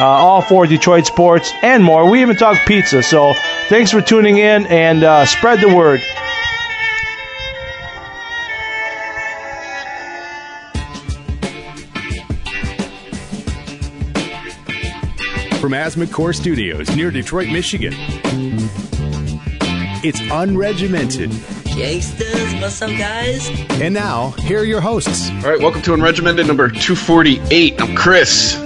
uh, all for Detroit sports and more. We even talk pizza. So thanks for tuning in and uh, spread the word. From Asthma Core Studios near Detroit, Michigan. It's unregimented. Gangsters, what's up, guys? And now, here are your hosts. All right, welcome to Unregimented number 248. I'm Chris.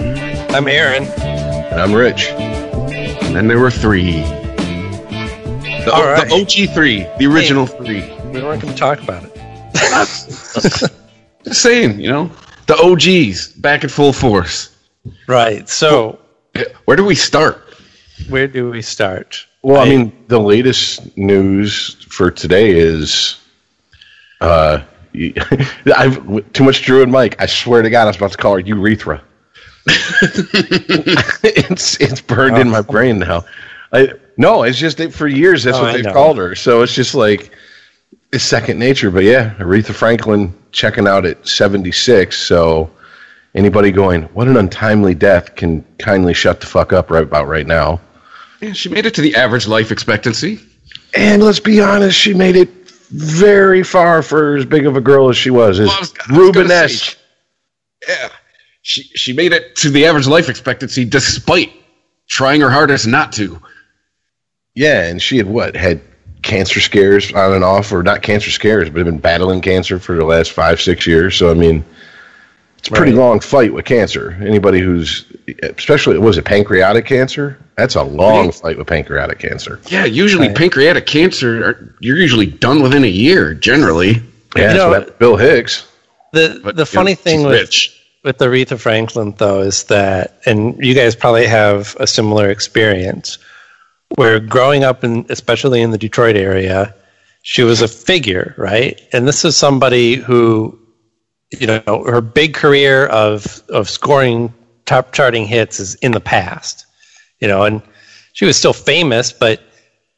I'm Aaron. And I'm Rich. And then there were three. The, All right. the OG three, the original three. We weren't going to talk about it. Just saying, you know, the OGs back in full force. Right. So, Where do we start? where do we start? Well, I mean, the latest news for today is, uh, I've too much Drew and Mike. I swear to God, I was about to call her urethra. it's it's burned in my oh. brain now. I no, it's just that for years that's Oh, what I they've know. called her. So it's just like it's second nature. But yeah, Aretha Franklin checking out at seventy six. So anybody going, what an untimely death, can kindly shut the fuck up right about right now. Yeah, she made it to the average life expectancy. And let's be honest, she made it very far for as big of a girl as she was. As Well, I was- I was gonna Rubenesque. say, Yeah. She, she made it to the average life expectancy despite trying her hardest not to. Yeah, and she had what? Had cancer scares on and off, or not cancer scares, but had been battling cancer for the last five, six years. So, I mean, it's a pretty Right. long fight with cancer. Anybody who's, especially, was it pancreatic cancer? That's a long fight with pancreatic cancer. Yeah, usually Right. pancreatic cancer, are, you're usually done within a year, generally. Yeah, You so know- Bill Hicks. The But, the you funny know, thing with rich. With Aretha Franklin though is that, and you guys probably have a similar experience, where growing up in, especially in the Detroit area, she was a figure, right? And this is somebody who, you know, her big career of of scoring top charting hits is in the past, you know, and she was still famous, but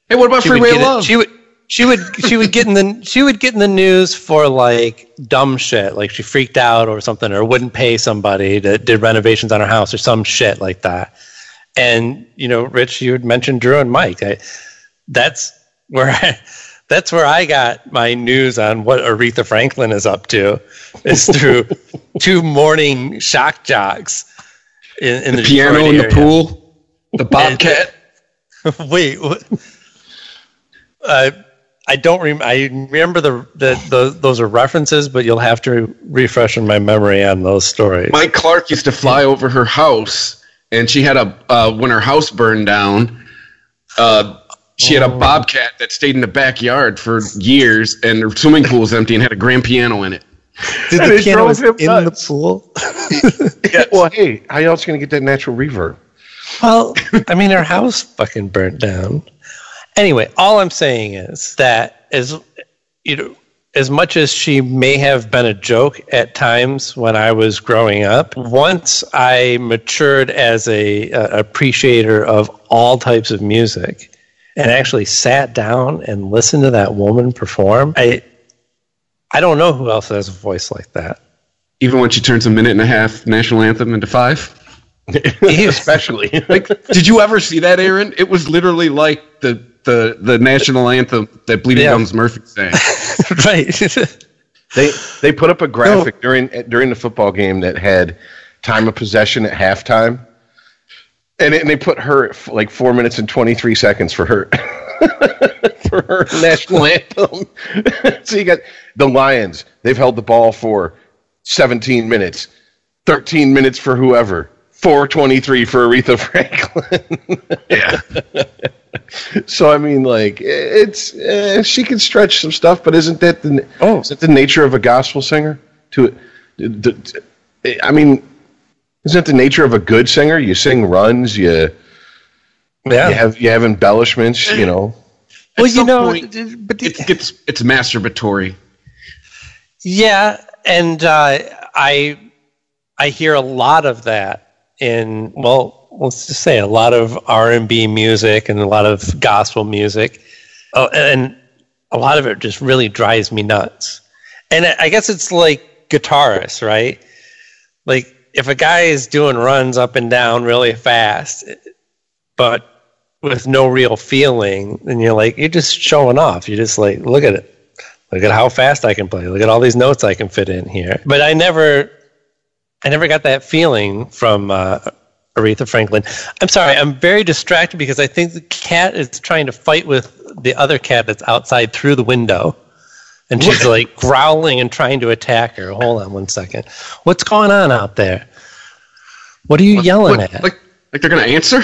Hey, what about Freeway it- Love? she would she would she would get in the she would get in the news for like dumb shit like she freaked out or something or wouldn't pay somebody that did renovations on her house or some shit like that and you know rich you had mentioned drew and mike I, that's where I, that's where i got my news on what aretha franklin is up to is through two morning shock jocks in, in the, the piano in the pool, the bobcat. Wait, what? Uh, I don't rem- I remember the, the the those are references, but you'll have to refresh in my memory on those stories. Mike Clark used to fly over her house, and she had a uh, when her house burned down. Uh, she had a Oh. bobcat that stayed in the backyard for years, and her swimming pool was empty and had a grand piano in it. Did And the piano drove was him in the pool? Yeah, well, hey, how you else going to get that natural reverb? Well, I mean, her house fucking burnt down. Anyway, all I'm saying is that as you know, as much as she may have been a joke at times when I was growing up, once I matured as a, a appreciator of all types of music, and actually sat down and listened to that woman perform, I I don't know who else has a voice like that. Even when she turns a minute and a half national anthem into five. Especially. Like, did you ever see that, Aaron? It was literally like the the the national anthem that Bleeding Yeah. Gums Murphy sang. right. They they put up a graphic during during the football game that had time of possession at halftime, and, it, and they put her at f- like four minutes and twenty three seconds for her for her national anthem. so you got the Lions. They've held the ball for seventeen minutes, thirteen minutes for whoever. 423 for Aretha Franklin. yeah. so I mean, like it's uh, she can stretch some stuff, but isn't that the Oh. is that the nature of a gospel singer? To, to- to- I mean, Isn't it the nature of a good singer? You sing runs, you Yeah. you have you have embellishments, you know. At well, you know, point, d- but it gets it's masturbatory. Yeah, and uh, I I hear a lot of that in well, let's just say a lot of R and B music and a lot of gospel music, oh, and a lot of it just really drives me nuts. And I I guess it's like guitarists, right? Like if a guy is doing runs up and down really fast, but with no real feeling, then you're like you're just showing off. You're just like, look at it. Look at how fast I can play. Look at all these notes I can fit in here. But I never, I never got that feeling from uh, Aretha Franklin. I'm sorry. I'm very distracted because I think the cat is trying to fight with the other cat that's outside through the window, and she's like growling and trying to attack her. Hold on one second. What's going on out there? What are you yelling What, at? like like they're gonna answer?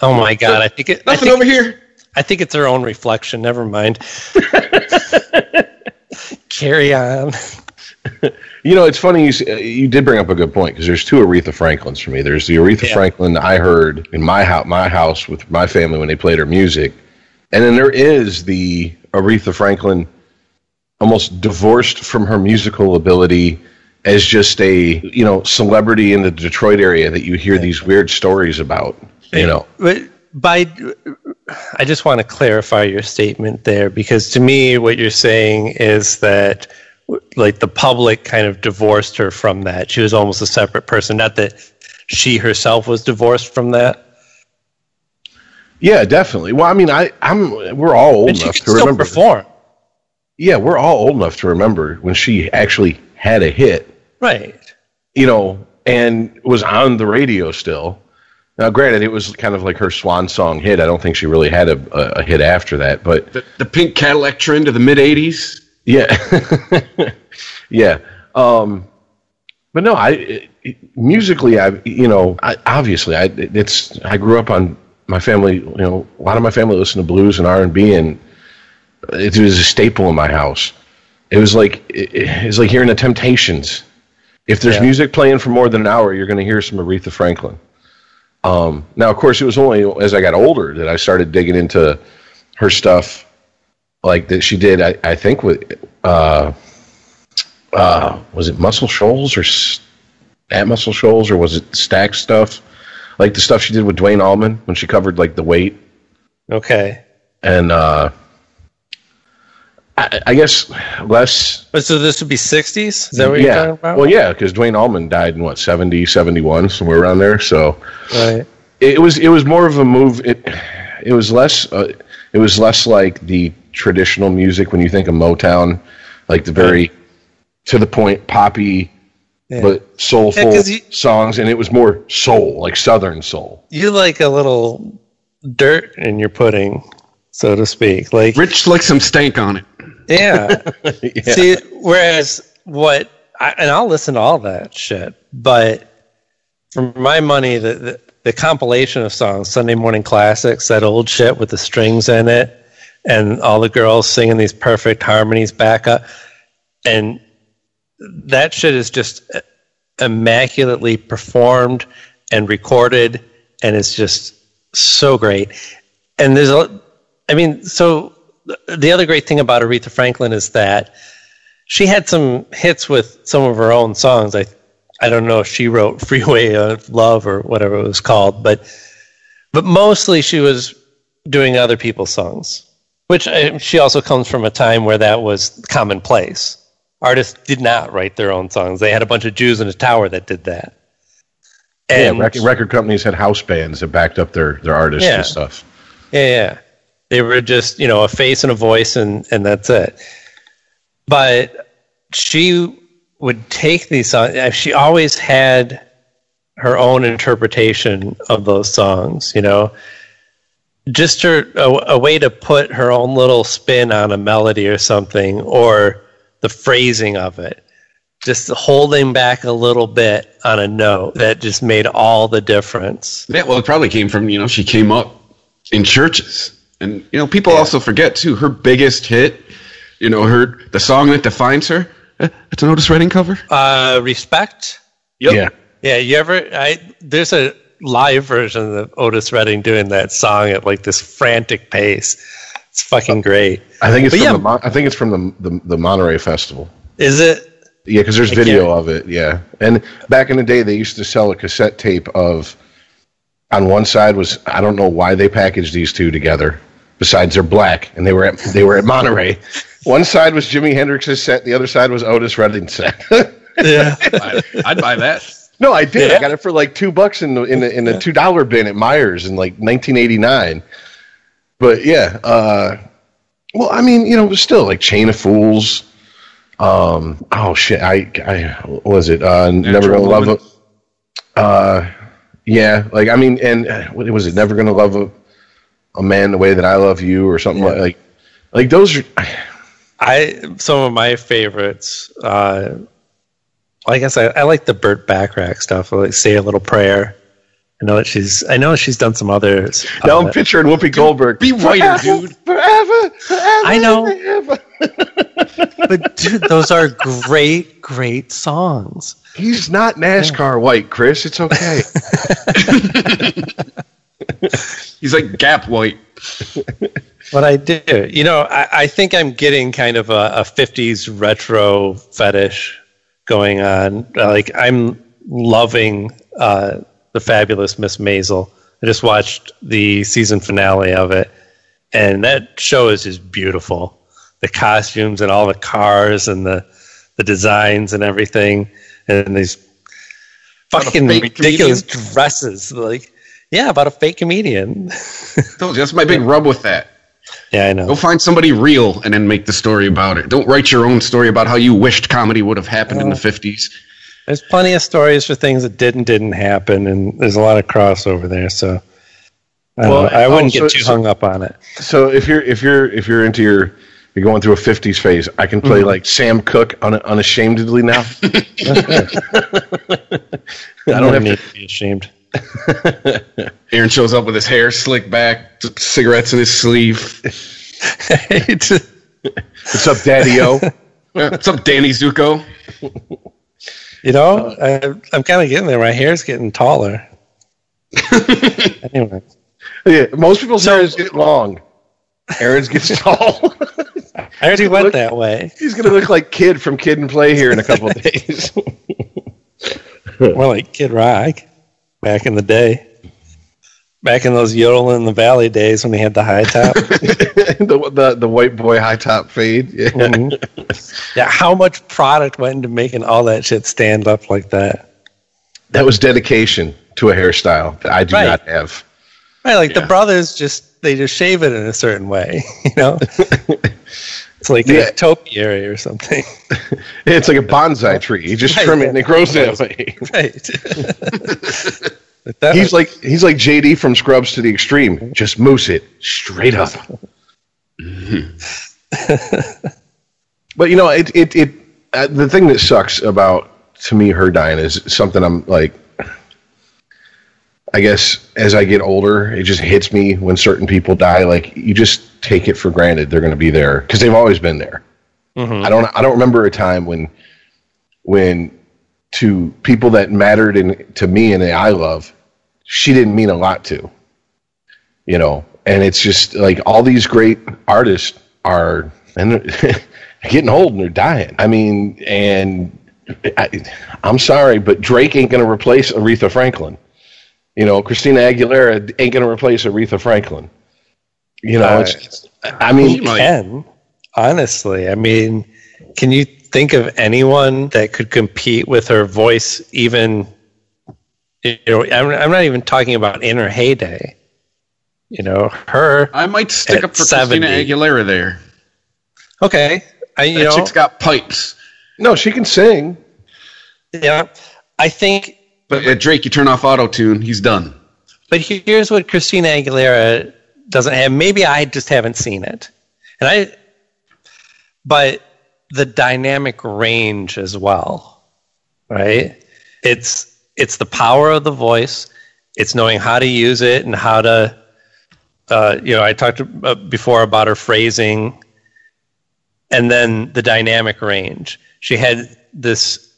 oh my god! I think it. I Nothing think over here. I think it's her own reflection. Never mind. Carry on. You know, it's funny you uh, you did bring up a good point because there's two Aretha Franklins for me. There's the Aretha Yeah. Franklin I heard in my house, my house with my family when they played her music, and then there is the Aretha Franklin almost divorced from her musical ability as just a you know celebrity in the Detroit area that you hear these weird stories about. You know, But by, I just want to clarify your statement there because to me, what you're saying is that like the public kind of divorced her from that. She was almost a separate person. Not that she herself was divorced from that. yeah, definitely. Well, I mean, I I'm we're all old But she enough to still remember. perform. Yeah, we're all old enough to remember when she actually had a hit. Right. you know, and was on the radio still. Now, granted, it was kind of like her swan song hit. I don't think she really had a, a, a hit after that, but The, the pink Cadillac trend of the mid '80s. Yeah, yeah. Um, but no, I it, it- musically, I you know, I, obviously, I it's I grew up on my family. You know, a lot of my family listened to blues and R and B, and it was a staple in my house. It was like it, it was like hearing the Temptations. If there's Yeah. music playing for more than an hour, you're going to hear some Aretha Franklin. Um, now, of course, it was only as I got older that I started digging into her stuff, like that she did. I, I think with uh, uh, was it Muscle Shoals or at Muscle Shoals or was it Stax stuff? Like the stuff she did with Duane Allman when she covered like the weight Okay. and uh, I, I guess less. But so this would be 60s? Is that what you're talking about? Well, yeah, because Duane Allman died in what 70, 71, somewhere around there. So Right. it was it was more of a move. It it was less uh, it was less like the traditional music when you think of Motown, like the very to the point poppy Yeah. but soulful Yeah, 'cause you- songs, and it was more soul, like Southern soul. You like a little dirt in your pudding, so to speak. Like Rich like some stank on it. Yeah. Yeah. See, whereas what, I, and I'll listen to all that shit, but for my money, the, the, the compilation of songs, Sunday Morning Classics, that old shit with the strings in it, and all the girls singing these perfect harmonies back up, and that shit is just immaculately performed and recorded, and it's just so great. And there's a, I mean, so the- the other great thing about Aretha Franklin is that she had some hits with some of her own songs. I I don't know if she wrote Freeway of Love or whatever it was called, but but mostly she was doing other people's songs. Which uh, she also comes from a time where that was commonplace. Artists did not write their own songs. They had a bunch of Jews in a tower that did that. yeah, record, record companies had house bands that backed up their their artists Yeah. and stuff. Yeah, yeah. They were just, you know, a face and a voice and and that's it. But she would take these songs. uh, She always had her own interpretation of those songs, you know. Just her a, a way to put her own little spin on a melody or something or the phrasing of it. Just holding back a little bit on a note that just made all the difference. Yeah, well, it probably came from you know she came up in churches, and you know people also forget too her biggest hit. You know her the song that defines her. eh, It's an Otis Redding cover. Uh, respect. Yep. Yeah, Yeah, you ever? I there's a live version of Otis Redding doing that song at like this frantic pace. It's fucking great. I think it's But from yeah. the I think it's from the the, the Monterey Festival. Is it? Yeah, because there's I video can't- of it. Yeah, and back in the day, they used to sell a cassette tape of. On one side was I don't know why they packaged these two together. Besides, they're black, and they were at they were at Monterey. One side was Jimi Hendrix's set, the other side was Otis Redding's set. Yeah. I, I'd buy that. No, I did. Yeah. I got it for like two bucks in the in the in the two dollar bin at Meijer's in like 1989. But yeah, uh, well, I mean, you know, it was still like Chain of Fools. Um, oh shit, I, I was it uh, never gonna love a, uh, yeah, like I mean, and uh, what was it? Never gonna love a, a man the way that I love you, or something like like like those are. I some of my favorites. Uh, I guess I, I like the Burt Bacharach stuff. I Like say a little prayer. I know that she's. I know she's done some others. Now I'm picturing Whoopi Goldberg. Be whiter, dude. Forever, forever. I know. forever. but dude, those are great, great songs. He's not NASCAR white, Chris. It's okay. He's like Gap White. What I do, you know, I, I think I'm getting kind of a, a 50s retro fetish going on. Like, I'm loving uh, the fabulous Miss Maisel. I just watched the season finale of it, and that show is just beautiful. The costumes and all the cars and the the designs and everything, and these fucking fake ridiculous dresses. Like, yeah, about a fake comedian. Told you, that's my big rub with that. Yeah, I know. Go find somebody real and then make the story about it. Don't write your own story about how you wished comedy would have happened in the 50s. There's plenty of stories for things that did and didn't happen, and there's a lot of crossover there. So, I, Well. I wouldn't oh, get too so- hung up on it. so if you're if you're if you're into your you're going through a '50s phase, I can play mm-hmm. like Sam Cooke un, unashamedly now. I don't have need to be ashamed. Aaron shows up with his hair slicked back, cigarettes in his sleeve. What's up, Daddy O? What's up, Danny Zuko? you know, I, I'm kind of getting there. My hair's getting taller. anyway, yeah, most people's hair is get long. Aaron's gets tall. I already went look- that way. He's gonna look like Kid from Kid and Play here in a couple of days. More like Kid Rock back in the day. Back in those Yodel in the Valley days when he had the high top. the, the the white boy high top fade. Yeah. Mhm. Yeah, how much product went into making all that shit stand up like that? That was dedication to a hairstyle that I do Right. not have. Right, like the brothers just they just shave it in a certain way, you know. it's like Yeah. a topiary or something, It's like a bonsai tree. You just Right, trim it and it grows that way. right? That He's like he's like JD from Scrubs to the extreme. Just mousse it straight up. but you know, it it it uh, the thing that sucks about to me her dying is something I'm like. I guess as I get older, it just hits me when certain people die. Like you just take it for granted they're going to be there because they've always been there. Mm-hmm. I don't. I don't remember a time when, when, to people that mattered and to me and that I love, she didn't mean a lot to. You know, and it's just like all these great artists are and getting old and they're dying. I mean, and I, I'm sorry, but Drake ain't going to replace Aretha Franklin. You know, Christina Aguilera ain't going to replace Aretha Franklin. You know, it's, it's- I mean, He can honestly. I mean, can you think of anyone that could compete with her voice? Even you know, I'm, I'm not even talking about in her heyday. You know, her. I might stick up for 70. Christina Aguilera there. Okay, I you That know, chick's got pipes. no, she can sing. yeah, I think But at Drake, you turn off auto tune, he's done. But here's what Christina Aguilera doesn't have. Maybe I just haven't seen it, and I. But the dynamic range as well, right? It's it's the power of the voice. It's knowing how to use it and how to. Uh, you know, I talked uh, before about her phrasing, and then the dynamic range. She had this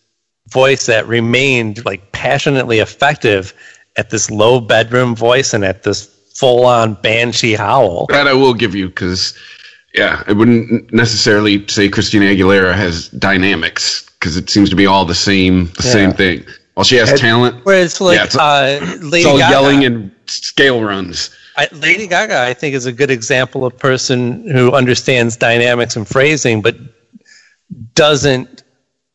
voice that remained like passionately effective at this low bedroom voice and at this full on banshee howl. That I will give you because, yeah, I wouldn't necessarily say Christina Aguilera has dynamics because it seems to be all the same, the Yeah. same thing. Well, she has Had- talent. Whereas like Yeah, it's- uh, Lady It's all Gaga, yelling and scale runs. I, Lady Gaga, I think, is a good example of person who understands dynamics and phrasing, but doesn't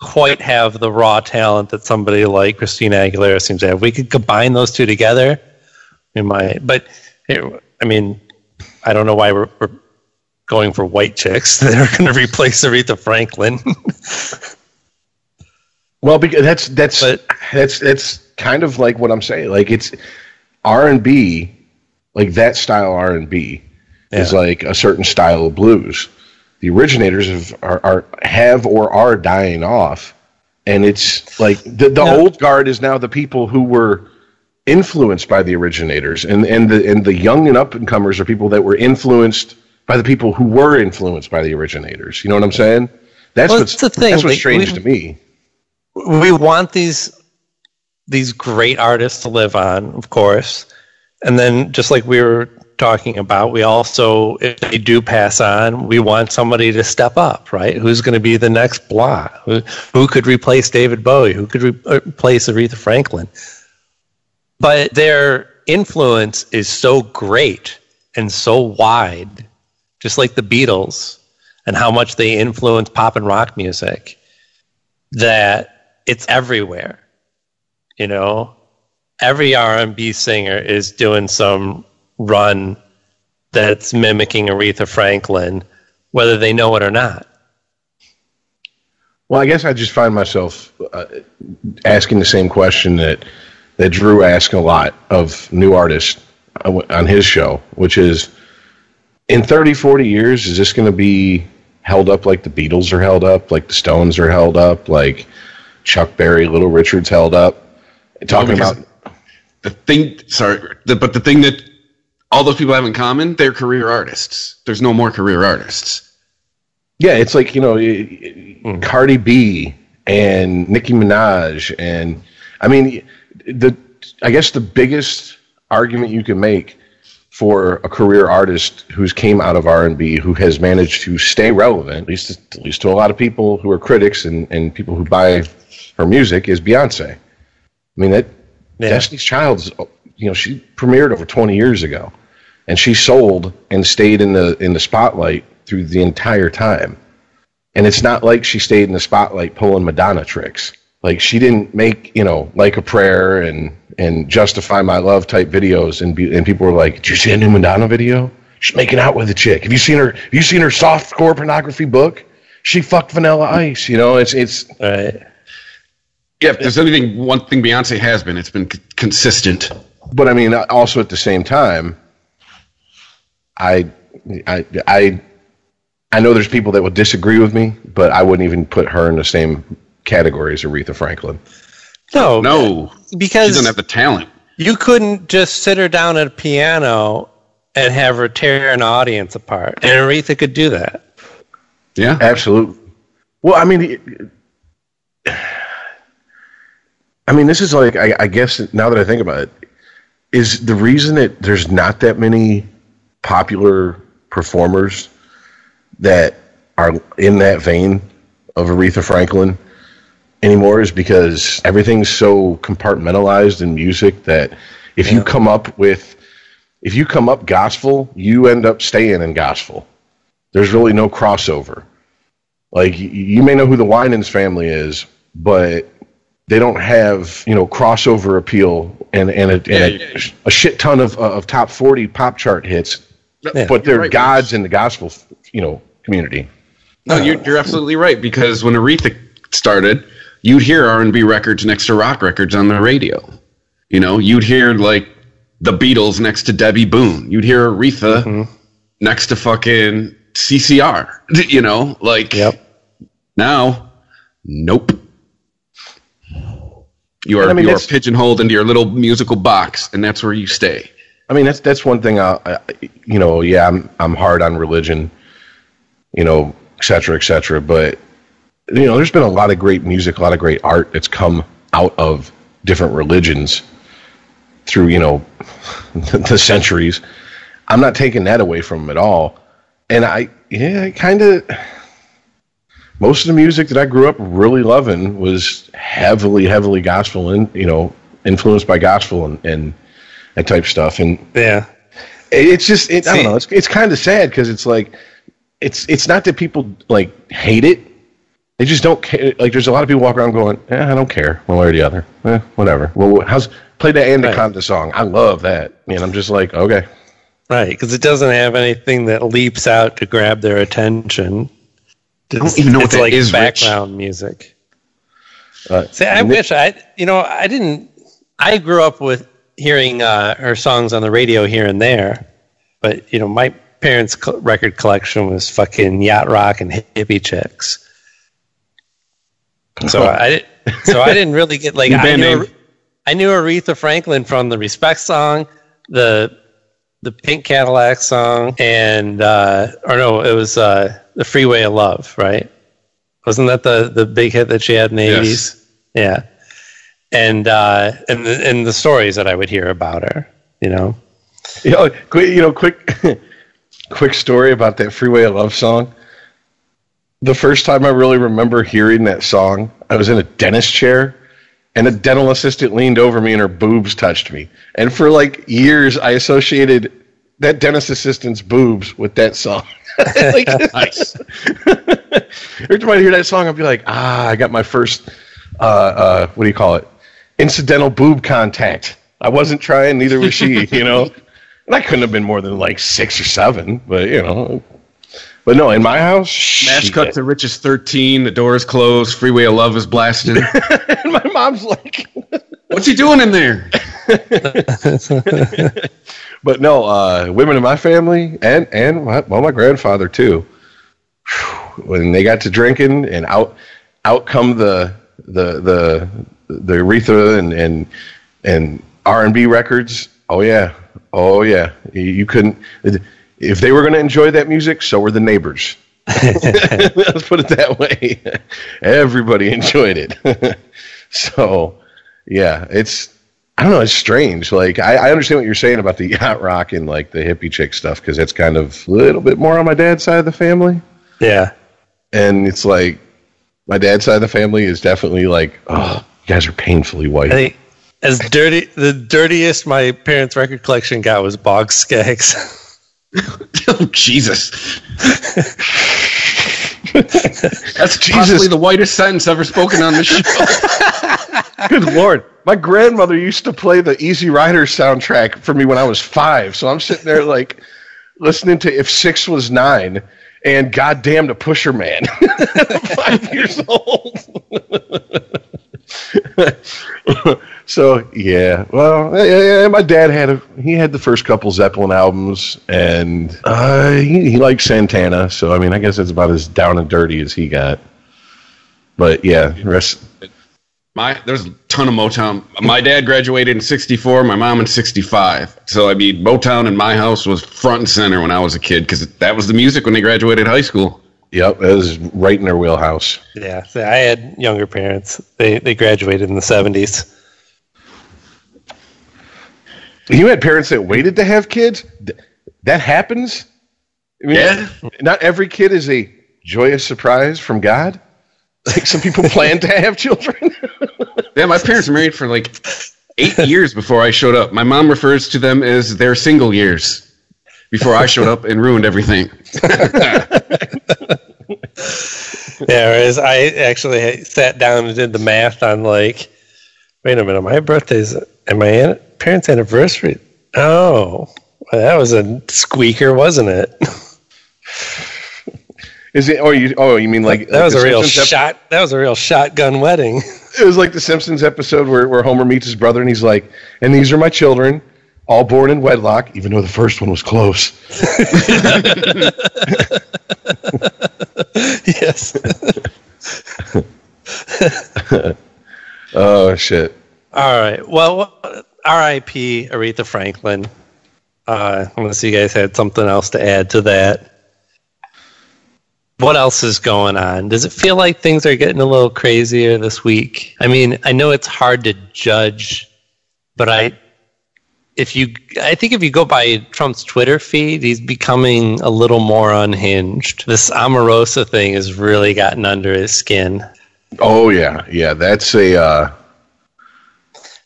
quite have the raw talent that somebody like Christina Aguilera seems to have. We could combine those two together. We might, but eh, I mean, I don't know why we're, we're going for white chicks that are going to replace Aretha Franklin. Well, because that's that's But- that's that's kind of like what I'm saying. Like it's R and B, like that style R and B is like a certain style of blues. The originators have are, are have or are dying off, and it's like the the Yeah. old guard is now the people who were influenced by the originators, and and the and the young and up and comers are people that were influenced by the people who were influenced by the originators. You know what I'm saying? That's Well, what's the thing, that's what's strange we- to me. we want these these great artists to live on, of course. And then just like we were talking about, we also if they do pass on, we want somebody to step up, right? Who's going to be the next blah? Who, who could replace David Bowie? Who could re- uh, replace Aretha Franklin? But their influence is so great and so wide, just like the Beatles and how much they influence pop and rock music that it's everywhere. You know, every R&B singer is doing some run that's mimicking Aretha Franklin, whether they know it or not. Well, I guess I just find myself uh, asking the same question that that Drew asks a lot of new artists uh, on his show, which is in 30, 40 years, is this going to be held up like the Beatles are held up, like the Stones are held up, like Chuck Berry, Little Richard's held up? Talking because- about The thing, sorry, the, but the thing that all those people have in common, they're career artists. There's no more career artists. Yeah, it's like you know, y- y- hmm. Cardi B and Nicki Minaj, and I mean, the I guess the biggest argument you can make for a career artist who's came out of R and B who has managed to stay relevant, at least at least to a lot of people who are critics and, and people who buy her music, is Beyonce. I mean that Yeah. Destiny's Child's you know she premiered over 20 years ago, and she sold and stayed in the in the spotlight through the entire time. And it's not like she stayed in the spotlight pulling Madonna tricks. Like she didn't make you know like a prayer and and justify my love type videos and be, and people were like, did you see a new Madonna video? She's making out with a chick. Have you seen her? Have you seen her soft core pornography book? She fucked Vanilla Ice. You know, it's it's Right. Yeah, if there's anything, one thing Beyonce has been, it's been c- consistent. But I mean, also at the same time, I, I, I, I know there's people that would disagree with me, but I wouldn't even put her in the same category as Aretha Franklin. No, No, because she doesn't have the talent. you couldn't just sit her down at a piano and have her tear an audience apart. And Aretha could do that. Yeah, Absolutely. Well, I mean, it- I mean, this is like, I, I guess now that I think about it, is the reason that there's not that many popular performers that are in that vein of Aretha Franklin anymore is because everything's so compartmentalized in music that if you come up with, if you come up gospel, you end up staying in gospel. There's really no crossover. Like you may know who the Winans family is, but they don't have you know crossover appeal and and a, and a, Yeah, yeah. a shit ton of of top forty pop chart hits. Yeah. but they're right, gods in the gospel you know community. No, you're, you're absolutely right because when Aretha started, you'd hear R&B records next to rock records on the radio. You know, you'd hear like the Beatles next to Debbie Boone. You'd hear Aretha mm-hmm. next to fucking CCR. You know, like Yep. now, nope. You are, I mean, you are pigeonholed into your little musical box, and that's where you stay. I mean that's that's one thing. I, I you know yeah I'm I'm hard on religion, you know et cetera et cetera. But you know, there's been a lot of great music, a lot of great art that's come out of different religions through, you know, the centuries. I'm not taking that away from them at all. And I, yeah, I kind of, most of the music that I grew up really loving was heavily, heavily gospel and, you know, influenced by gospel and, and, and type stuff. And Yeah. it's just, it, I don't know, it's, it's kind of sad because it's like, it's, it's not that people like hate it. They just don't care. Like, there's a lot of people walk around going, eh, I don't care one way or the other. Eh, whatever. Well, how's, play that Anaconda song. I love that. And I'm just like, okay. Right, because it doesn't have anything that leaps out to grab their attention. It's, even know what that like is, Rich. background music. Uh, See, I wish I, you know, I didn't. I grew up with hearing uh, her songs on the radio here and there, but you know, my parents' co- record collection was fucking yacht rock and hippie chicks. So I, di- so I didn't really get like I knew. I knew Aretha Franklin from the Respect song, the the Pink Cadillac song, and uh, or no, it was uh, the Freeway of Love, right? Wasn't that the the big hit that she had in the Yes. eighties? Yeah, and uh, and the, and the stories that I would hear about her, you know. You know, quick, you know, quick, quick story about that "Freeway of Love" song. The first time I really remember hearing that song, I was in a dentist chair, and a dental assistant leaned over me, and her boobs touched me. And for like years, I associated that dentist assistant's boobs with that song. like, Nice. every time I hear that song, I'll be like, ah, I got my first, uh, uh, what do you call it? Incidental boob contact. I wasn't trying, neither was she, you know? And I couldn't have been more than like six or seven, but you know. But no, in my house, Smash shit. cut to Rich's 13. The door is closed. Freeway of Love is blasting. And my mom's like, What's he doing in there? But no, uh, women in my family and and my, well, my grandfather too. When they got to drinking and out, out come the the the the Aretha and and and R and B records. Oh yeah, oh yeah. You, you couldn't if they were going to enjoy that music. So were the neighbors. Let's put it that way. Everybody enjoyed it. so, yeah, it's I don't know. It's strange. Like I, I understand what you're saying about the yacht rock and like the hippie chick stuff because it's kind of a little bit more on my dad's side of the family, Yeah, and it's like my dad's side of the family is definitely like, oh, you guys are painfully white. I think as dirty the dirtiest my parents' record collection got was Boz Scaggs. oh, Jesus. That's Jesus. possibly the whitest sentence ever spoken on the show. Good lord, my grandmother used to play the Easy Rider soundtrack for me when I was five. So I'm sitting there like listening to If Six Was Nine and Goddamn the Pusher Man. five years old. so yeah, well, yeah, yeah, my dad had a he had the first couple Zeppelin albums, and uh, he, he liked Santana. So I mean, I guess that's about as down and dirty as he got. But yeah, rest. My there's a ton of Motown. My dad graduated in '64. My mom in '65. So I mean, Motown in my house was front and center when I was a kid because that was the music when they graduated high school. Yep, it was right in their wheelhouse. yeah, so I had younger parents. They they graduated in the seventies. You had parents that waited to have kids. That happens. I mean, Yeah. Not every kid is a joyous surprise from God. Like some people plan to have children. Yeah, my parents were married for like eight years before I showed up. My mom refers to them as their single years before I showed up and ruined everything. Yeah, whereas I actually sat down and did the math on like, wait a minute, my birthday's and my an- parents' anniversary. Oh, well, that was a squeaker, wasn't it? Is it? Oh, you? Oh, you mean like That like was a real Simpsons ep- shot. That was a real shotgun wedding. It was like the Simpsons episode where, where Homer meets his brother and he's like, "And these are my children, all born in wedlock, even though the first one was close." yes. Oh shit! All right. Well, R.I.P. Aretha Franklin. Uh, unless you guys had something else to add to that. What else is going on? Does it feel like things are getting a little crazier this week? I mean, I know it's hard to judge, but I if you I think if you go by Trump's Twitter feed, he's becoming a little more unhinged. This Omarosa thing has really gotten under his skin. Oh yeah, yeah. That's a uh,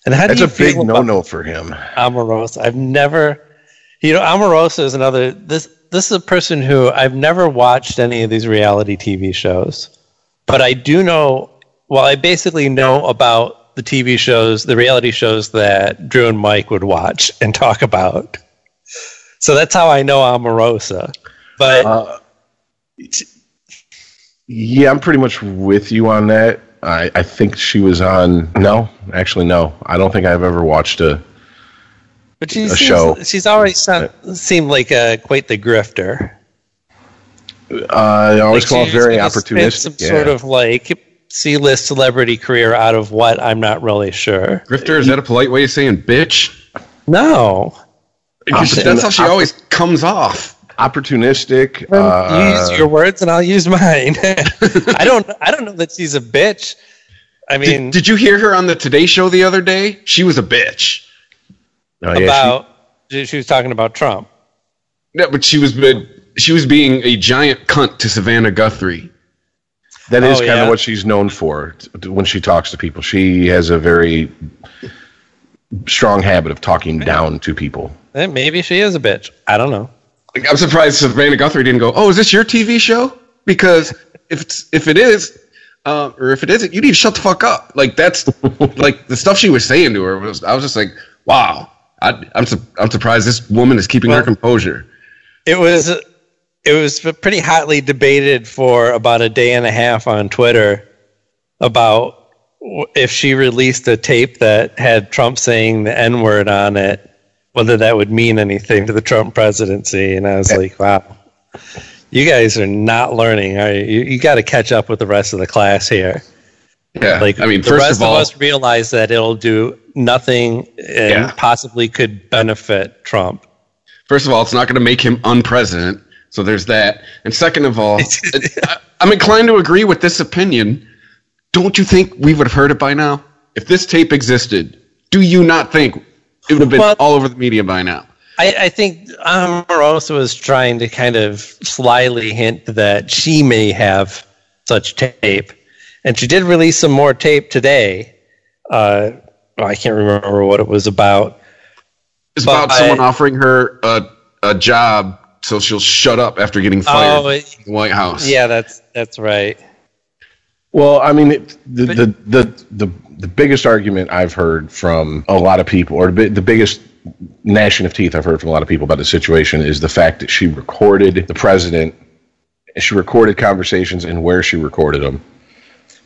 And how that's do a you feel big no-no for him. Omarosa. I've never, you know, Omarosa is another. This this is a person who I've never watched any of these reality TV shows, but I do know. Well, I basically know about the TV shows, the reality shows that Drew and Mike would watch and talk about. So that's how I know Omarosa. But Uh, Yeah, I'm pretty much with you on that. I, I think she was on. No, actually, no. I don't think I've ever watched a. but she a seems, show. she's always sound, seemed like a, quite the grifter. Uh, I always Like call it very gonna opportunistic. Some yeah. sort of like C-list celebrity career out of what I'm not really sure. Grifter, is that a polite way of saying bitch? No, Because that's how she always comes off. opportunistic. you Uh, use your words and I'll use mine. I don't. I don't know that she's a bitch. I mean, Did, did you hear her on the Today Show the other day? She was a bitch. Oh, yeah, about she, was talking about Trump. No, but she was she was being a giant cunt to Savannah Guthrie. that is Oh, kind yeah? of what she's known for when she talks to people. She has a very strong habit of talking down to people. Eh, Maybe she is a bitch. I don't know. Like, I'm surprised Savannah Guthrie didn't go. Oh, is this your TV show? Because if it's if it is, uh, or if it isn't, you need to shut the fuck up. Like that's like the stuff she was saying to her was. I was just like, wow. I, I'm su- I'm surprised this woman is keeping her composure. It was it was pretty hotly debated for about a day and a half on Twitter about if she released a tape that had Trump saying the N word on it, whether that would mean anything to the Trump presidency. And I was like, wow, you guys are not learning. Are you? You, you got to catch up with the rest of the class here. Yeah, Like, I mean, the first rest of all, us realize that it'll do nothing and Yeah. possibly could benefit Trump. First of all, it's not going to make him unpresident. So there's that. And second of all, I, I'm inclined to agree with this opinion. Don't you think we would have heard it by now? If this tape existed, do you not think it would have been Well- all over the media by now? I, I think Omarosa was trying to kind of slyly hint that she may have such tape. And she did release some more tape today. Uh, I can't remember what it was about. It's But about I- someone offering her a, a job so she'll shut up after getting fired Oh, it- in the White House. Yeah, that's that's right. Well, I mean, it, the, the the the the biggest argument I've heard from a lot of people, or the, the biggest gnashing of teeth I've heard from a lot of people about the situation, is the fact that she recorded the president, she recorded conversations and where she recorded them,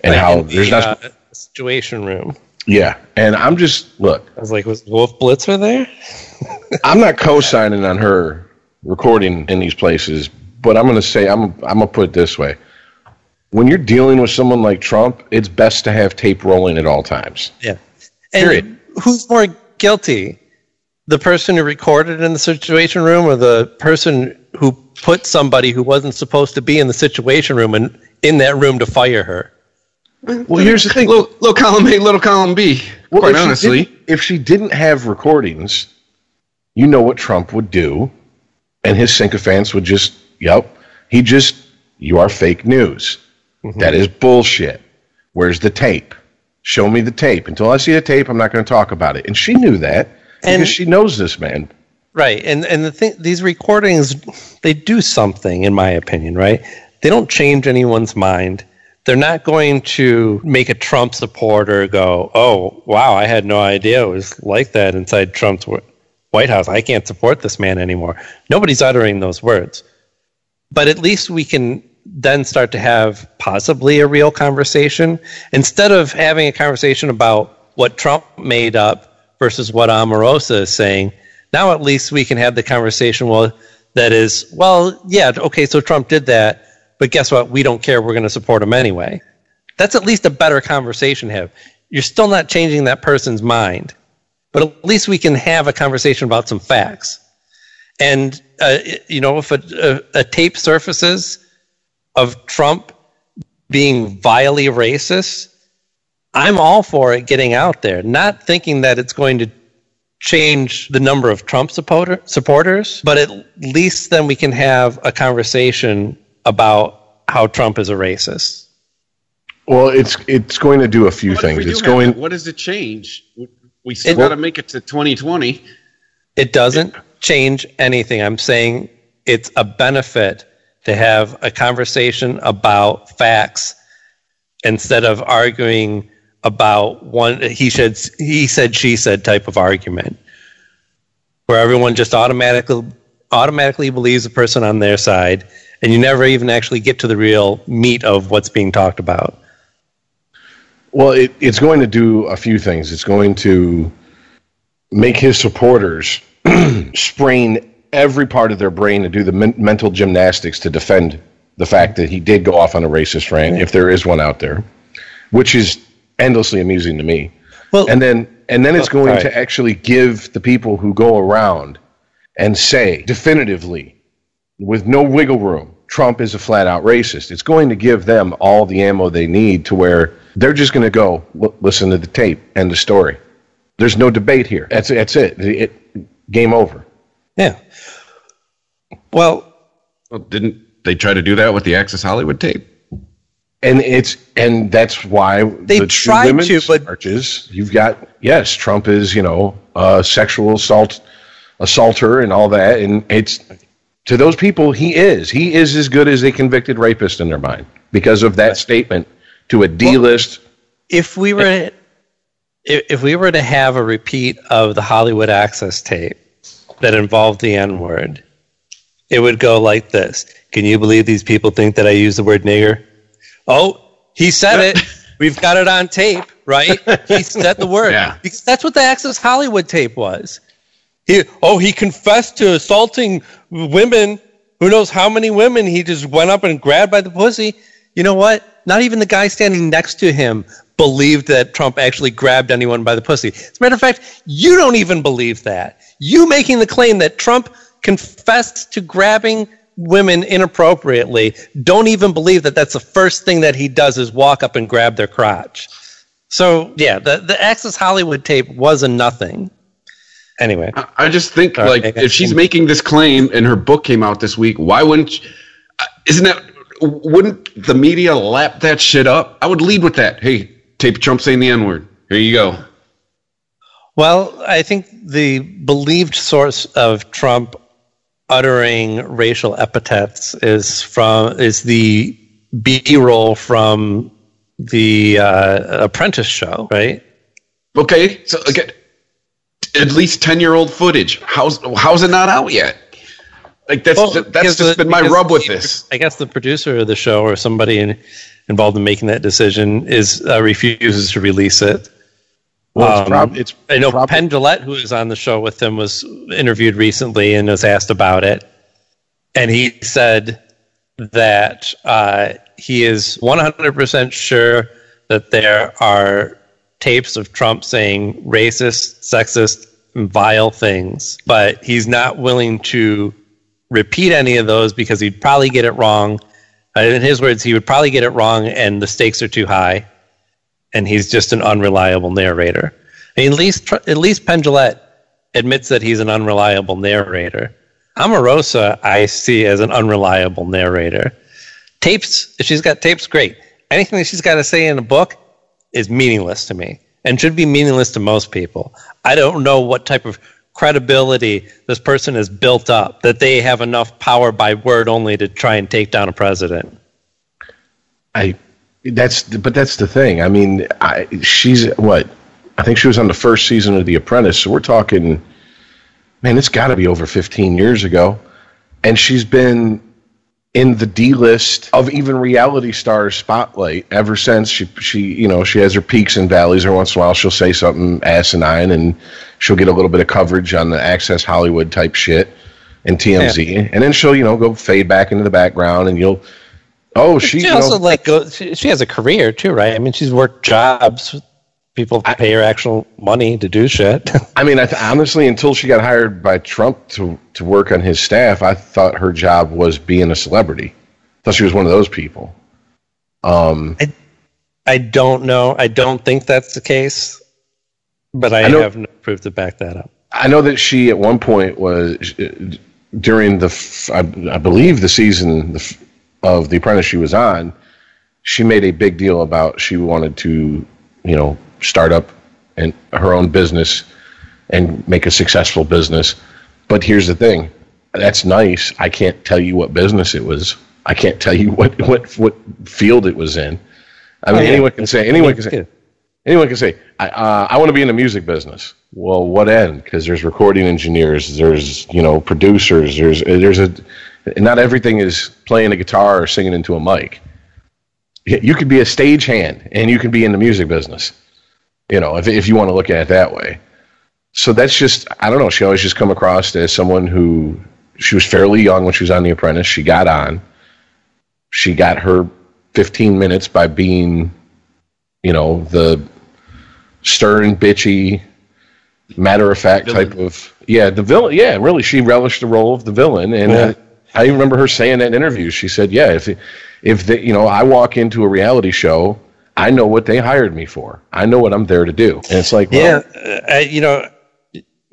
and Like how the, there's not. uh, situation room. yeah, and I'm just look. I was like, was Wolf Blitzer there? I'm not co-signing on her recording in these places, but I'm going to say I'm I'm going to put it this way: when you're dealing with someone like Trump, it's best to have tape rolling at all times. Yeah. And Period. who's more guilty? The person who recorded in the situation room or the person who put somebody who wasn't supposed to be in the situation room and in that room to fire her? Well, here's the thing. Little, little column A, little column B. Well, quite if honestly. didn't- if she didn't have recordings, you know what Trump would do, and his sycophants would just, yep, he just, you are fake news. Mm-hmm. That is bullshit. Where's the tape? Show me the tape. Until I see the tape, I'm not going to talk about it. And she knew that And- because she knows this man. Right. And and the thing these recordings they do something in my opinion, right? They don't change anyone's mind. They're not going to make a Trump supporter go, "Oh, wow, I had no idea it was like that inside Trump's White House. I can't support this man anymore." Nobody's uttering those words. But at least we can then start to have possibly a real conversation instead of having a conversation about what Trump made up versus what Omarosa is saying. Now at least we can have the conversation. Well, that is, well, yeah, okay, so Trump did that, but guess what? We don't care. We're going to support him anyway. That's at least a better conversation have. You're still not changing that person's mind, but at least we can have a conversation about some facts. And uh, you know, if a, a, a tape surfaces, of Trump being vilely racist, I'm all for it getting out there, not thinking that it's going to change the number of Trump supporter, supporters, but at least then we can have a conversation about how Trump is a racist. Well, it's it's going to do a few What things. It's going. that? What does it change? We still It- got to make it to 2020. It doesn't change anything. I'm saying it's a benefit to have a conversation about facts instead of arguing about one he said he said she said type of argument where everyone just automatically automatically believes the person on their side and you never even actually get to the real meat of what's being talked about. Well, it, it's going to do a few things. It's going to make his supporters sprain every part of their brain to do the men- mental gymnastics to defend the fact that he did go off on a racist rant, if there is one out there, which is endlessly amusing to me. Well- and then and then it's Oh, going right. to actually give the people who go around and say definitively, with no wiggle room, Trump is a flat out racist. It's going to give them all the ammo they need to where they're just going to go listen to the tape and the story. There's no debate here. That's that's it. it game over. Yeah. Well, Well, didn't they try to do that with the Access Hollywood tape? And it's and that's why They the true tried women's to, but- marches. You've got yes, Trump is you know a sexual assault assaulter and all that, and it's to those people he is he is as good as a convicted rapist in their mind because of that statement to a D list. if we were if, if we were to have a repeat of the Hollywood Access tape that involved the N word, it would go like this. Can you believe these people think that I use the word nigger? Oh, he said it. We've got it on tape, right? He said the word. Yeah. Because that's what the Access Hollywood tape was. He, oh, he confessed to assaulting women. Who knows how many women he just went up and grabbed by the pussy. You know what? Not even the guy standing next to him believed that Trump actually grabbed anyone by the pussy. As a matter of fact, you don't even believe that. You making the claim that Trump confessed to grabbing women inappropriately don't even believe that that's the first thing that he does is walk up and grab their crotch. So, yeah, the, the Access Hollywood tape was a nothing. Anyway. I- I just think like if she's making this claim and her book came out this week, why wouldn't? She, uh, isn't that? Wouldn't the media lap that shit up? I would lead with that. Hey, tape Trump saying the N word. Here you go. Well, I think the believed source of Trump uttering racial epithets is from is the B-roll from the uh, Apprentice show, right? Okay, so again, at least ten year old footage. How's how's it not out yet? Like that's Well, that's just the- been my rub with this. I guess the producer of the show or somebody in, involved in making that decision is uh, refuses to release it. Well, it's, Um, it's I know prob- Penn Jillette, who was on the show with him, was interviewed recently and was asked about it. And he said that uh, he is 100% sure that there are tapes of Trump saying racist, sexist, vile things, but he's not willing to repeat any of those because he'd probably get it wrong. Uh, in his words, he would probably get it wrong and the stakes are too high and he's just an unreliable narrator. I mean, at least at least Penn admits that he's an unreliable narrator. Omarosa, I see as an unreliable narrator. Tapes, if she's got tapes, great. Anything that she's got to say in a book is meaningless to me and should be meaningless to most people. I don't know what type of credibility this person has built up that they have enough power by word only to try and take down a president. I that's but that's the thing. I mean, I, she's what I think she was on the first season of The Apprentice. So we're talking, man, it's got to be over 15 years ago, and she's been in the D list of even reality stars spotlight ever since. She she you know she has her peaks and valleys. Every once in a while, she'll say something asinine, and she'll get a little bit of coverage on the Access Hollywood type shit and TMZ, and then she'll you know go fade back into the background, and you'll. Oh, she, She also know, like go, she, she has a career too, right? I mean, she's worked jobs. People pay her actual money to do shit. I mean, I th- honestly, until she got hired by Trump to to work on his staff, I thought her job was being a celebrity. thought she was one of those people. Um, I don't know. I don't think that's the case, but I, I know- have no proof to back that up. I know that she at one point was uh, during the, f- I, I believe the season of The Apprentice she was on. She made a big deal about she wanted to, you know, start up and her own business and make a successful business. But here's the thing, that's nice. I can't tell you what business it was. I can't tell you what what what field it was in. I mean, Oh, yeah. anyone can say anyone can say anyone can say, I, uh, I want to be in the music business. Well, what end? Because there's recording engineers, there's you know producers, there's there's a not everything is playing a guitar or singing into a mic. You could be a stagehand and you can be in the music business. You know, if if you want to look at it that way. So that's just I don't know. She always just come across as someone who she was fairly young when she was on The Apprentice. She got on. She got her 15 minutes by being you know the stern, bitchy, matter of fact Villain. type of yeah the villain. Yeah, really, she relished the role of the villain, and Yeah. uh, I remember her saying that in interviews. She said, "Yeah, if if they, you know I walk into a reality show, I know what they hired me for. I know what I'm there to do." And it's like, well, Yeah, I, you know,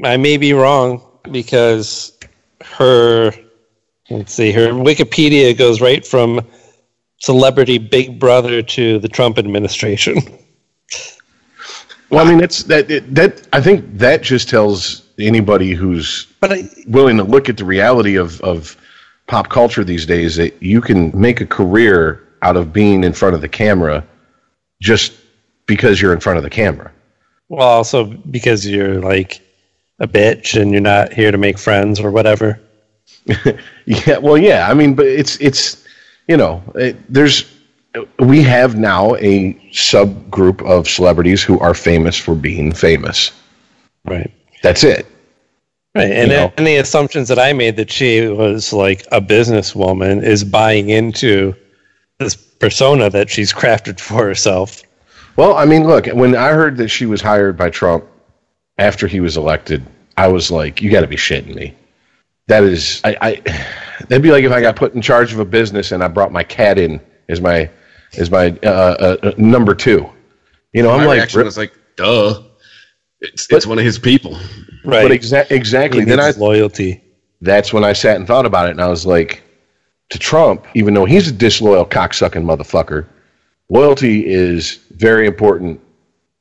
I may be wrong because her, let's see, her Wikipedia goes right from celebrity Big Brother to the Trump administration. well, I mean, that's that it, that I think that just tells anybody who's But I, willing to look at the reality of, of pop culture these days that you can make a career out of being in front of the camera just because you're in front of the camera. well, also because you're like a bitch and you're not here to make friends or whatever. Yeah, well, yeah. I mean, but it's it's you know, it, there's we have now a subgroup of celebrities who are famous for being famous. Right. That's it. Right. And know. any assumptions that I made that she was like a businesswoman is buying into this persona that she's crafted for herself. Well, I mean, look, when I heard that she was hired by Trump after he was elected, I was like, you got to be shitting me. That is, I, I, that'd be like if I got put in charge of a business and I brought my cat in as my, as my uh, uh, uh, number two. You know, I'm like, reaction was like, duh. It's, it's one of his people. Right. but exa- exactly. He Then I, loyalty. that's when I sat and thought about it, and I was like, to Trump, even though he's a disloyal, cocksucking motherfucker, loyalty is very important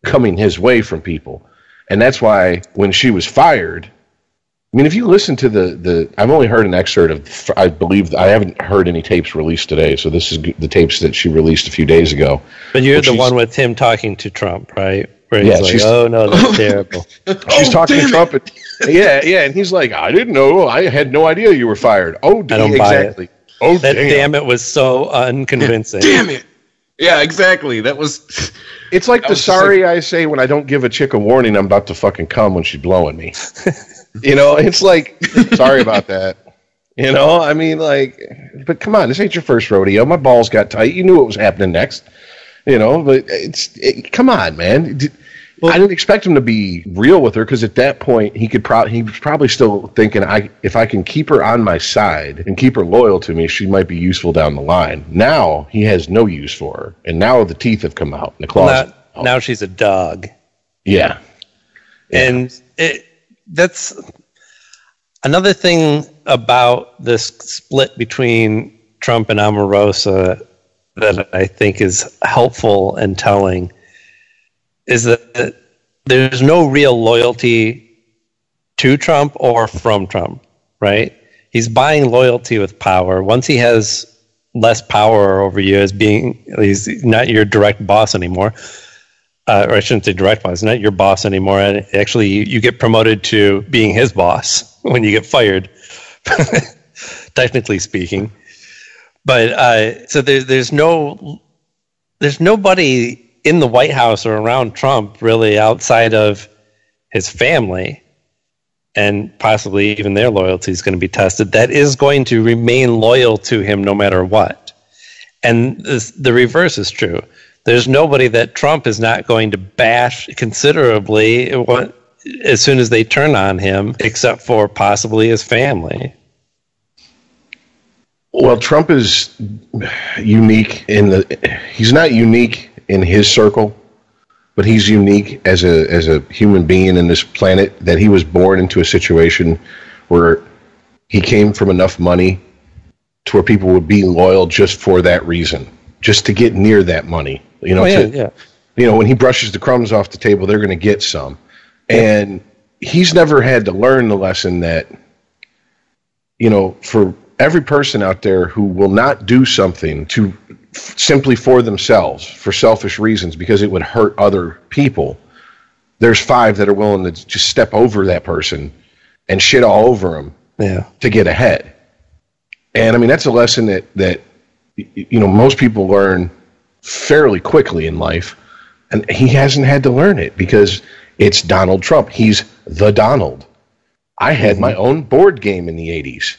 coming his way from people, and that's why when she was fired, I mean, if you listen to the the, I've only heard an excerpt of, I believe I haven't heard any tapes released today, so this is the tapes that she released a few days ago. But you're Well, the one with him talking to Trump, right? Where he's Yeah, like, "Oh no, that's terrible." She's Oh, talking to. Trump, and, yeah, yeah, and he's like, I didn't know, I had no idea you were fired. Oh, I don't buy it. exactly. Oh, That damn. damn it was so unconvincing. Damn it. Yeah, exactly. That was. It's like the was just sorry I say when I don't give a chick a warning I'm about to fucking come when she's blowing me. you know, it's like sorry about that. You know, I mean, like, but come on, this ain't your first rodeo. My balls got tight. You knew what was happening next. You know, but it's it, come on, man. Did- I didn't expect him to be real with her because at that point he could probably he was probably still thinking I if I can keep her on my side and keep her loyal to me, she might be useful down the line. Now he has no use for her, and now the teeth have come out and the claws. Now, now she's a dog. Yeah. And it, that's another thing about this split between Trump and Omarosa that I think is helpful and telling is that there's no real loyalty to Trump or from Trump, right? He's buying loyalty with power. Once he has less power over you as being, he's not your direct boss anymore uh, or I shouldn't say direct boss, not your boss anymore. And actually, you, you get promoted to being his boss when you get fired, technically speaking. But uh, so there, there's no, there's nobody in the White House or around Trump really outside of his family, and possibly even their loyalty is going to be tested. That is going to remain loyal to him no matter what. And this, the reverse is true. There's nobody that Trump is not going to bash considerably as soon as they turn on him, except for possibly his family. Well, Trump is unique in the. He's not unique in his circle, but he's unique as a as a human being in this planet that he was born into a situation where he came from enough money to where people would be loyal just for that reason, just to get near that money. You know, Oh, yeah, to- yeah. you know, when he brushes the crumbs off the table, they're going to get some. And he's never had to learn the lesson that, you know, for every person out there who will not do something to simply for themselves, for selfish reasons, because it would hurt other people, there's five that are willing to just step over that person and shit all over them Yeah. to get ahead. And I mean, that's a lesson that that you know most people learn fairly quickly in life, and he hasn't had to learn it because it's Donald Trump. He's the Donald. I had mm-hmm. my own board game in the '80s.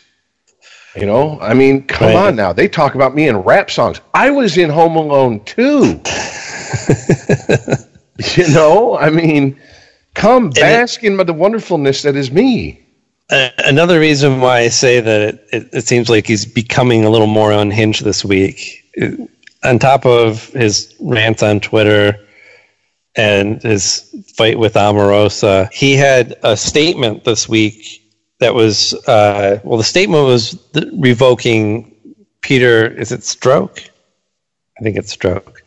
You know, I mean, come Right. on now. They talk about me in rap songs. I was in Home Alone too. you know, I mean, come it- bask in the wonderfulness that is me. Uh, another reason why I say that it, it, it seems like he's becoming a little more unhinged this week, it- on top of his rants on Twitter and his fight with Omarosa, he had a statement this week that was, uh, well, the statement was revoking Peter, is it Stroke? I think it's Stroke.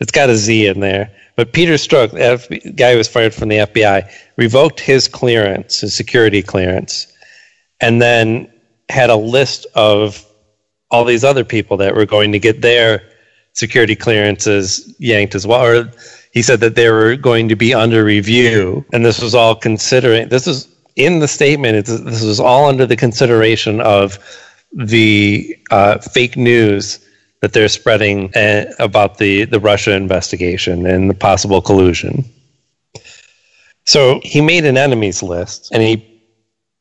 It's got a Z in there. But Peter Stroke, the guy who was fired from the FBI, revoked his clearance, his security clearance, and then had a list of all these other people that were going to get their security clearances yanked as well. Or he said that they were going to be under review, and this was all considering. This is in the statement. This was all under the consideration of the uh, fake news that they're spreading uh, about the, the Russia investigation and the possible collusion. So he made an enemies list and he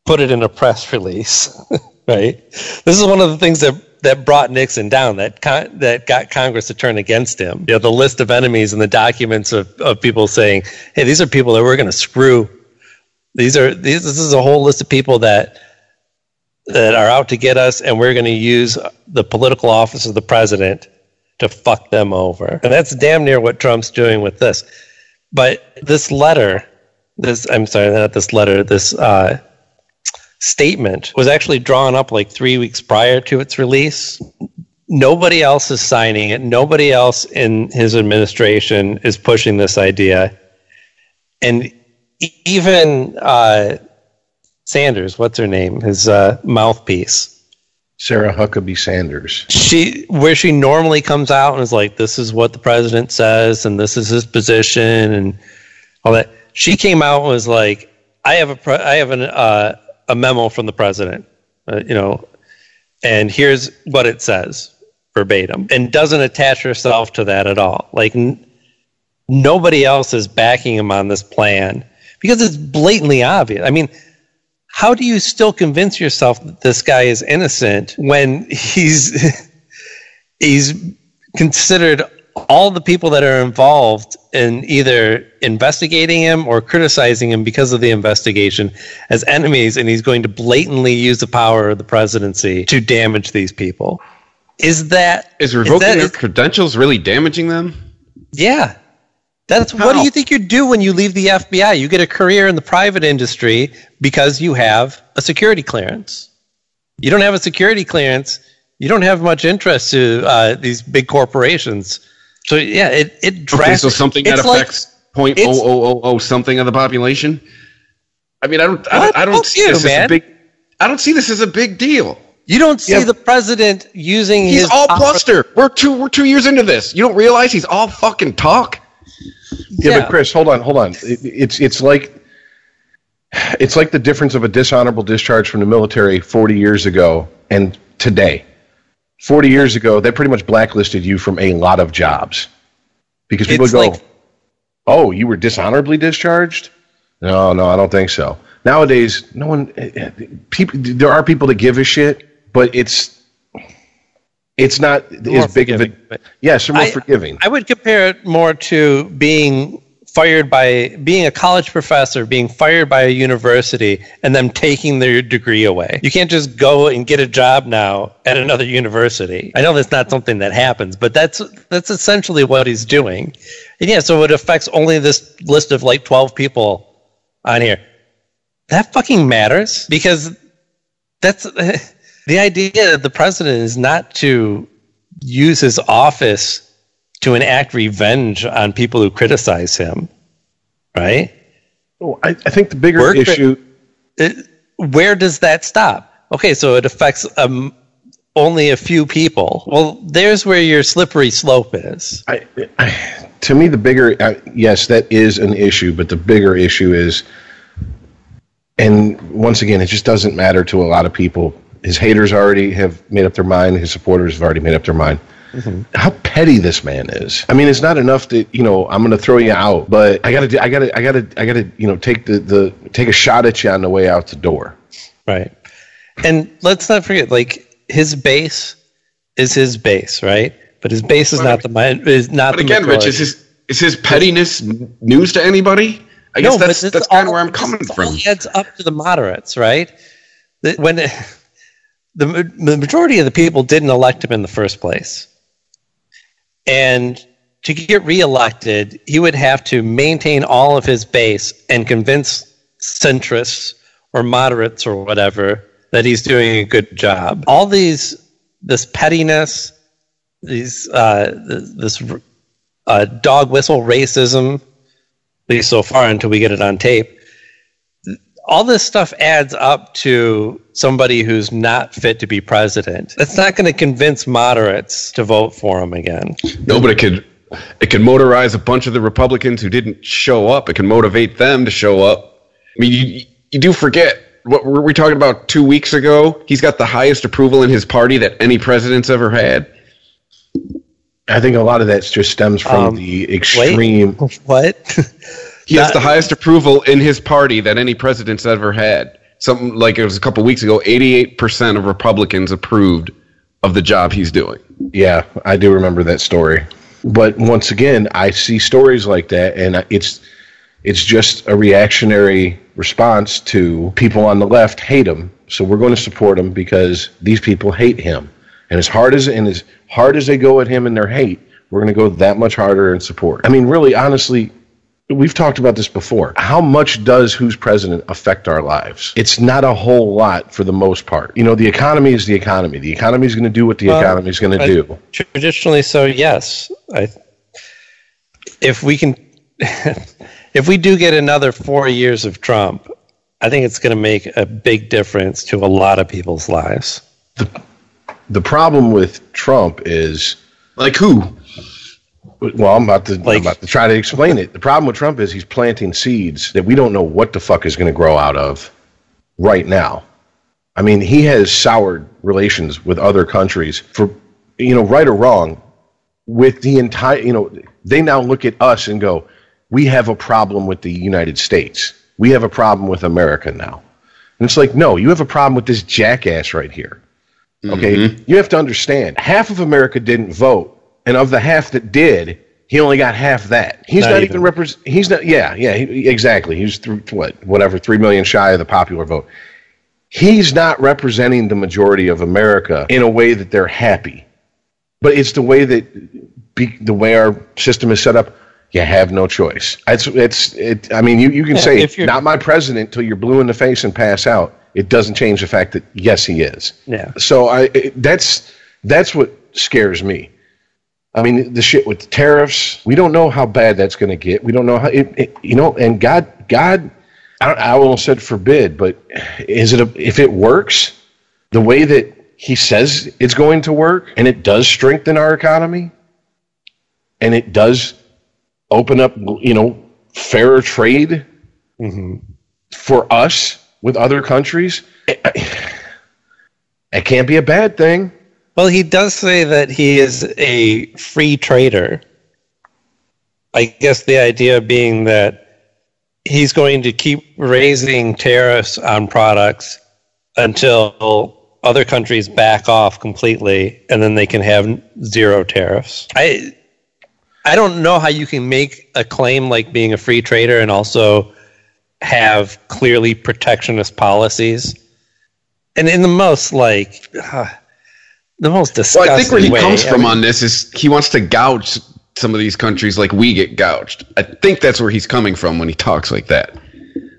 put it in a press release, right? This is one of the things that that brought Nixon down, that con- that got Congress to turn against him. You know, the list of enemies and the documents of, of people saying, "Hey, these are people that we're going to screw. These are these. This is a whole list of people that that are out to get us, and we're going to use the political office of the president to fuck them over." And that's damn near what Trump's doing with this. But this letter, this I'm sorry, not this letter, this uh, statement was actually drawn up like three weeks prior to its release. Nobody else is signing it. Nobody else in his administration is pushing this idea. And even uh, Sanders, what's her name? His uh, mouthpiece. Sarah Huckabee Sanders. She, where she normally comes out and is like, "This is what the president says, and this is his position," and all that. She came out and was like, "I have a, pre- I have an, uh, a memo from the president, uh, you know, and here's what it says verbatim," and doesn't attach herself to that at all. Like, n- nobody else is backing him on this plan because it's blatantly obvious. I mean, how do you still convince yourself that this guy is innocent when he's he's considered all the people that are involved in either investigating him or criticizing him because of the investigation as enemies and he's going to blatantly use the power of the presidency to damage these people is that Is revoking that- their is- credentials really damaging them? yeah. That's what do you think you do when you leave the FBI? You get a career in the private industry because you have a security clearance. You don't have a security clearance, you don't have much interest to uh, these big corporations. So yeah, it it drags. Okay, so something that it's like- affects point it's- oh oh oh oh something of the population. I mean, I don't, I, don't- I don't see you, this as a big. I don't see this as a big deal. you don't see Yeah. the president using He's his all power- bluster. We're two. We're two years into this. You don't realize he's all fucking talk. Yeah, Yeah. but Chris, hold on, hold on. It, it's it's like it's like the difference of a dishonorable discharge from the military 40 years ago and today. 40 years ago, they pretty much blacklisted you from a lot of jobs because people It's go, like- "Oh, you were dishonorably discharged." No, no, I don't think so. Nowadays, no one. eh, eh, People, there are people that give a shit, but it's it's not More as big of a. Yes, they're more I- forgiving. I would compare it more to being fired by being a college professor, being fired by a university, and them taking their degree away. You can't just go and get a job now at another university. I know that's not something that happens, but that's that's essentially what he's doing. And yeah, so it affects only this list of like 12 people on here. That fucking matters because that's the idea of the president is not to use his office to enact revenge on people who criticize him, right? Oh, I, I think the bigger Work- issue. It, where does that stop? Okay, so it affects um, only a few people. Well, there's where your slippery slope is. I, I, to me, the bigger uh, yes, that is an issue, but the bigger issue is, and once again, it just doesn't matter to a lot of people. His haters already have made up their mind. His supporters have already made up their mind. Mm-hmm. How petty this man is. I mean, it's not enough that you know I'm going to throw you out, but I got to, I got to, I got to, I got to, you know, take the the take a shot at you on the way out the door. Right. And let's not forget, like his base is his base, right? But his base is But not the mi- is not But the again, majority. Rich, is his is his pettiness news to anybody? I guess No, but that's this that's all- kind of where I'm coming all from. adds up to the moderates, right? When the, the the majority of the people didn't elect him in the first place, and to get reelected, he would have to maintain all of his base and convince centrists or moderates or whatever that he's doing a good job. All these this pettiness, these uh, th- this uh, dog whistle racism, at least so far until we get it on tape. All this stuff adds up to somebody who's not fit to be president. That's not going to convince moderates to vote for him again. No, but it could it could motorize a bunch of the Republicans who didn't show up. It can motivate them to show up. I mean, you, you do forget what were we talking about two weeks ago? He's got the highest approval in his party that any president's ever had. I think a lot of that just stems from Um, the extreme. What? He has the highest approval in his party that any president's ever had. Something like it was a couple weeks ago, 88% of Republicans approved of the job he's doing. Yeah, I do remember that story. But once again, I see stories like that, and it's it's just a reactionary response to people on the left hate him. So we're going to support him because these people hate him. And as hard as and as hard as they go at him in their hate, we're going to go that much harder in support. I mean, really, honestly, we've talked about this before. How much does who's president affect our lives? It's not a whole lot for the most part. You know, the economy is the economy. The economy is going to do what the Well, economy is going to do. Traditionally, so yes. I, if we can, if we do get another four years of Trump, I think it's going to make a big difference to a lot of people's lives. The problem with Trump is, Like who? Well, I'm about to Like- I'm about to try to explain it. The problem with Trump is he's planting seeds that we don't know what the fuck is going to grow out of right now. I mean, he has soured relations with other countries for, you know, right or wrong, with the entire, you know, they now look at us and go, we have a problem with the United States. We have a problem with America now. And it's like, no, you have a problem with this jackass right here. Okay, mm-hmm. you have to understand. Half of America didn't vote, and of the half that did, he only got half that. He's Not not, even. even, represent. He's not. Yeah, yeah, he, exactly. He's th- what, whatever, three million shy of the popular vote. He's not representing the majority of America in a way that they're happy, but it's the way that be, the way our system is set up. You have no choice. It's it's it. I mean, you, you can Yeah, say if you're- not my president till you're blue in the face and pass out. It doesn't change the fact that yes, he is. Yeah. So I it, that's that's what scares me. I mean, the shit with the tariffs. We don't know how bad that's going to get. We don't know how it, it. You know, and God, God, I, I almost said forbid, but is it a, if it works the way that He says it's going to work, and it does strengthen our economy, and it does open up, you know, fairer trade mm-hmm. for us with other countries. It, it can't be a bad thing. Well, he does say that he is a free trader. I guess the idea being that he's going to keep raising tariffs on products until other countries back off completely and then they can have zero tariffs. I I don't know how you can make a claim like being a free trader and also have clearly protectionist policies. And in the most like uh, the most disgusting Well, I think where he way, comes I from mean- on this is he wants to gouge some of these countries like we get gouged. I think that's where he's coming from when he talks like that.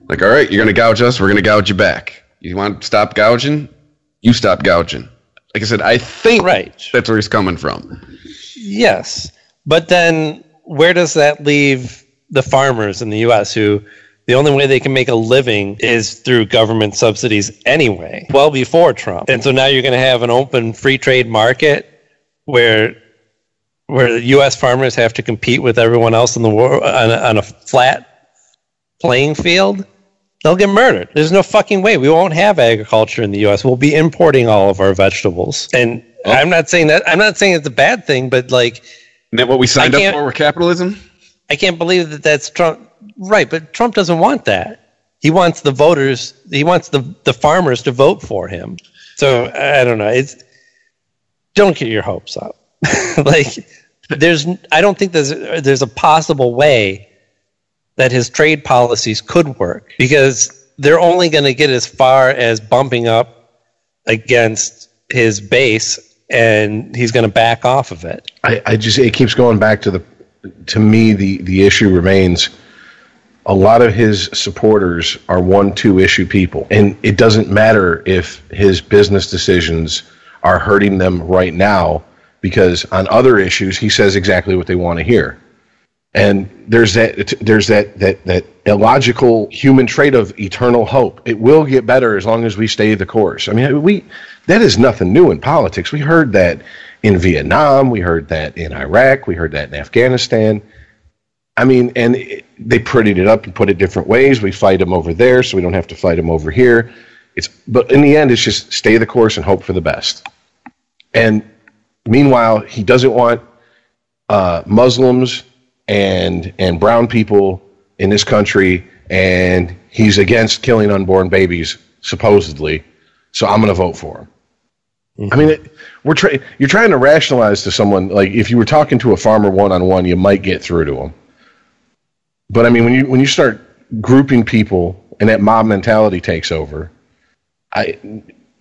Like, all right, you're going to gouge us, we're going to gouge you back. You want to stop gouging? You stop gouging. Like I said, I think Right. that's where he's coming from. Yes. But then where does that leave the farmers in the US who the only way they can make a living is through government subsidies anyway, well before Trump. And so now you're going to have an open free trade market where where the US farmers have to compete with everyone else in the world on a, on a flat playing field. They'll get murdered. There's no fucking way. We won't have agriculture in the US. We'll be importing all of our vegetables. And oh. I'm not saying that I'm not saying it's a bad thing, but like Isn't that what we signed up for with capitalism? I can't believe that that's Trump. Right, but Trump doesn't want that. He wants the voters. He wants the the farmers to vote for him. So I don't know. It's don't get your hopes up. like there's, I don't think there's there's a possible way that his trade policies could work because they're only going to get as far as bumping up against his base, and he's going to back off of it. I, I just it keeps going back to the to me the the issue remains a lot of his supporters are one two issue people. And it doesn't matter if his business decisions are hurting them right now because on other issues he says exactly what they want to hear. And there's that there's that that that illogical human trait of eternal hope. It will get better as long as we stay the course. I mean we that is nothing new in politics. We heard that in vietnam. We heard that in iraq. We heard that in afghanistan i mean and it, they prettied it up and put it different ways. We fight them over there so we don't have to fight them over here. It's but in the end it's just stay the course and hope for the best. And meanwhile he doesn't want uh, muslims and and brown people in this country and he's against killing unborn babies supposedly. So i'm going to vote for him. I mean it, we're trying you're trying to rationalize to someone like if you were talking to a farmer one on one you might get through to him but i mean when you when you start grouping people and that mob mentality takes over i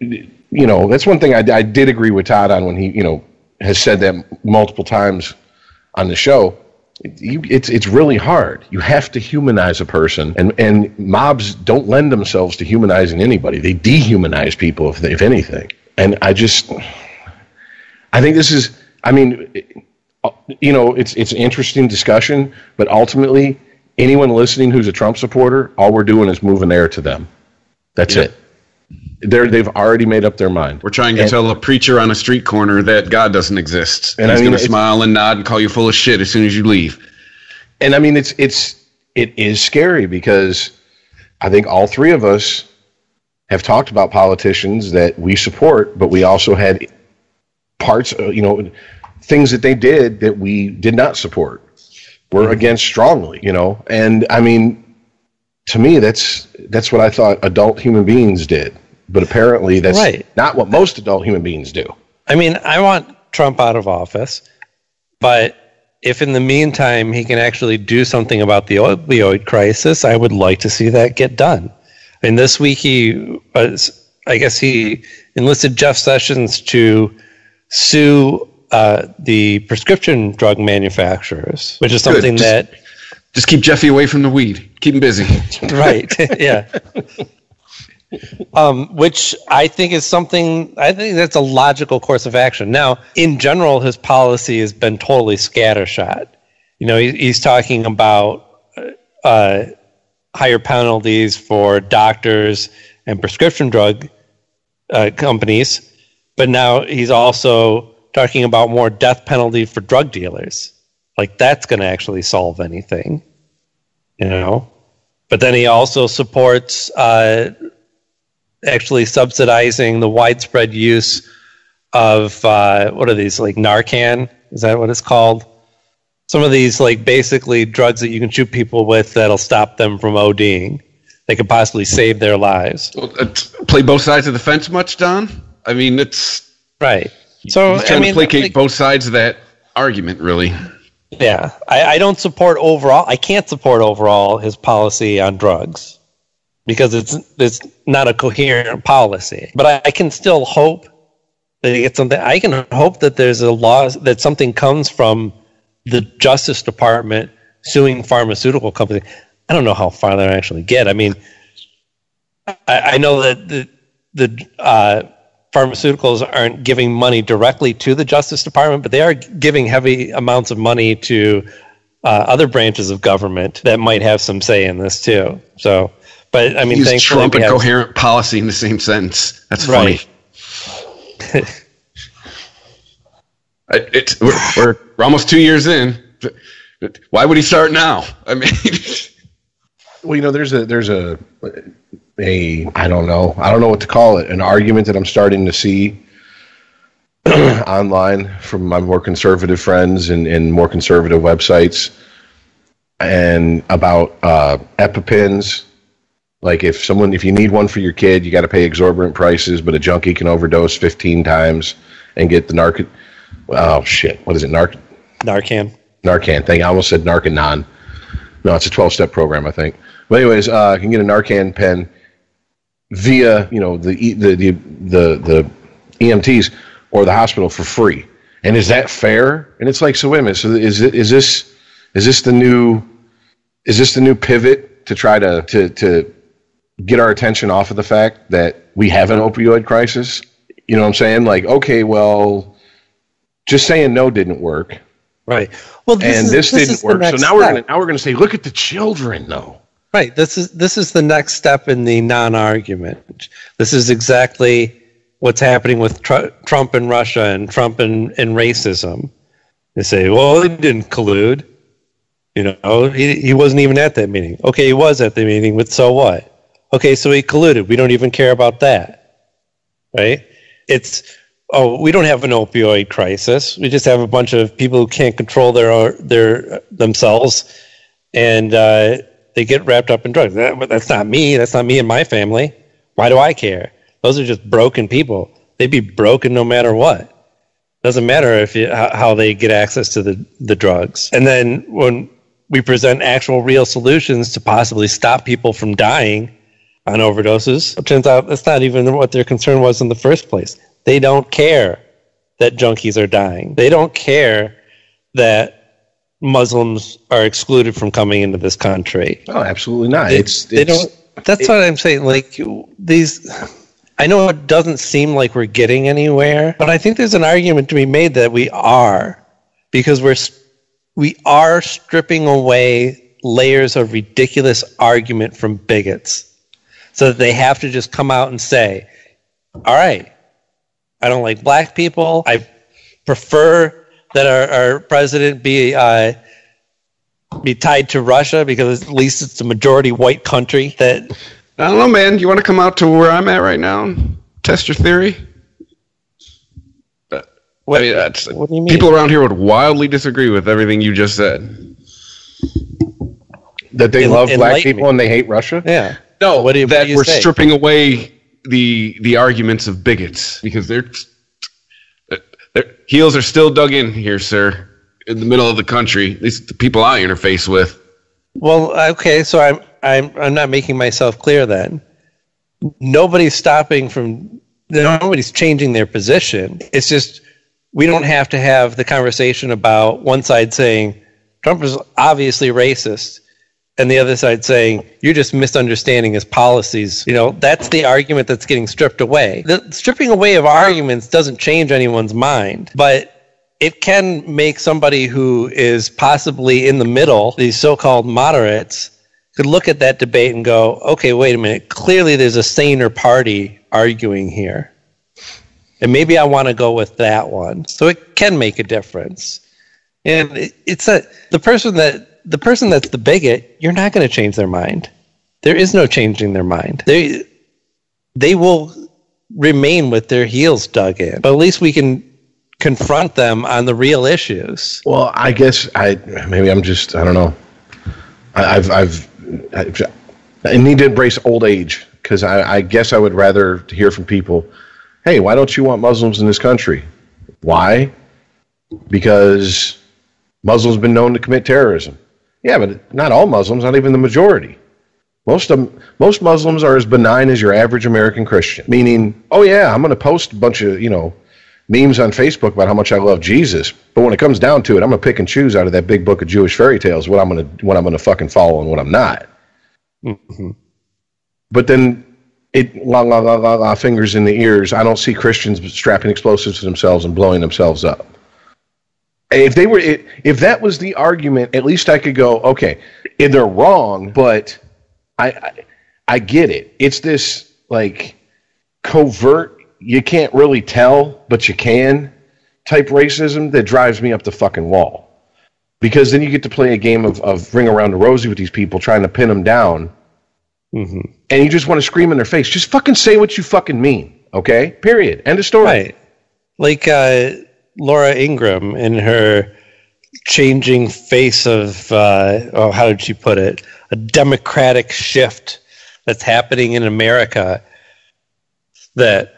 you know that's one thing I, I did agree with todd on when he you know has said that multiple times on the show it, you, it's it's really hard. You have to humanize a person, and and mobs don't lend themselves to humanizing anybody. They dehumanize people, if they, if anything. And I just, I think this is. I mean, you know, it's it's an interesting discussion, but ultimately, anyone listening who's a Trump supporter, all we're doing is moving air to them. That's Yeah. it. They're they've already made up their mind. We're trying to And- tell a preacher on a street corner that God doesn't exist. And He's I mean, going to smile and nod and call you full of shit as soon as you leave. and I mean it's it's it is scary because I think all three of us have talked about politicians that we support, but we also had parts, you know, things that they did that we did not support. We're mm-hmm. against strongly, you know, and I mean, to me, that's that's what I thought adult human beings did, but apparently that's Right. not what most adult human beings do. I mean, I want Trump out of office, but if in the meantime he can actually do something about the opioid crisis, I would like to see that get done. I mean, this week he was, I guess he enlisted Jeff Sessions to sue uh, the prescription drug manufacturers, which is something Just- that Just keep Jeffy away from the weed. Keep him busy. right. Yeah. Um, which i think is something i think that's a logical course of action. Now in general his policy has been totally scattershot. You know he, he's talking about uh, higher penalties for doctors and prescription drug uh, companies but now he's also talking about more death penalty for drug dealers like that's going to actually solve anything you know but then he also supports uh, actually subsidizing the widespread use of uh, what are these like Narcan? Is that what it's called? Some of these like basically drugs that you can shoot people with that'll stop them from ODing. They could possibly save their lives. Well, uh, play both sides of the fence much, Don? I mean, it's Right. So he's I trying mean, to placate like- both sides of that argument, really. Yeah, I, I don't support overall. I can't support overall his policy on drugs because it's it's not a coherent policy. But I, I can still hope that he gets something. I can hope that there's a law that something comes from the Justice Department suing pharmaceutical companies. I don't know how far they actually get. I mean, I, I know that the the uh, pharmaceuticals aren't giving money directly to the Justice Department, but they are giving heavy amounts of money to uh, other branches of government that might have some say in this too. So, but I mean, Use thankfully Trump and have- coherent policy in the same sentence. That's funny. Right. I- It's we're, we're we're almost two years in. Why would he start now? I mean, Well, you know, there's a there's a a I don't know I don't know what to call it an argument that I'm starting to see online from my more conservative friends and, and more conservative websites and about uh, EpiPens. Like if someone if you need one for your kid, you got to pay exorbitant prices, but a junkie can overdose 15 times and get the narc. Oh shit! What is it? Narc Narcan. Narcan thing. I almost said Narconon. No, it's a 12 step program, I think. But anyways, uh, you can get a Narcan pen via you know the the the the, the EMTs or the hospital for free. And is that fair? And it's like, so wait a minute. So is it is this is this the new is this the new pivot to try to to to get our attention off of the fact that we have an opioid crisis? You know what I'm saying? Like, okay, well, just saying no didn't work Right. Well, and is- this, is didn't work. So now we're gonna now we're gonna say, look at the children, though. Right. This is this is the next step in the non-argument. This is exactly what's happening with tr- Trump and Russia and Trump and, and racism. They say, "Well, he didn't collude." You know, he he wasn't even at that meeting. Okay, he was at the meeting, but so what? Okay, so he colluded. We don't even care about that. Right? It's oh, we don't have an opioid crisis. We just have a bunch of people who can't control their their themselves and uh, they get wrapped up in drugs. That, that's not me. That's not me and my family. Why do I care? Those are just broken people. They'd be broken no matter what. Doesn't matter if you, how, how they get access to the, the drugs. And then when we present actual real solutions to possibly stop people from dying on overdoses, it turns out that's not even what their concern was in the first place. They don't care that junkies are dying. They don't care that Muslims are excluded from coming into this country. Oh, absolutely not. They, it's, they it's don't. That's what I'm saying. Like these, I know it doesn't seem like we're getting anywhere, but I think there's an argument to be made that we are, because we're we are stripping away layers of ridiculous argument from bigots, so that they have to just come out and say, "All right, I don't like black people. I prefer that our, our president be." Uh, be tied to Russia because at least it's a majority white country that I don't know, man. You want to come out to where I'm at right now? and Test your theory. Uh, I mean, that's, what do you mean? People around here would wildly disagree with everything you just said. that they En- love black enlighten people and they hate Russia. yeah No, What do you- what that do you we're say? stripping away the the arguments of bigots because they're, their heels are still dug in here, sir, in the middle of the country. At least the people I interface with. well okay so I'm I'm I'm not making myself clear then nobody's stopping from nobody's changing their position it's just we don't have to have the conversation about one side saying Trump is obviously racist and the other side saying you're just misunderstanding his policies. You know, that's the argument that's getting stripped away. The stripping away of arguments doesn't change anyone's mind, but it can make somebody who is possibly in the middle, these so-called moderates, could look at that debate and go, "Okay, wait a minute. Clearly there's a saner party arguing here." And maybe I want to go with that one. So it can make a difference. And it, it's a the person that the person that's the bigot, you're not going to change their mind. There is no changing their mind. They they will remain with their heels dug in. But at least we can confront them on the real issues. Well, I guess I maybe I'm just I don't know. I, I've I've I, I need to embrace old age because I, I guess I would rather hear from people. Hey, why don't you want Muslims in this country? Why? Because Muslims been known to commit terrorism. Yeah, but not all Muslims, not even the majority. Most of most Muslims are as benign as your average American Christian. Meaning, oh yeah, I'm going to post a bunch of you know memes on Facebook about how much I love Jesus, but when it comes down to it, I'm going to pick and choose out of that big book of Jewish fairy tales what I'm going to what I'm going to fucking follow and what I'm not. Mm-hmm. But then it la la la la la fingers in the ears. I don't see Christians strapping explosives to themselves and blowing themselves up. If they were, if that was the argument, at least I could go, okay, if they're wrong, but I, I, I get it. It's this like covert, you can't really tell, but you can type racism that drives me up the fucking wall. Because then you get to play a game of, of ring around the rosy with these people, trying to pin them down, and you just want to scream in their face. Just fucking say what you fucking mean, okay? Period. End of story. Right. Like uh, Laura Ingraham in her changing face of, uh, oh, how did she put it? A democratic shift that's happening in America that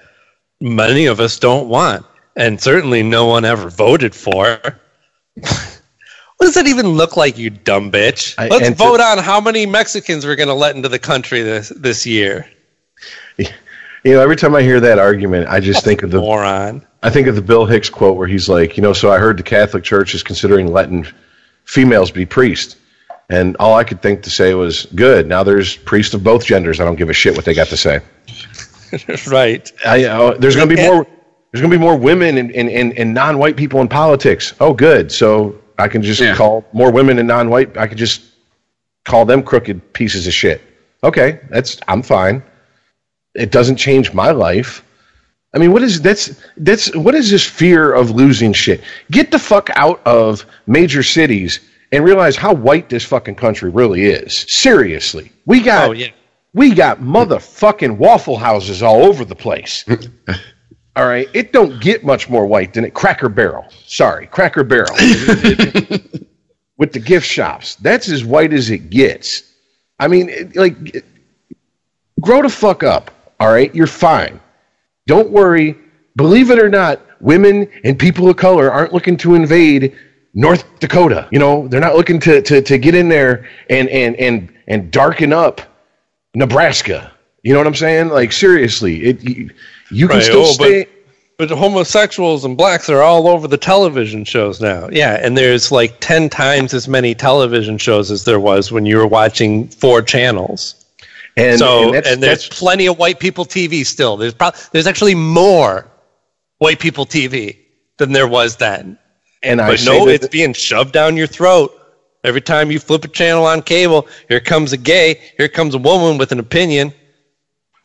many of us don't want, and certainly no one ever voted for. What does that even look like, you dumb bitch? Let's vote on how many Mexicans we're going to let into the country this this year. You know, every time I hear that argument, I just think of the Moron. I think of the Bill Hicks quote where he's like, you know, so I heard the Catholic Church is considering letting females be priests. And all I could think to say was, good. Now there's priests of both genders. I don't give a shit what they got to say. right. I, uh, there's going to be more. There's going to be more women and, and, and, and non-white people in politics. Oh, good. So I can just Yeah. call more women and non-white. I could just call them crooked pieces of shit. Okay, that's I'm fine. It doesn't change my life. I mean, what is that's that's what is this fear of losing shit? Get the fuck out of major cities and realize how white this fucking country really is. Seriously, we got Oh, yeah. we got motherfucking waffle houses all over the place. all right, it don't get much more white than it. Cracker Barrel, sorry, Cracker Barrel with the gift shops. That's as white as it gets. I mean, it- like, grow the fuck up. All right, you're fine. Don't worry. Believe it or not, women and people of color aren't looking to invade North Dakota. You know, they're not looking to to, to get in there and and and and darken up Nebraska. You know what I'm saying? Like seriously, it you, you can still oh, but- stay. But homosexuals and blacks are all over the television shows now. Yeah, and there's like 10 times as many television shows as there was when you were watching four channels. And, so, and, that's, there's that's plenty of white people TV still. There's pro- there's actually more white people TV than there was then. and I But say no, it's being shoved down your throat. Every time you flip a channel on cable, here comes a gay, here comes a woman with an opinion.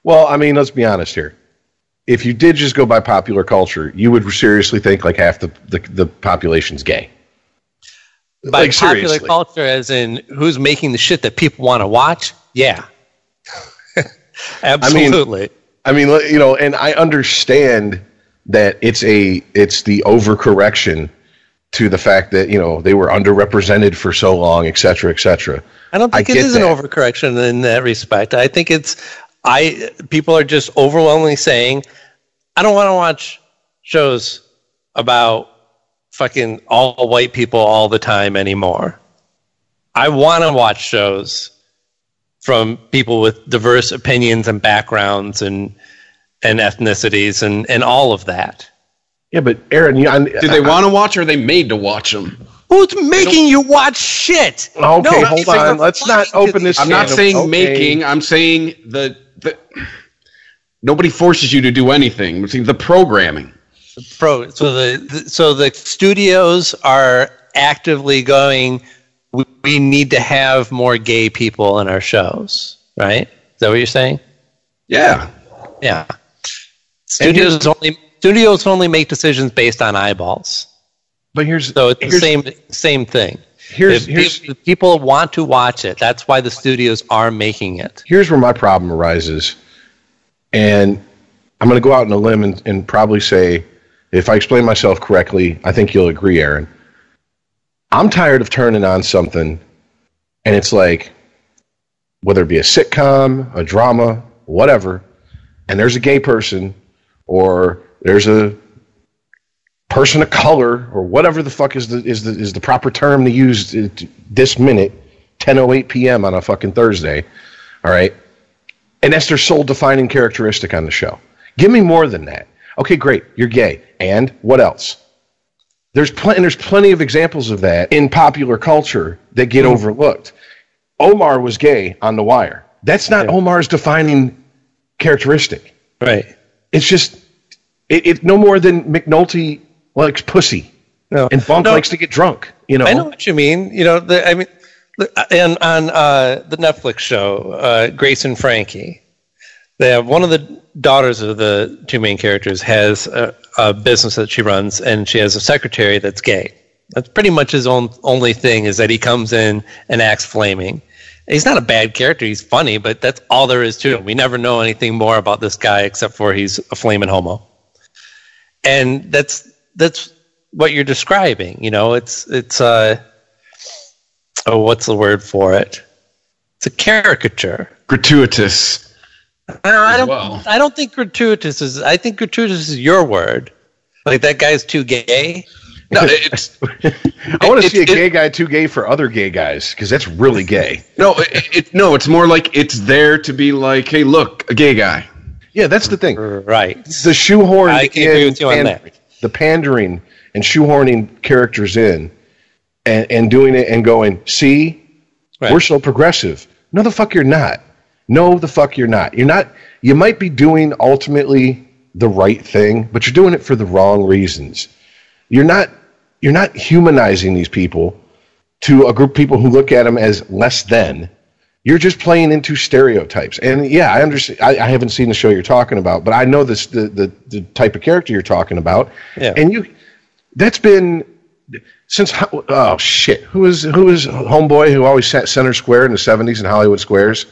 Well, I mean, let's be honest here. If you did just go by popular culture, you would seriously think like half the the, the population's gay. By Like, popular seriously. culture, as in who's making the shit that people want to watch? Yeah. Absolutely. I mean, you know, and I understand that it's a it's the overcorrection to the fact that you know they were underrepresented for so long, et cetera, et cetera. I don't think I it is an that. overcorrection in that respect. I think it's I people are just overwhelmingly saying, I don't want to watch shows about fucking all white people all the time anymore. I want to watch shows from people with diverse opinions and backgrounds and and ethnicities and and all of that. Yeah, but Aaron, you, I, Do they want to watch or are they made to watch them? Who's making you watch shit? Okay, No, hold on. Let's not open this I'm not of- saying okay. making. I'm saying the, the nobody forces you to do anything. I'm saying the programming. pro so the, the so the studios are actively going we, we need to have more gay people in our shows right? Is that what you're saying? Yeah. yeah. Studios only studios only make decisions based on eyeballs. But here's so it's the same same thing. Here's here's if people want to watch it that's why the studios are making it. Here's where my problem arises, and I'm going to go out on a limb and, and probably say, if I explain myself correctly, I think you'll agree, Aaron. I'm tired of turning on something, and it's like, whether it be a sitcom, a drama, whatever, and there's a gay person, or there's a person of color or whatever the fuck is the is the is the proper term to use this minute, 10:08 p.m. on a fucking Thursday. All right, and that's their sole defining characteristic on the show. Give me more than that. Okay, great, you're gay, and what else? There's plenty. There's plenty of examples of that in popular culture that get overlooked. Omar was gay on The Wire. That's not Omar's defining characteristic. Right. It's just it, it's no more than McNulty likes pussy No. and Bunk No. likes to get drunk. You know, I know what you mean. You know, the, I mean, and on uh, the Netflix show, uh, Grace and Frankie, they have one of the daughters of the two main characters has a, a business that she runs, and she has a secretary that's gay. That's pretty much his own only thing is that he comes in and acts flaming. He's not a bad character. He's funny, but that's all there is to him. We never know anything more about this guy except for he's a flaming homo. And that's that's what you're describing. You know, it's it's uh oh, what's the word for it? It's a caricature. Gratuitous. No, I don't. well. I don't think gratuitous is. I think gratuitous is your word. Like that guy's too gay. No, it's I want to see a it- gay guy too gay for other gay guys because that's really gay. no, it, it, no. It's more like it's there to be like, hey, look, a gay guy. Yeah, that's the thing. Right. The shoehorn, I can agree with you on that. the pandering and shoehorning characters in, and and doing it and going, see, Right. we're so progressive. No, the fuck you're not. No, the fuck you're not. You're not. You might be doing ultimately the right thing, but you're doing it for the wrong reasons. You're not. You're not humanizing these people to a group of people who look at them as less than. You're just playing into stereotypes. And yeah, I understand. I, I haven't seen the show you're talking about, but I know this the, the the type of character you're talking about. Yeah. And you, that's been since oh shit, who was who was homeboy who always sat center square in the '70s in Hollywood squares?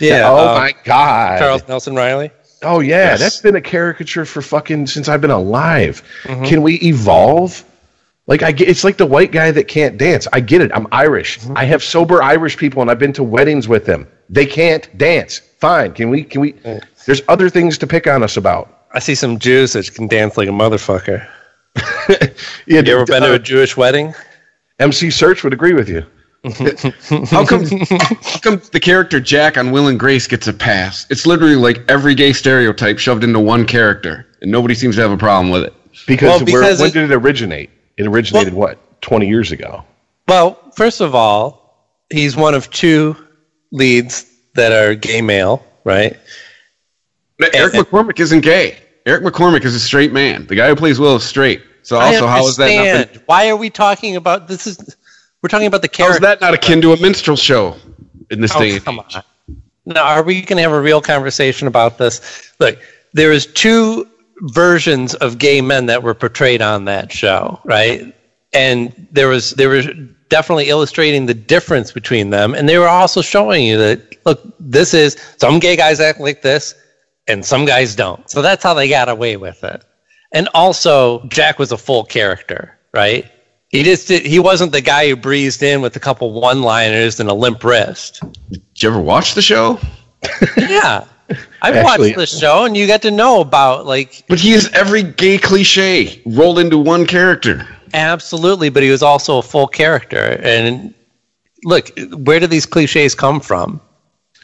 Yeah. Oh uh, my god. Charles Nelson Reilly. Oh yeah, Yes. that's been a caricature for fucking since I've been alive. Mm-hmm. Can we evolve? Like I get, it's like the white guy that can't dance. I get it. I'm Irish. Mm-hmm. I have sober Irish people, and I've been to weddings with them. They can't dance. Fine. Can we? Can we? There's other things to pick on us about. I see some Jews that can dance like a motherfucker. Yeah, You ever been to uh, a Jewish wedding? MC Serch would agree with you. How come? how come the character Jack on Will and Grace gets a pass? It's literally like every gay stereotype shoved into one character, and nobody seems to have a problem with it. Because, Well, where, because when it- did it originate? It originated what? 20 years ago. Well, first of all, he's one of two leads that are gay male, right? Eric and- McCormack isn't gay. Eric McCormack is a straight man. The guy who plays Will is straight. So also, how is that understand. nothing? Why are we talking about this? Is we're talking about the How is character? that not akin to a minstrel show in this oh, day? Oh, and come on. Now, are we going to have a real conversation about this? Look, there is two versions of gay men that were portrayed on that show, right? And there was there was definitely illustrating the difference between them, and they were also showing you that look, this is some gay guys act like this, and some guys don't. So that's how they got away with it. And also, Jack was a full character, right? He just did, he wasn't the guy who breezed in with a couple one-liners and a limp wrist. Did you ever watch the show? Yeah. I've Actually- watched the show and you get to know about like But he is every gay cliche rolled into one character. absolutely, but he was also a full character. And look, where do these cliches come from?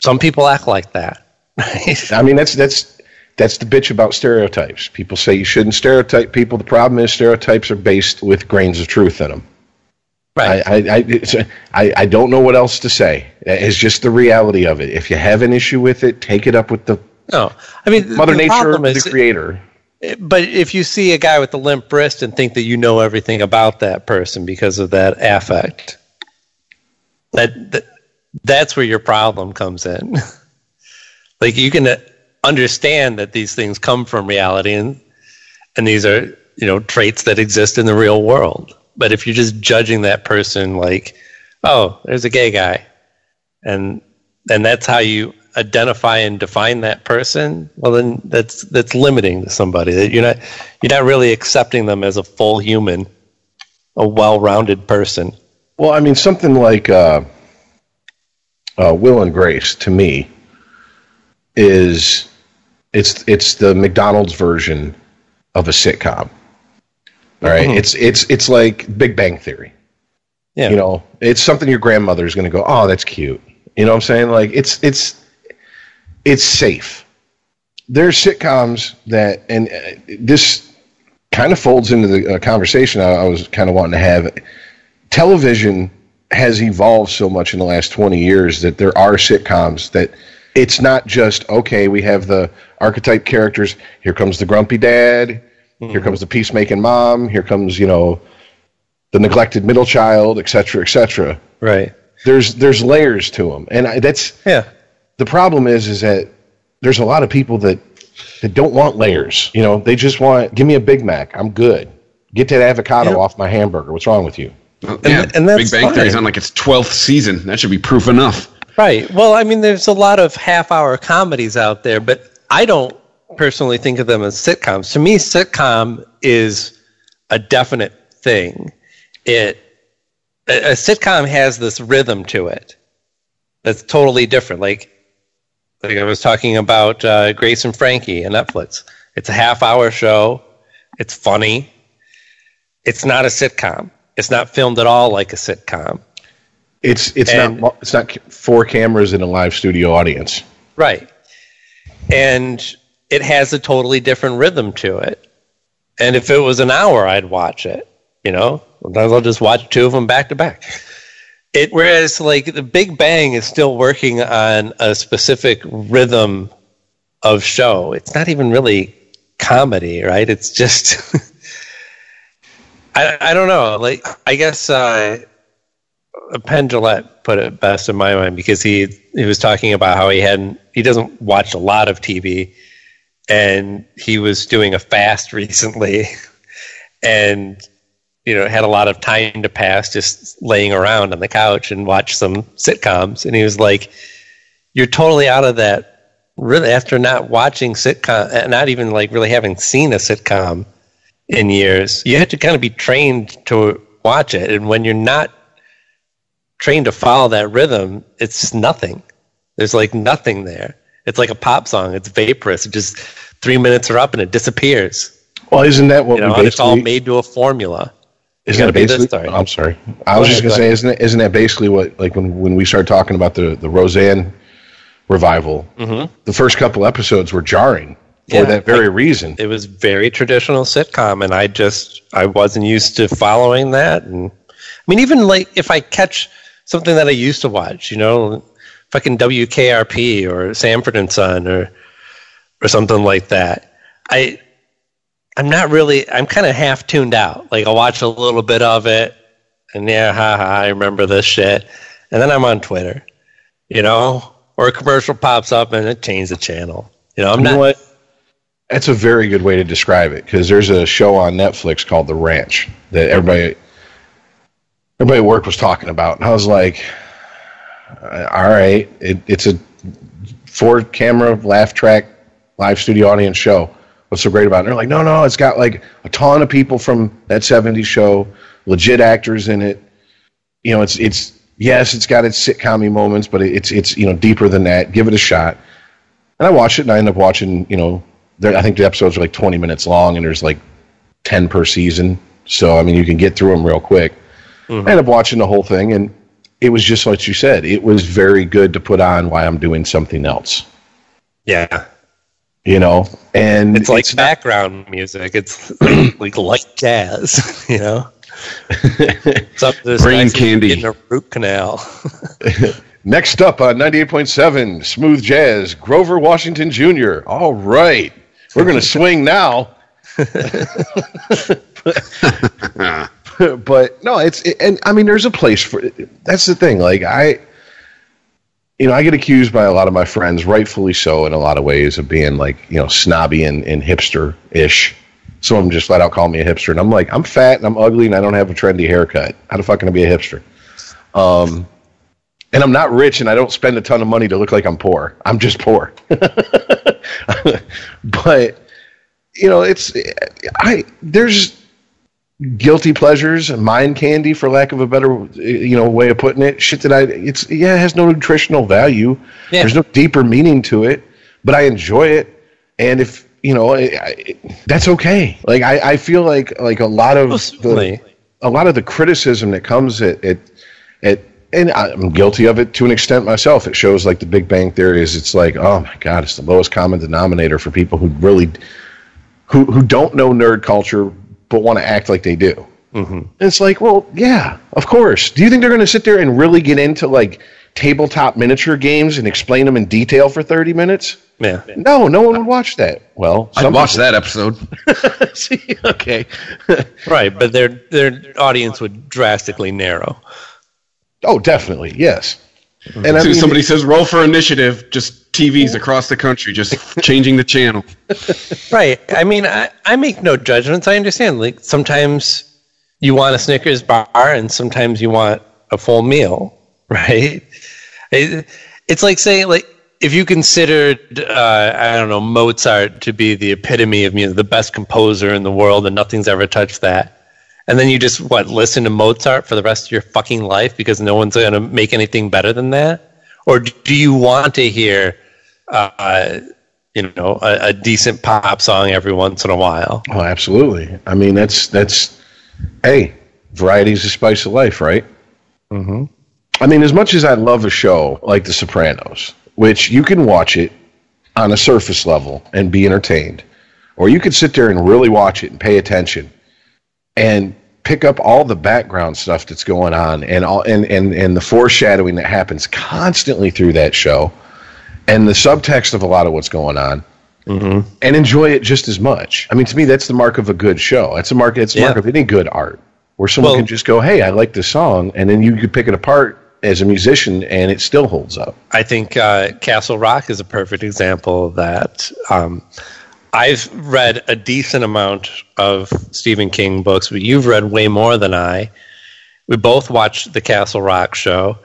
Some people act like that. I mean, that's that's that's the bitch about stereotypes. People say you shouldn't stereotype people. The problem is stereotypes are based with grains of truth in them. Right. I, I, I, it's, I, I don't know what else to say. It's just the reality of it. If you have an issue with it, take it up with the no. I mean Mother the Nature, problem the creator. But if you see a guy with a limp wrist and think that you know everything about that person because of that affect, that, that that's where your problem comes in. like you can understand that these things come from reality and and these are you know traits that exist in the real world. But if you're just judging that person like, oh, there's a gay guy, and and that's how you identify and define that person, well then that's that's limiting to somebody. That you're not you're not really accepting them as a full human, a well-rounded person. Well, I mean, something like uh, uh, Will and Grace to me is it's it's the McDonald's version of a sitcom. All right? it's it's it's like Big Bang Theory. Yeah. You know, it's something your grandmother is going to go, "Oh, that's cute." You know what I'm saying? Like it's it's it's safe. There's sitcoms that, and uh, this kind of folds into the uh, conversation I, I was kind of wanting to have. Television has evolved so much in the last 20 years that there are sitcoms that it's not just okay we have the archetype characters here comes the grumpy dad here mm-hmm. comes the peacemaking mom here comes you know the neglected middle child etc etc Right. there's there's layers to them and I, that's Yeah. the problem is is that there's a lot of people that that don't want layers you know they just want give me a big mac i'm good get that avocado Yeah. off my hamburger what's wrong with you Well, yeah, and that's Big Bang Theory's fine. on like its twelfth season. That should be proof enough. Right. Well, I mean, there's a lot of half-hour comedies out there, but I don't personally think of them as sitcoms. To me, sitcom is a definite thing. It a, a sitcom has this rhythm to it that's totally different. Like, like I was talking about uh, Grace and Frankie on Netflix. It's a half-hour show. It's funny. It's not a sitcom. It's not filmed at all like a sitcom. It's it's And- not it's not four cameras in a live studio audience Right. And it has a totally different rhythm to it. And if it was an hour, I'd watch it. You know, sometimes I'll just watch two of them back to back. It whereas like the Big Bang is still working on a specific rhythm of show. It's not even really comedy, right? It's just I I don't know. Like I guess uh, Penn put it best in my mind because he he was talking about how he hadn't he doesn't watch a lot of TV, and he was doing a fast recently, and you know had a lot of time to pass just laying around on the couch and watch some sitcoms, and he was like, "You're totally out of that." Really, after not watching sitcom, uh, not even like really having seen a sitcom in years, you have to kind of be trained to watch it, and when you're not trained to follow that rhythm, it's nothing. There's like nothing there. It's like a pop song. It's vaporous. It just three minutes are up and it disappears. well isn't that what You know, it's all made to a formula. isn't that be this basically i'm sorry i was Go just ahead, going to go say isn't it, isn't that basically what like when when we started talking about the the roseanne revival mm-hmm. the first couple episodes were jarring for Yeah, that very reason It was very traditional sitcom, and I just I wasn't used to following that. And I mean, even like if I catch something that I used to watch, you know, fucking WKRP or Sanford and Son or or something like that, I I'm not really I'm kind of half tuned out. Like I'll watch a little bit of it, and yeah, haha, I remember this shit, and then I'm on Twitter, you know, or a commercial pops up and it changes the channel. You know, I'm you not. know what that's a very good way to describe it because there's a show on netflix called the ranch that everybody everybody at work was talking about and i was like all right it, it's a four camera laugh track live studio audience show what's so great about it and they're like no no it's got like a ton of people from that 70s show legit actors in it you know it's it's yes it's got its sitcom moments but it's it's you know deeper than that give it a shot and I watched it, and I ended up watching. You know, I think the episodes are like 20 minutes long, and there's like 10 per season. So I mean, you can get through them real quick. Mm-hmm. I ended up watching the whole thing, and it was just like you said. It was very good to put on while I'm doing something else. Yeah, You know, and it's like not- background music. It's like, like light jazz, you know. It's up to this Brain candy. getting a root canal. Next up on 98.7 Smooth Jazz, Grover Washington Jr. All right. We're going to swing now. but no, it's and I mean there's a place for that's the thing. Like I you know, I get accused by a lot of my friends, rightfully so in a lot of ways, of being like, you know, snobby and, and hipster ish. Some of them just flat out call me a hipster. And I'm like, I'm fat and I'm ugly and I don't have a trendy haircut. How the fuck can I be a hipster? Um and I'm not rich and I don't spend a ton of money to look like I'm poor. I'm just poor. but you know, it's I there's guilty pleasures, mind candy for lack of a better you know way of putting it. Shit that I it's yeah, it has no nutritional value. Yeah. There's no deeper meaning to it, but I enjoy it. And if you know, I, I, that's okay. Like I, I feel like like a lot of oh, the, a lot of the criticism that comes at at, at and I'm guilty of it to an extent myself. It shows like the Big Bang Theory is. It's like, oh my god, it's the lowest common denominator for people who really who who don't know nerd culture but want to act like they do. Mm-hmm. And it's like, well, yeah, of course. Do you think they're going to sit there and really get into like tabletop miniature games and explain them in detail for 30 minutes? Yeah. No, no one would watch that. Well, I'd some watch that episode. See, okay. Right, but their their audience would drastically narrow. oh, definitely, yes. And I As soon mean, somebody says roll for initiative, just TVs across the country, just changing the channel. Right. I mean, I, I make no judgments. I understand. Like sometimes you want a Snickers bar, and sometimes you want a full meal. Right. It, it's like saying like if you considered uh, I don't know Mozart to be the epitome of music, the best composer in the world, and nothing's ever touched that. And then you just what listen to Mozart for the rest of your fucking life because no one's going to make anything better than that, or do you want to hear, uh, you know, a, a decent pop song every once in a while? oh, absolutely. I mean, that's that's hey, variety's the spice of life, right? Mm-hmm. I mean, as much as I love a show like The Sopranos, which you can watch it on a surface level and be entertained, or you could sit there and really watch it and pay attention and pick up all the background stuff that's going on and all and, and, and the foreshadowing that happens constantly through that show and the subtext of a lot of what's going on and enjoy it just as much. I mean, to me, that's the mark of a good show. That's a mark. It's the mark of any good art, where someone Well- can just go, "Hey, I like this song," and then you could pick it apart as a musician, and it still holds up. I think uh, Castle Rock is a perfect example of that. Um, I've read a decent amount of Stephen King books, but you've read way more than I. We both watched the Castle Rock show,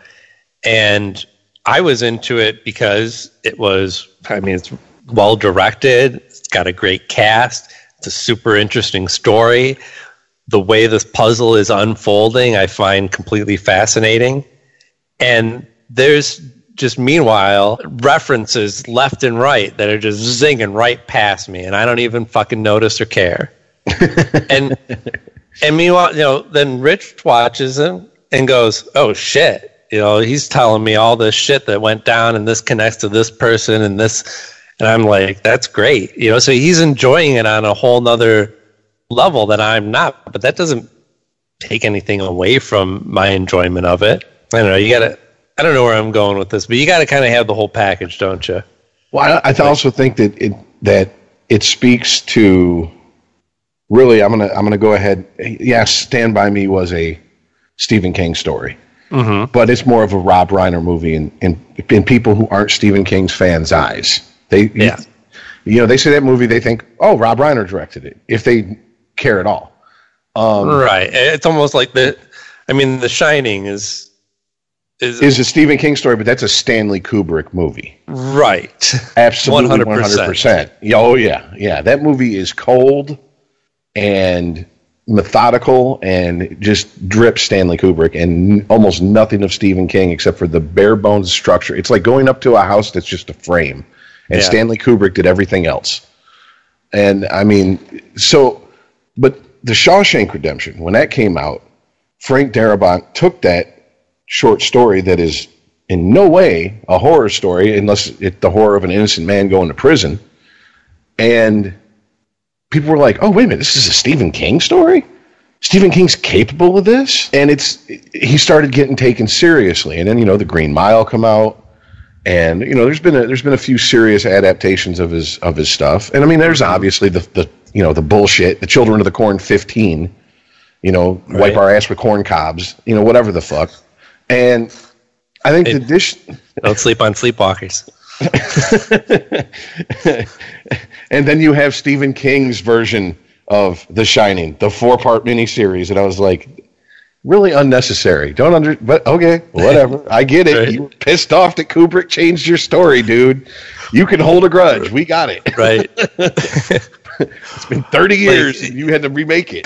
and I was into it because it was, I mean, it's well directed, it's got a great cast, it's a super interesting story. The way this puzzle is unfolding, I find completely fascinating. And there's just meanwhile references left and right that are just zinging right past me, and I don't even fucking notice or care. and and meanwhile, you know, then Rich watches him and goes, "Oh shit." You know, he's telling me all this shit that went down, and this connects to this person, and this, and I'm like, that's great. You know, so he's enjoying it on a whole nother level that I'm not. But that doesn't take anything away from my enjoyment of it. I don't know. You gotta. I don't know where I'm going with this, but you got to kind of have the whole package, don't you? Well, I, I also think that it that it speaks to really. I'm gonna I'm gonna go ahead. Yes, Stand by Me was a Stephen King story, mm-hmm. but it's more of a Rob Reiner movie in in, in people who aren't Stephen King's fans' eyes. They Yeah. you know they see that movie they think oh Rob Reiner directed it if they care at all. right. It's almost like the. I mean, The Shining is is, Is a Stephen King story, but that's a Stanley Kubrick movie. right. Absolutely, 100%. one hundred percent. Oh yeah, yeah. That movie is cold and methodical and just drips Stanley Kubrick and almost nothing of Stephen King except for the bare bones structure. It's like going up to a house that's just a frame, and Yeah. Stanley Kubrick did everything else. And I mean, so, but the Shawshank Redemption when that came out, Frank Darabont took that short story that is in no way a horror story unless it's the horror of an innocent man going to prison. And people were like, "Oh, wait a minute, this is a Stephen King story? Stephen King's capable of this?" And it's he started getting taken seriously. And then, you know, The Green Mile come out and you know, there's been a, there's been a few serious adaptations of his of his stuff. And I mean, there's mm-hmm. obviously the the you know, the bullshit, the Children of the Corn 15, you know, wipe our ass with corn cobs, you know, whatever the fuck. And I think the dish Don't sleep on sleepwalkers. and then you have Stephen King's version of The Shining, the four part miniseries, and I was like, really unnecessary. Don't under, but okay, whatever. I get it. Right. You were pissed off that Kubrick changed your story, dude. You can hold a grudge. We got it. Right. It's been 30 years and you had to remake it.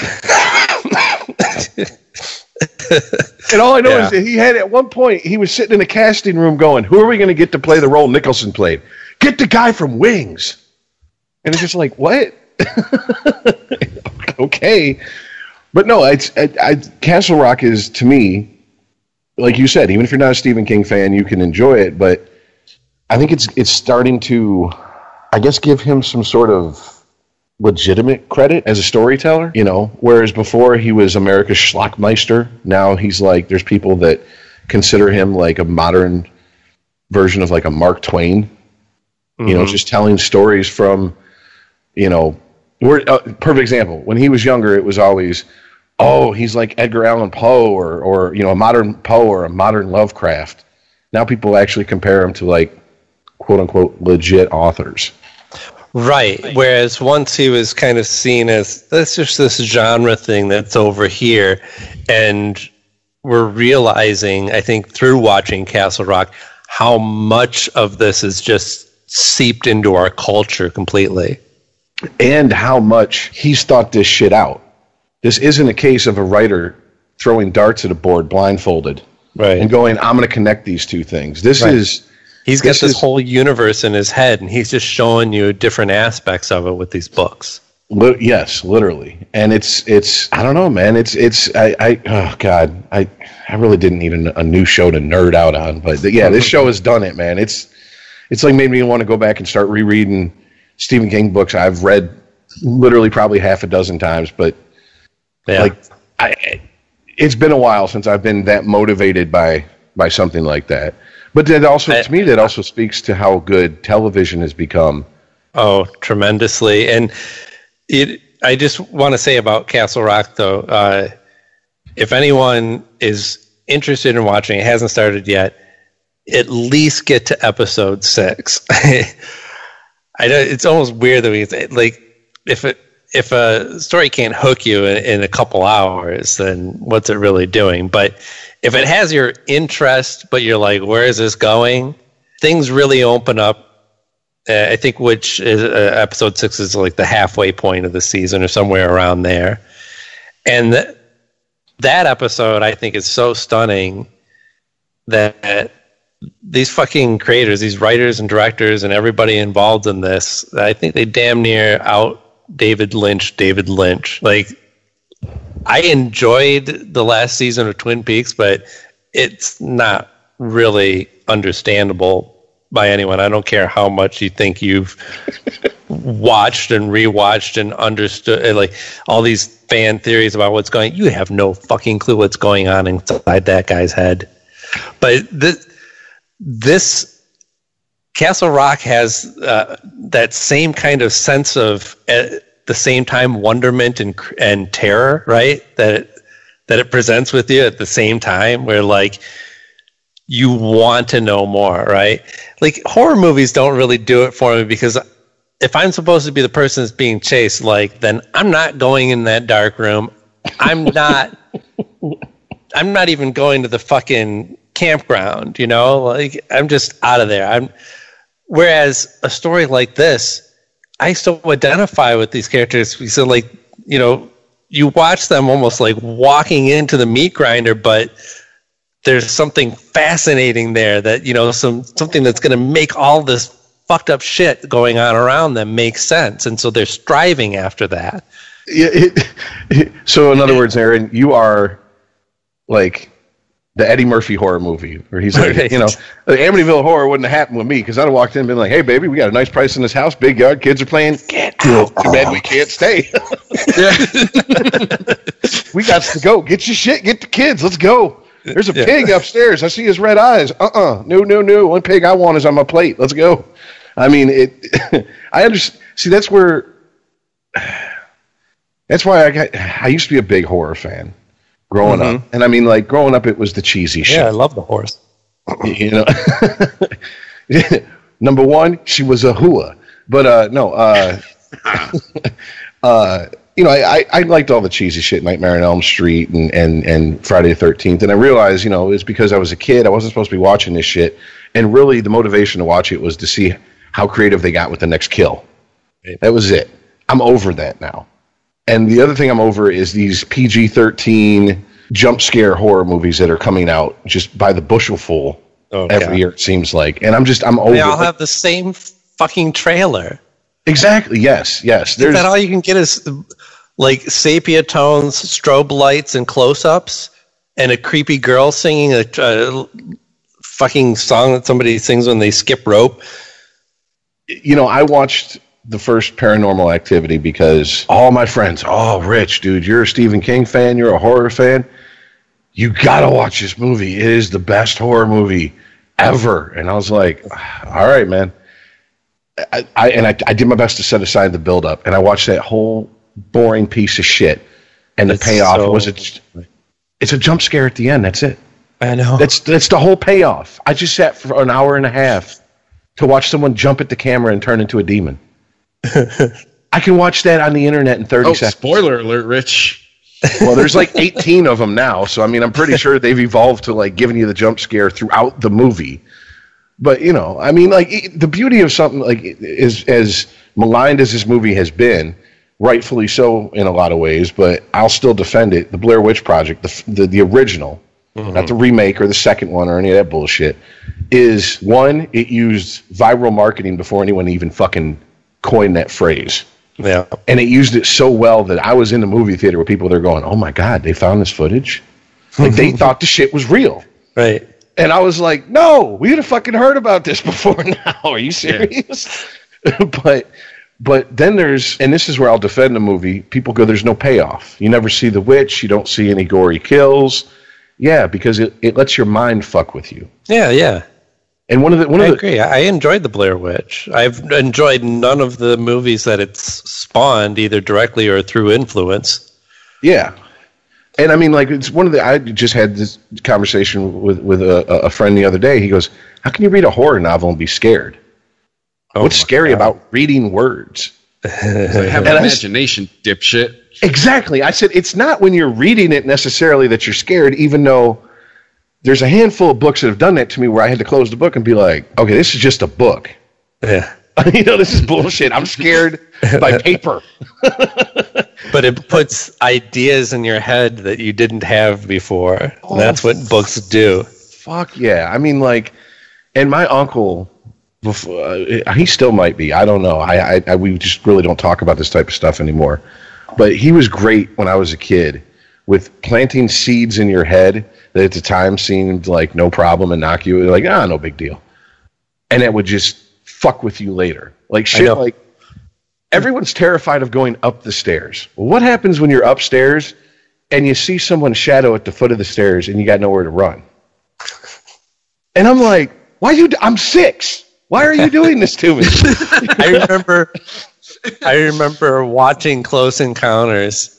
And all I know Yeah. is that he had at one point, he was sitting in a casting room going, Who are we going to get to play the role Nicholson played? Get the guy from Wings. and it's just like what? okay, but no, it's I, I, Castle Rock is to me, like you said, even if you're not a Stephen King fan, you can enjoy it. But I think it's it's starting to, I guess, give him some sort of legitimate credit as a storyteller. You know, whereas before he was America's Schlockmeister, now he's like there's people that consider him like a modern version of like a Mark Twain. You know, just telling stories from, you know, we're uh, perfect example. When he was younger, it was always, oh, he's like Edgar Allan Poe or or you know a modern Poe or a modern Lovecraft. Now people actually compare him to like quote unquote legit authors. Right. Whereas once he was kind of seen as that's just this genre thing that's over here, and we're realizing, I think, through watching Castle Rock, how much of this is just seeped into our culture completely. and how much he's thought this shit out. This isn't a case of a writer throwing darts at a board blindfolded Right. and going, I'm going to connect these two things. This Right. is, He's got this this is- whole universe in his head, and he's just showing you different aspects of it with these books. li- yes, literally. And it's, it's, I don't know, man. It's, it's, I, I, oh God, I, I really didn't need a, a new show to nerd out on, but yeah, this show has done it, man. It's, it's like made me want to go back and start rereading Stephen King books I've read literally probably half a dozen times, but Yeah. like I, it's been a while since I've been that motivated by by something like that. But that also, I- to me, that also speaks to how good television has become. Oh, tremendously. And it, I just want to say about Castle Rock, though, uh, if anyone is interested in watching, it hasn't started yet, at least get to episode six. I know it's almost weird that we say, like, if it, if a story can't hook you in, in a couple hours, then what's it really doing? But if it has your interest, but you're like, where is this going? Things really open up uh, I think which is uh, episode six is like the halfway point of the season or somewhere around there. And th- that episode, I think, is so stunning that these fucking creators, these writers and directors, and everybody involved in this, I think they damn near out David Lynch. David Lynch, like I enjoyed the last season of Twin Peaks, but it's not really understandable by anyone. I don't care how much you think you've watched and rewatched and understood uh, like all these fan theories about what's going you have no fucking clue what's going on inside that guy's head. But this this Castle Rock has uh, that same kind of sense of at the same time wonderment and and terror, right? That it, that it presents with you at the same time, where like you want to know more, right? Like horror movies don't really do it for me because if I'm supposed to be the person that's being chased, like then I'm not going in that dark room. I'm not. I'm not even going to the fucking campground. You know, like I'm just out of there. I'm. Whereas a story like this, I still identify with these characters because, like, you know, you watch them almost like walking into the meat grinder, but there's something fascinating there that you know some something that's going to make all this fucked up shit going on around them make sense, and so they're striving after that. Yeah, it, so, in other words, Aaron, you are like the Eddie Murphy horror movie, where he's like, Right. you know, the Amityville horror wouldn't have happened with me because I'd have walked in and been like, hey, baby, we got a nice price in this house, big yard, kids are playing. Get out. Too bad we can't stay. we got to go. Get your shit. Get the kids. Let's go. There's a Yeah. pig upstairs. I see his red eyes. Uh uh No, no, no. One pig I want is on my plate. Let's go. I mean, it. I understand. See, that's where. That's why I got. I used to be a big horror fan growing up, and I mean, like growing up, it was the cheesy shit. Yeah, I love the horse. You know, number one, she was a hua, but uh, no, uh, uh, you know, I, I, I liked all the cheesy shit, Nightmare on Elm Street and, and, and Friday the Thirteenth, and I realized, you know, it's because I was a kid, I wasn't supposed to be watching this shit, and really, the motivation to watch it was to see how creative they got with the next kill. That was it. I'm over that now. And the other thing I'm over is these PG 13 jump scare horror movies that are coming out just by the bushel Oh, every God. year, it seems like. And I'm just, I'm over They all have the same fucking trailer. Exactly. Yes. Yes. Is that all you can get is like sepia tones, strobe lights, and close-ups, and a creepy girl singing a, a fucking song that somebody sings when they skip rope? you know, I watched the first Paranormal Activity because all my friends, oh, Rich, dude, you're a Stephen King fan, you're a horror fan. You gotta watch this movie. It is the best horror movie ever. And I was like, all right, man. I, I and I, I did my best to set aside the build up, and I watched that whole boring piece of shit. And the It's payoff so- was it's, it's a jump scare at the end. That's it. I know. That's that's the whole payoff. I just sat for an hour and a half to watch someone jump at the camera and turn into a demon. I can watch that on the internet in 30 Oh, seconds. spoiler alert, Rich. Well, there's like 18 of them now, so I mean, I'm pretty sure they've evolved to like giving you the jump scare throughout the movie. But you know, I mean, like it- the beauty of something like is as maligned as this movie has been, rightfully so in a lot of ways. But I'll still defend it. The Blair Witch Project, the the, the original, mm-hmm. not the remake or the second one or any of that bullshit, is one. It used viral marketing before anyone even fucking coined that phrase yeah. and it used it so well that I was in the movie theater with people that are going, "Oh my god, they found this footage!" Like they thought the shit was real, Right. and I was like, "No, we'd have fucking heard about this before now. Are you serious?" but but then there's, and this is where I'll defend the movie. People go, "There's no payoff. You never see the witch. You don't see any gory kills." Yeah, because it, it lets your mind fuck with you. Yeah, yeah. And one of the one I of the agree. I enjoyed the Blair Witch. I've enjoyed none of the movies that it's spawned, either directly or through influence. Yeah, and I mean, like it's one of the. I just had this conversation with with a, a friend the other day. He goes, "How can you read a horror novel and be scared? Oh What's scary God. about reading words?" Have And I- imagination, dipshit. Exactly. I said it's not when you're reading it necessarily that you're scared, even though there's a handful of books that have done that to me where I had to close the book and be like, "Okay, this is just a book." Yeah. you know, this is bullshit. I'm scared by paper. But it puts ideas in your head that you didn't have before. And that's what books do. Fuck yeah! I mean, like, and my uncle, before, uh, he still might be. I don't know. I, I, I we just really don't talk about this type of stuff anymore. But he was great when I was a kid with planting seeds in your head that at the time seemed like no problem and knock you like ah no big deal, and it would just fuck with you later. Like shit. Like everyone's terrified of going up the stairs. Well, what happens when you're upstairs and you see someone's shadow at the foot of the stairs and you got nowhere to run? And I'm like, why you? d- I'm six. Why are you doing this to me? I remember I remember watching Close Encounters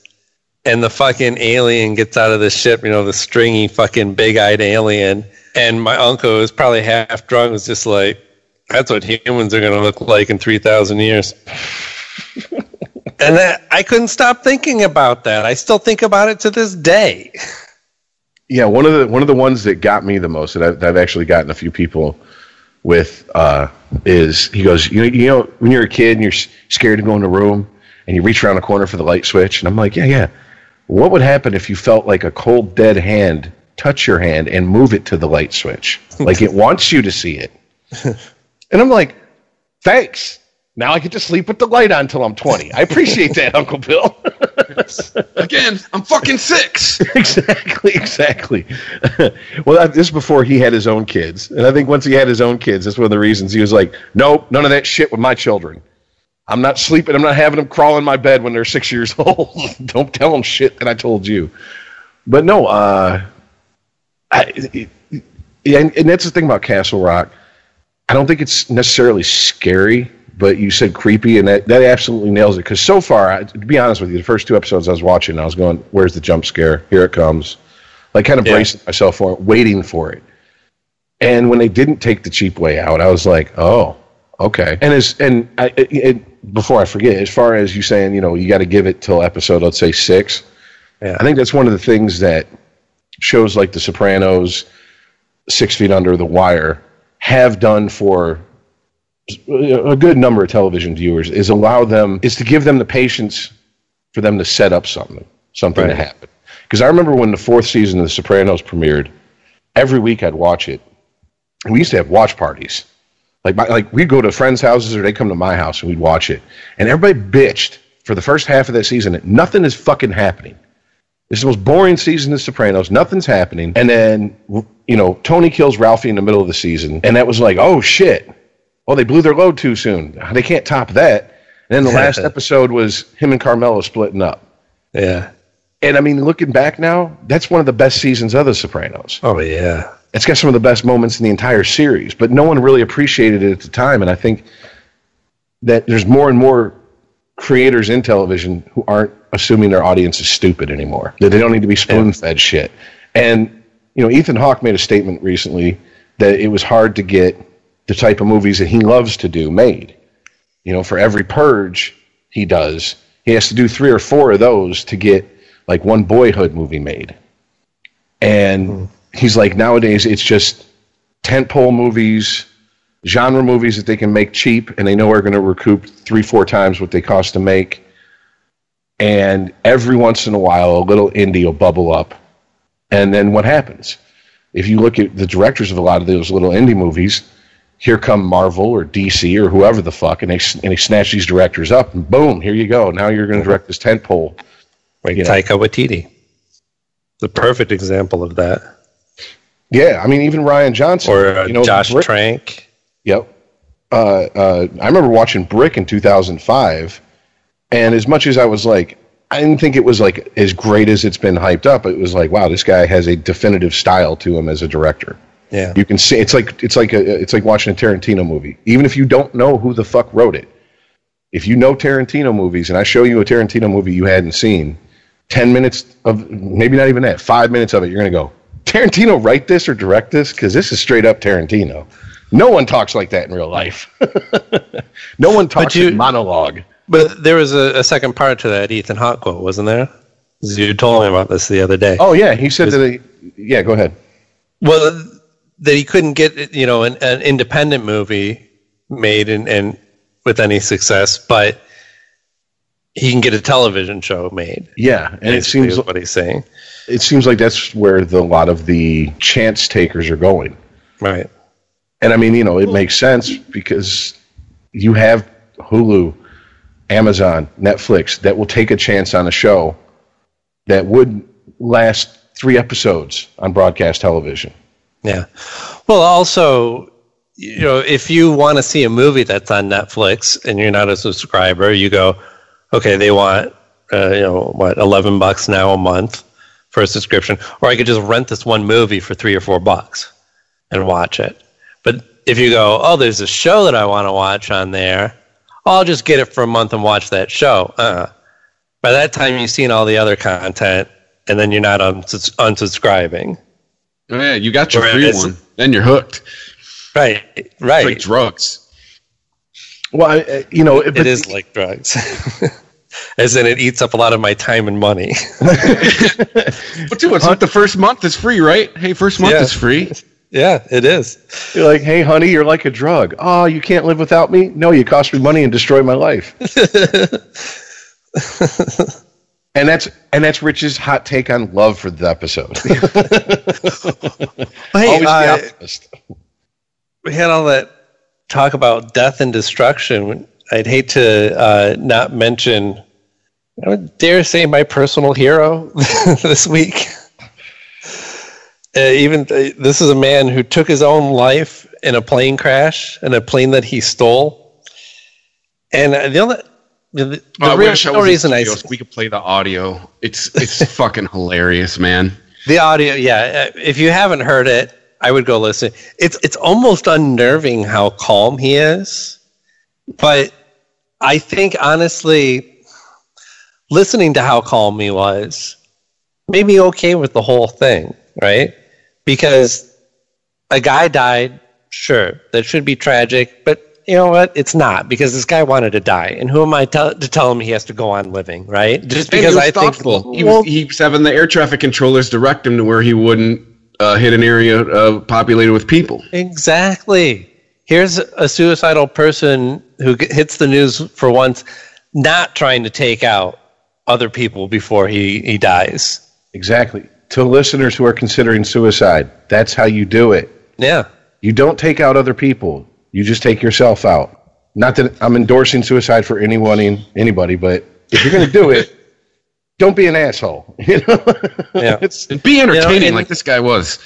and the fucking alien gets out of the ship, you know, the stringy fucking big eyed alien. And my uncle was probably half drunk, was just like, That's what humans are gonna look like in three thousand years. and that, I couldn't stop thinking about that. I still think about it to this day. yeah, one of the one of the ones that got me the most that I've, that I've actually gotten a few people with uh, is he goes, you know, you know, when you're a kid and you're scared to go in a room and you reach around the corner for the light switch, and I'm like, yeah, yeah. What would happen if you felt like a cold, dead hand touch your hand and move it to the light switch, like it wants you to see it? And I'm like, thanks. Now I get to sleep with the light on until I'm 20. I appreciate that, Uncle Bill. Again, I'm fucking six. exactly, exactly. well, that, this is before he had his own kids, and I think once he had his own kids, that's one of the reasons he was like, "Nope, none of that shit with my children. I'm not sleeping. I'm not having them crawl in my bed when they're six years old. Don't tell them shit that I told you." But no, uh, I, it, yeah, and, and that's the thing about Castle Rock. I don't think it's necessarily scary, but you said creepy, and that, that absolutely nails it. Because so far, I, to be honest with you, the first two episodes I was watching, I was going, "Where's the jump scare? Here it comes!" Like kind of Yeah. bracing myself for it, waiting for it. And when they didn't take the cheap way out, I was like, "Oh, okay." And as and I, it, it, before I forget, as far as you saying, you know, you got to give it till episode, let's say six. Yeah. I think that's one of the things that shows like The Sopranos, Six Feet Under, The Wire have done for a good number of television viewers is allow them is to give them the patience for them to set up something something to happen because i remember when the fourth season of the sopranos premiered every week i'd watch it we used to have watch parties Like my, like we'd go to friends' houses or they'd come to my house and we'd watch it, and everybody bitched for the first half of that season. that Nothing is fucking happening. This is the most boring season of Sopranos. Nothing's happening, and then you know Tony kills Ralphie in the middle of the season, and that was like, oh shit. Well, they blew their load too soon. They can't top that. And then the last episode was him and Carmela splitting up. Yeah. And I mean, looking back now, that's one of the best seasons of The Sopranos. Oh yeah. It's got some of the best moments in the entire series, but no one really appreciated it at the time. And I think that there's more and more creators in television who aren't assuming their audience is stupid anymore. That they don't need to be spoon fed shit. And you know, Ethan Hawke made a statement recently that it was hard to get the type of movies that he loves to do made. You know, for every purge he does, he has to do three or four of those to get like one boyhood movie made. And hmm. He's like, nowadays it's just tentpole movies, genre movies that they can make cheap and they know are going to recoup three, four times what they cost to make. And every once in a while, a little indie will bubble up. And then what happens? If you look at the directors of a lot of those little indie movies, here come Marvel or DC or whoever the fuck, and they and they snatch these directors up, and boom, here you go. Now you're going to direct this tentpole. Like. Taika Waititi. The perfect example of that. Yeah, I mean even Rian Johnson Or uh, you know, Josh Brick- Trank. Yep. Uh, uh, I remember watching Brick in 2005, and as much as I was like, I didn't think it was like as great as it's been hyped up. It was like, wow, this guy has a definitive style to him as a director. Yeah. You can see it's like it's like a, it's like watching a Tarantino movie. Even if you don't know who the fuck wrote it, if you know Tarantino movies, and I show you a Tarantino movie you hadn't seen, ten minutes of maybe not even that, five minutes of it, you're gonna go, Tarantino write this or direct this because this is straight up Tarantino. No one talks like that in real life. no one talks you- in monologue. But there was a, a second part to that Ethan Hawke quote, wasn't there? You told me about this the other day. Oh yeah, he said that. He, yeah, go ahead. Well, that he couldn't get you know an, an independent movie made and, and with any success, but he can get a television show made. Yeah, and it seems what he's saying. It seems like that's where the, a lot of the chance takers are going. Right. And I mean, you know, it makes sense because you have Hulu, Amazon, Netflix that will take a chance on a show that would last three episodes on broadcast television. Yeah. Well, also, you know, if you want to see a movie that's on Netflix and you're not a subscriber, you go, okay, they want, uh, you know, what, 11 bucks now a month for a subscription. Or I could just rent this one movie for three or four bucks and watch it. But if you go, oh, there's a show that I want to watch on there, I'll just get it for a month and watch that show. Uh-uh. By that time, you've seen all the other content and then you're not uns- unsubscribing. Oh, yeah, you got your free one. Then you're hooked. Right, It's right. like drugs. Well, I, I- you know, it but is like drugs. As in, it eats up a lot of my time and money. But dude, it's like the first month is free, right? Hey, first month Yeah. is free. yeah, it is. you're like, hey, honey, you're like a drug. Oh, you can't live without me? No, you cost me money and destroy my life. and that's and that's Rich's hot take on love for the episode. Hey, Always the uh, optimist. we had all that talk about death and destruction. I'd hate to uh, not mention, I would dare say, my personal hero this week. Uh, even th- this is a man who took his own life in a plane crash, in a plane that he stole. And uh, the only the, the I real, I no reason I we could play the audio. It's it's fucking hilarious, man. The audio, yeah. uh, If you haven't heard it, I would go listen. It's it's almost unnerving how calm he is. But I think honestly, listening to how calm he was made me okay with the whole thing, right? Because a guy died, sure, that should be tragic, but you know what? It's not because this guy wanted to die, and who am I tell to tell him he has to go on living, right? Just because I think he was he was having the air traffic controllers direct him to where he wouldn't uh, hit an area uh, populated with people. Exactly. Here's a suicidal person who hits the news for once, not trying to take out other people before he, he dies. Exactly. To listeners who are considering suicide, that's how you do it. Yeah. You don't take out other people. You just take yourself out. Not that I'm endorsing suicide for anyone, in, anybody, but if you're going to do it, don't be an asshole. You know, Yeah. it's And be entertaining and- like this guy was.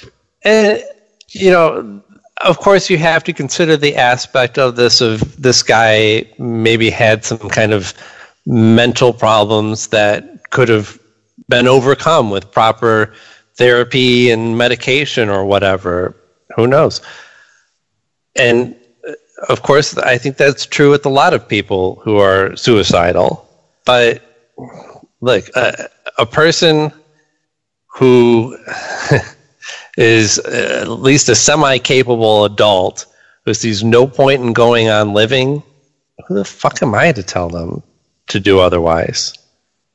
And you know, of course, you have to consider the aspect of this of this guy maybe had some kind of mental problems that could have been overcome with proper therapy and medication or whatever. Who knows? And uh, of course, I think that's true with a lot of people who are suicidal. But look, a, a person who is uh, at least a semi-capable adult who sees no point in going on living, who the fuck am I to tell them to do otherwise?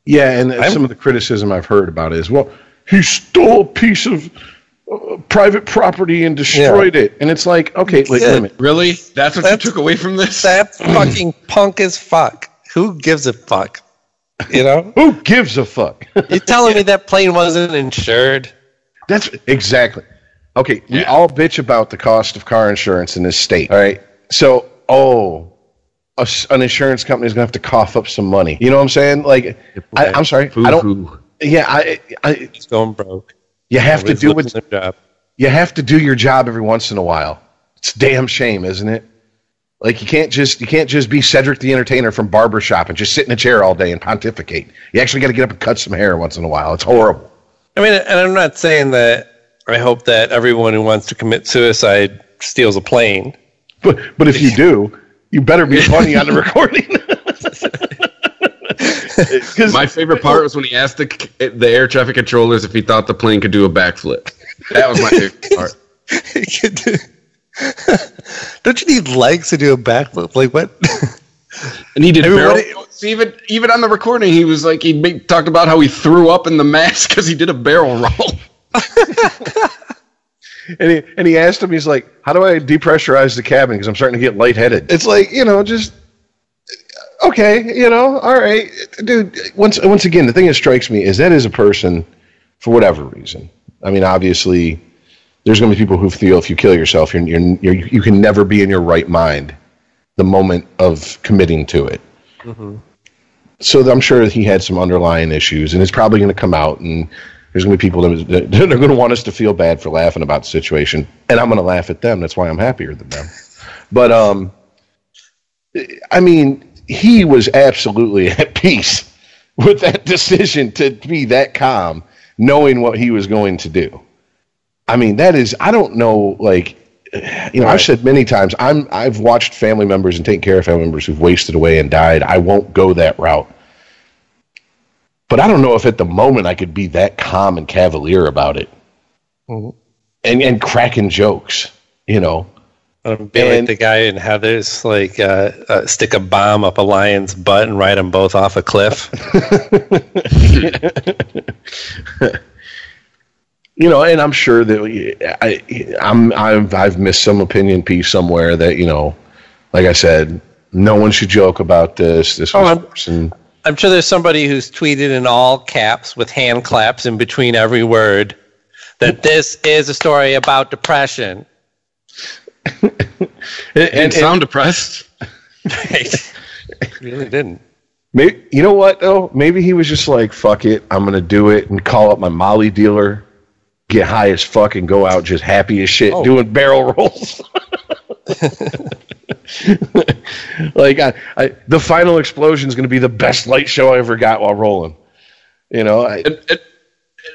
Yeah, and some of the criticism I've heard about it is, well, he stole a piece of uh, private property and destroyed it, and it's like, okay, wait, wait a Yeah. minute. Really? That's what That's- you took away from this? That's fucking punk as fuck. Who gives a fuck? You know? Who gives a fuck? You're telling me that plane wasn't insured? That's exactly. Okay, we all bitch about the cost of car insurance in this state. All right, so oh, a an insurance company is gonna have to cough up some money. You know what I'm saying? Like, I, I'm sorry, I don't. Yeah, I, I, It's going broke. you have to do what their job. you have to do your job every once in a while. It's a damn shame, isn't it? Like you can't just you can't just be Cedric the Entertainer from Barbershop and just sit in a chair all day and pontificate. You actually got to get up and cut some hair once in a while. It's horrible. I mean, and I'm not saying that I hope that everyone who wants to commit suicide steals a plane. But but if you do, you better be funny on the recording. My favorite part was when he asked the, the air traffic controllers if he thought the plane could do a backflip. That was my favorite part. Don't you need legs to do a backflip? Like what? And he did Everybody- barrel. Even even on the recording, he was like he made, talked about how he threw up in the mask because he did a barrel roll. and he and he asked him, he's like, "How do I depressurize the cabin? Because I'm starting to get lightheaded." It's like you know, just okay, you know, all right, dude. Once once again, the thing that strikes me is that is a person for whatever reason. I mean, obviously, there's going to be people who feel if you kill yourself, you're, you're, you're you can never be in your right mind the moment of committing to it. Mm-hmm. So I'm sure he had some underlying issues, and it's probably going to come out, and there's going to be people that, that are going to want us to feel bad for laughing about the situation, and I'm going to laugh at them. That's why I'm happier than them. But um, I mean, he was absolutely at peace with that decision to be that calm, knowing what he was going to do. I mean, that is, I don't know, like, you know, I've said many times, I'm, I've watched family members and taken care of family members who've wasted away and died. I won't go that route. But I don't know if at the moment I could be that calm and cavalier about it, and and cracking jokes, you know. Be And- like the guy in Heather's, like uh, uh, stick a bomb up a lion's butt and ride them both off a cliff. you know, and I'm sure that I, I'm I've I've missed some opinion piece somewhere that you know, like I said, no one should joke about this. This oh, was Oh, I'm- person. I'm sure there's somebody who's tweeted in all caps with hand claps in between every word that this is a story about depression. And, And, and, sound depressed. Right? really didn't. maybe, you know what though? Maybe he was just like, "Fuck it, I'm gonna do it," and call up my Molly dealer, get high as fuck, and go out just happy as shit, Oh. doing barrel rolls. like I, I, the final explosion is going to be the best light show I ever got while rolling. You know, I, And- and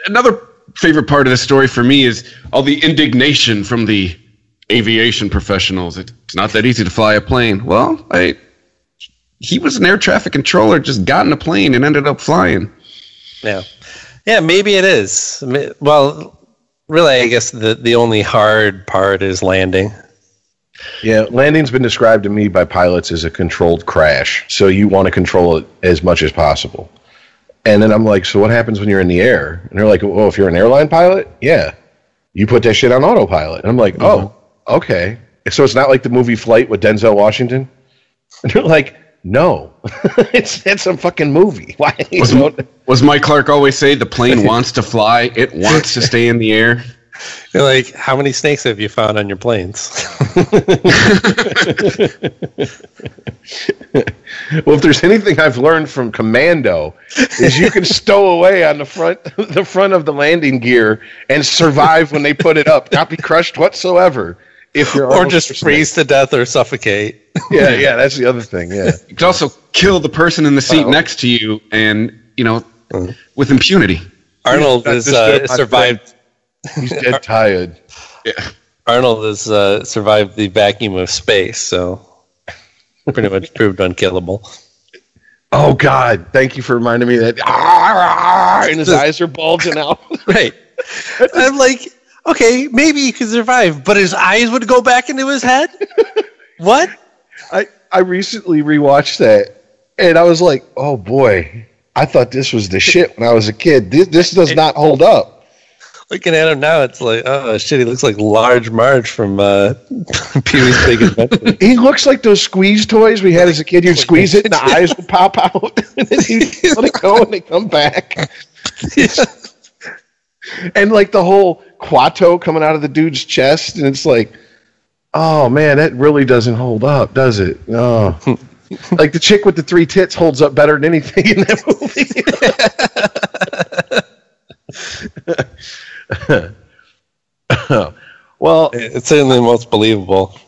another favorite part of the story for me is all the indignation from the aviation professionals. It's not that easy to fly a plane. Well, I, he was an air traffic controller, just got in a plane and ended up flying. Yeah, yeah, maybe it is. Well, really, I guess the the only hard part is landing. Yeah, landing's been described to me by pilots as a controlled crash. So you want to control it as much as possible. And then I'm like, so what happens when you're in the air? And they're like, oh, if you're an airline pilot, yeah, you put that shit on autopilot. And I'm like, mm-hmm. oh, okay. So it's not like the movie Flight with Denzel Washington. And they're like, no, it's it's a fucking movie. Why? you Was, know? was Mike Clark always say the plane wants to fly, it wants to stay in the air? You're like, how many snakes have you found on your planes? well, if there's anything I've learned from Commando, is you can stow away on the front the front of the landing gear and survive when they put it up, not be crushed whatsoever. If you're or just freeze to death or suffocate. Yeah, yeah, that's the other thing. Yeah, You could also kill the person in the seat Uh-oh. next to you, and you know, with impunity. Arnold Not has uh, survived. he's dead tired. Yeah. Arnold has uh, survived the vacuum of space, so pretty much proved unkillable. Oh God, thank you for reminding me that. "Ah, And his eyes are bulging out. Right. I'm like, okay, maybe he could survive, but his eyes would go back into his head. What? I I recently rewatched that, and I was like, oh boy, I thought this was the shit when I was a kid. This this does not hold up. Looking at him now, it's like, oh shit, he looks like Large Marge from uh, Pee Wee's Big Adventure. He looks like those squeeze toys we had as a kid. You'd squeeze it, and the eyes would pop out, and then you let it go, and they come back. And like the whole Kuato coming out of the dude's chest, and it's like, oh man, that really doesn't hold up, does it? No. Oh. like the chick with the three tits holds up better than anything in that movie. well, It's certainly the most believable.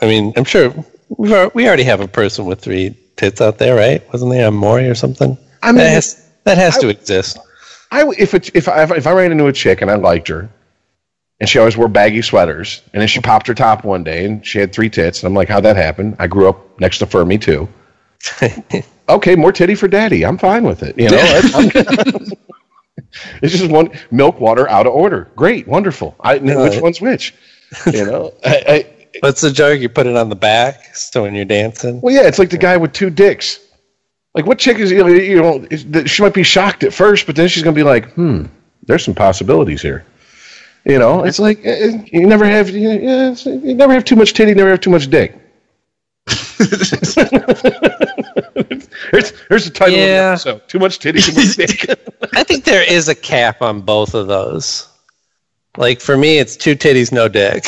I mean, I'm sure we already have a person with three tits out there, right? Wasn't there a Maury or something? I mean, that has, that has to exist. I if it, if I if I ran into a chick and I liked her, and she always wore baggy sweaters, and then she popped her top one day and she had three tits, and I'm like, how'd that happen? I grew up next to Fermi too. okay, more titty for daddy. I'm fine with it. You know, it's just one milk water out of order. Great, wonderful. I know which one's which. You know, I, I, What's the joke? You put it on the back, so when you're dancing. well, yeah, it's like the guy with two dicks. Like, what chick is you know, you know? She might be shocked at first, but then she's gonna be like, "Hmm, there's some possibilities here." You know, it's like eh, eh, you never have you, yeah, you never have too much titty, never have too much dick. here's, here's the title of the Yeah. episode: Too much titty, too much dick. I think there is a cap on both of those. Like for me, it's two titties, no dick.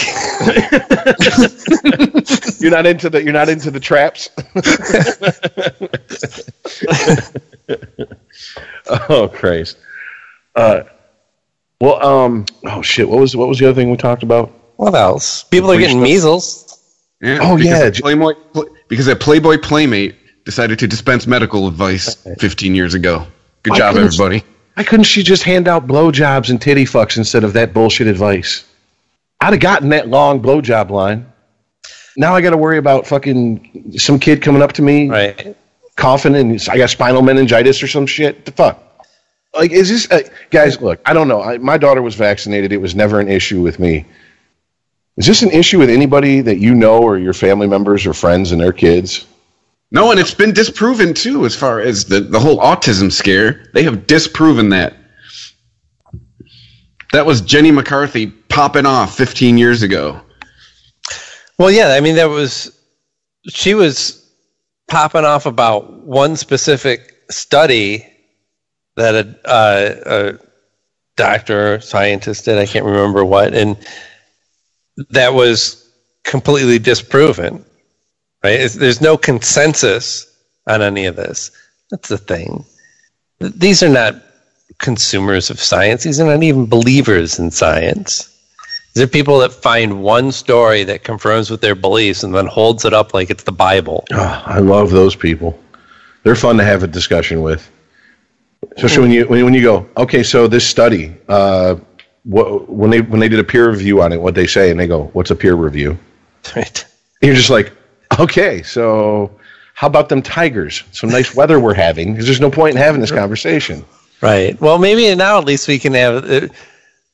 you're not into the you're not into the traps. oh Christ. Uh, well, um, oh shit. What was what was the other thing we talked about? What else? People are getting stuff. measles. Yeah, Oh, because yeah, Playboy, because a Playboy Playmate decided to dispense medical advice 15 years ago. Good Why job, couldn't- everybody. Why couldn't she just hand out blowjobs and titty fucks instead of that bullshit advice? I'd have gotten that long blowjob line. Now I got to worry about fucking some kid coming up to me Right. coughing and I got spinal meningitis or some shit. The fuck? Like, is this uh, guys? Look, I don't know. I, my daughter was vaccinated. It was never an issue with me. Is this an issue with anybody that you know or your family members or friends and their kids? No, and it's been disproven too, as far as the, the whole autism scare. They have disproven that. That was Jenny McCarthy popping off 15 years ago. Well, yeah. I mean, there was she was popping off about one specific study that a, uh, a doctor or scientist did. I can't remember what, and that was completely disproven. Right? It's, there's no consensus on any of this. That's the thing. These are not consumers of science. These are not even believers in science. These are people that find one story that confirms with their beliefs and then holds it up like it's the Bible. Oh, I love those people. They're fun to have a discussion with. Especially when you when, when you go, okay, so this study, uh, what, when they when they did a peer review on it, what they say, and they go, "What's a peer review?" Right? And you're just like, okay, so how about them tigers? Some nice weather we're having because there's no point in having this conversation. Right. Well, maybe now at least we can have a,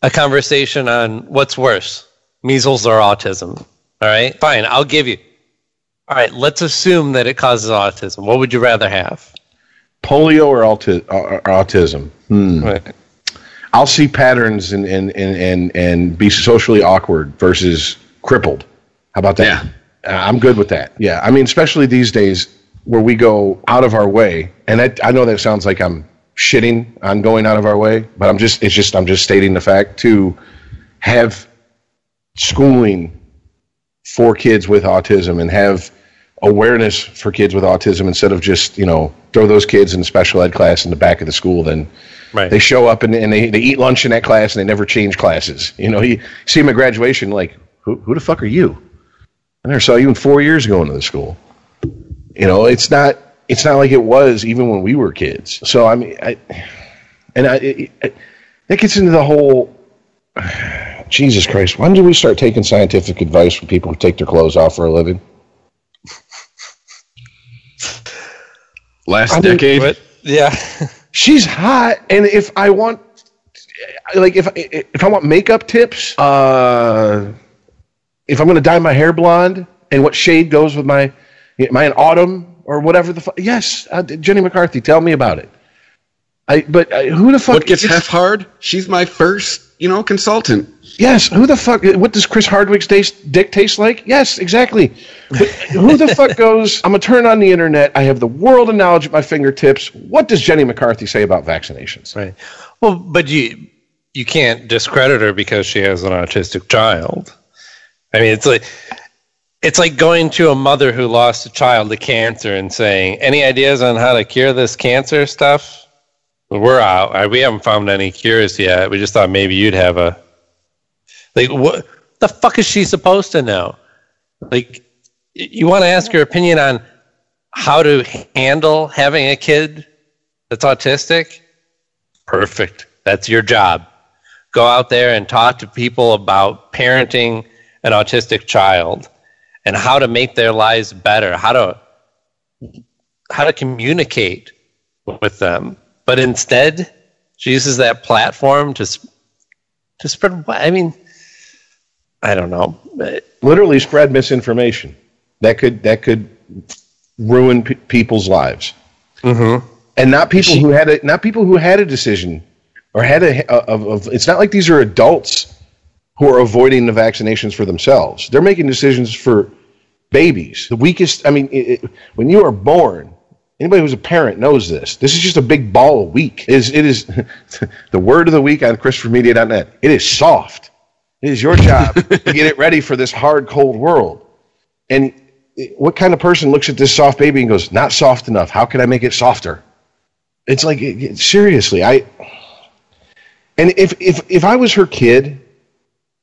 a conversation on what's worse, measles or autism. All right. Fine. I'll give you. All right. Let's assume that it causes autism. What would you rather have? Polio or, auti- or, or autism? Hmm. Right. I'll see patterns and and, and, and and be socially awkward versus crippled. How about that? Uh, Uh, I'm good with that. Yeah, I mean, especially these days where we go out of our way, and I, I know that sounds like I'm shitting on going out of our way, but I'm just it's just I'm just stating the fact to have schooling for kids with autism and have awareness for kids with autism instead of just you know throw those kids in a special ed class in the back of the school then Right. they show up and, and they, they eat lunch in that class and they never change classes you know you see them at graduation like who, who the fuck are you i never saw you in four years going to the school. You know it's not it's not like it was even when we were kids. So i mean i and i it, it, it gets into the whole jesus christ when did we start taking scientific advice from people who take their clothes off for a living? Last I mean, decade. But yeah, she's hot and if i want like if if i want makeup tips uh if i'm going to dye my hair blonde and what shade goes with my am i an autumn or whatever the fuck yes uh, jenny mccarthy tell me about it i but uh, who the fuck what gets it's- half hard? She's my first, you know, consultant. yes who the fuck what does chris hardwick's taste, dick taste like yes exactly but who the fuck goes i'm going to turn on the internet i have the world of knowledge at my fingertips what does jenny mccarthy say about vaccinations right. Well, but you you can't discredit her because she has an autistic child. I mean, it's like it's like going to a mother who lost a child to cancer and saying, "Any ideas on how to cure this cancer stuff?" We're out. We haven't found any cures yet. We just thought maybe you'd have a like. What the fuck is she supposed to know? Like, you want to ask her opinion on how to handle having a kid that's autistic? Perfect. That's your job. Go out there and talk to people about parenting an autistic child and how to make their lives better, how to how to communicate with them. But instead, she uses that platform to to spread. I mean, I don't know. literally spread misinformation that could that could ruin pe people's lives Mm-hmm. and not people who had a not people who had a decision or had a of, of it's not like these are adults who are avoiding the vaccinations for themselves they're making decisions for babies the weakest i mean it, it, when you are born anybody who's a parent knows this this is just a big ball of weak it is it is the word of the week on christophermedia.net it is soft it is your job to get it ready for this hard, cold world. And what kind of person looks at this soft baby and goes, "Not soft enough. How can I make it softer?" It's like seriously, I. And if if if I was her kid,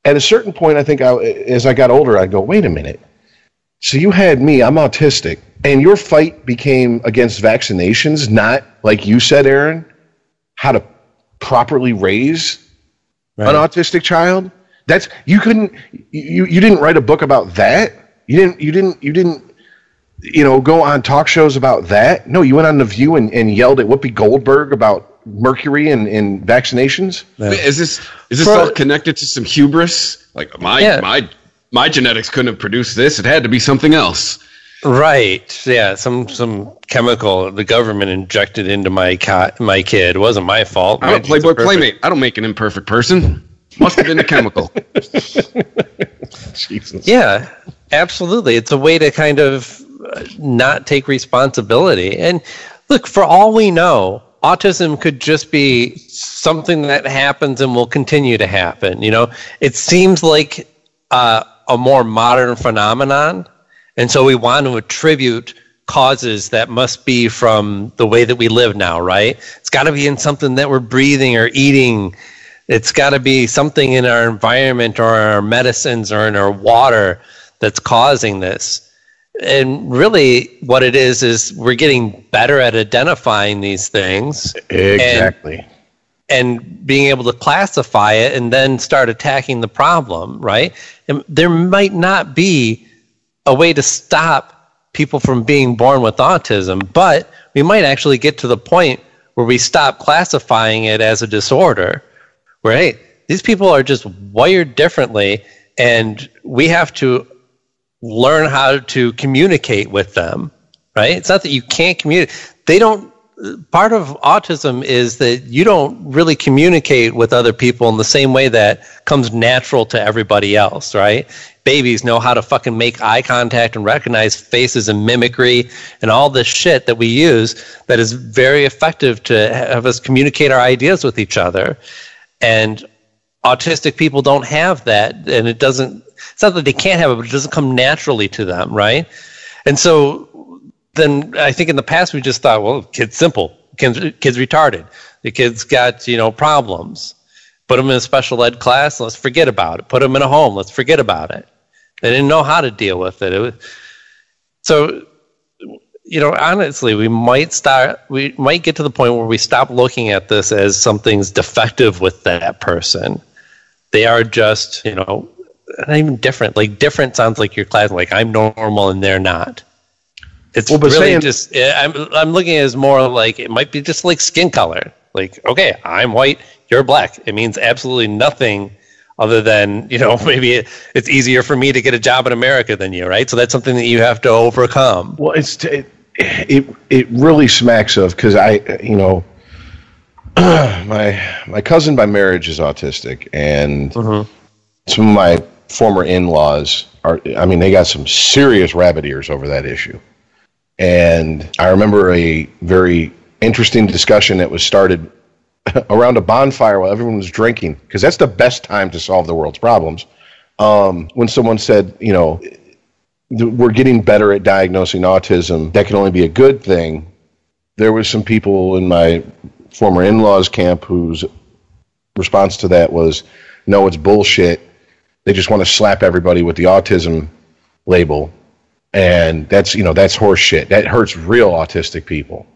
at a certain point, I think I, as I got older, I'd go, "Wait a minute. So you had me. I'm autistic, and your fight became against vaccinations, not like you said, Aaron, how to properly raise an autistic child that's you couldn't you you didn't write a book about that you didn't you didn't you didn't you know go on talk shows about that no you went on the view and, and yelled at whoopi goldberg about mercury and, and vaccinations Is this is this For- all connected to some hubris? Like my Yeah. my my genetics couldn't have produced this. It had to be something else. Right. Yeah. Some some chemical the government injected into my cat my kid. It wasn't my fault. I'm a Playboy perfect. playmate. I don't make an imperfect person. Must have been a chemical. Jesus. Yeah, absolutely. It's a way to kind of uh, not take responsibility. And look, for all we know, autism could just be something that happens and will continue to happen. You know, it seems like uh, a more modern phenomenon, and so we want to attribute causes that must be from the way that we live now, right? It's got to be in something that we're breathing or eating. It's got to be something in our environment or our medicines or in our water that's causing this. And really, what it is is we're getting better at identifying these things exactly and being able to classify it and then start attacking the problem, right? And there might not be a way to stop people from being born with autism, but we might actually get to the point where we stop classifying it as a disorder. right these people are just wired differently, and we have to learn how to communicate with them. Right? It's not that you can't communicate. They don't part of autism is that you don't really communicate with other people in the same way that comes natural to everybody else, right? Babies know how to fucking make eye contact and recognize faces and mimicry and all this shit that we use that is very effective to have us communicate our ideas with each other. And autistic people don't have that and it doesn't it's not that they can't have it, but it doesn't come naturally to them, right? And so then I think in the past we just thought, well, kid's simple, kid's, kid's retarded, the kid's got you know problems. Put them in a special ed class, let's forget about it. Put them in a home, let's forget about it. They didn't know how to deal with it. it was, so you know, honestly, we might start, we might get to the point where we stop looking at this as something's defective with that person. They are just, you know, not even different. Like different sounds like your class, like I'm normal and they're not. It's Well, really saying- just, eh, I'm, I'm looking at it as more like it might be just like skin color. Like, okay, I'm white, you're black. It means absolutely nothing other than, you know, maybe it, it's easier for me to get a job in America than you, right? So that's something that you have to overcome. Well, it's it it, it really smacks of because I you know my my cousin by marriage is autistic and some of my former in-laws are I mean they got some serious rabbit ears over that issue. And I remember a very interesting discussion that was started around a bonfire while everyone was drinking because that's the best time to solve the world's problems. Um, when someone said, you know, we're getting better at diagnosing autism. That can only be a good thing. There was some people in my former in-laws camp whose response to that was, "No, it's bullshit. They just want to slap everybody with the autism label, and that's you know that's horse shit. That hurts real autistic people.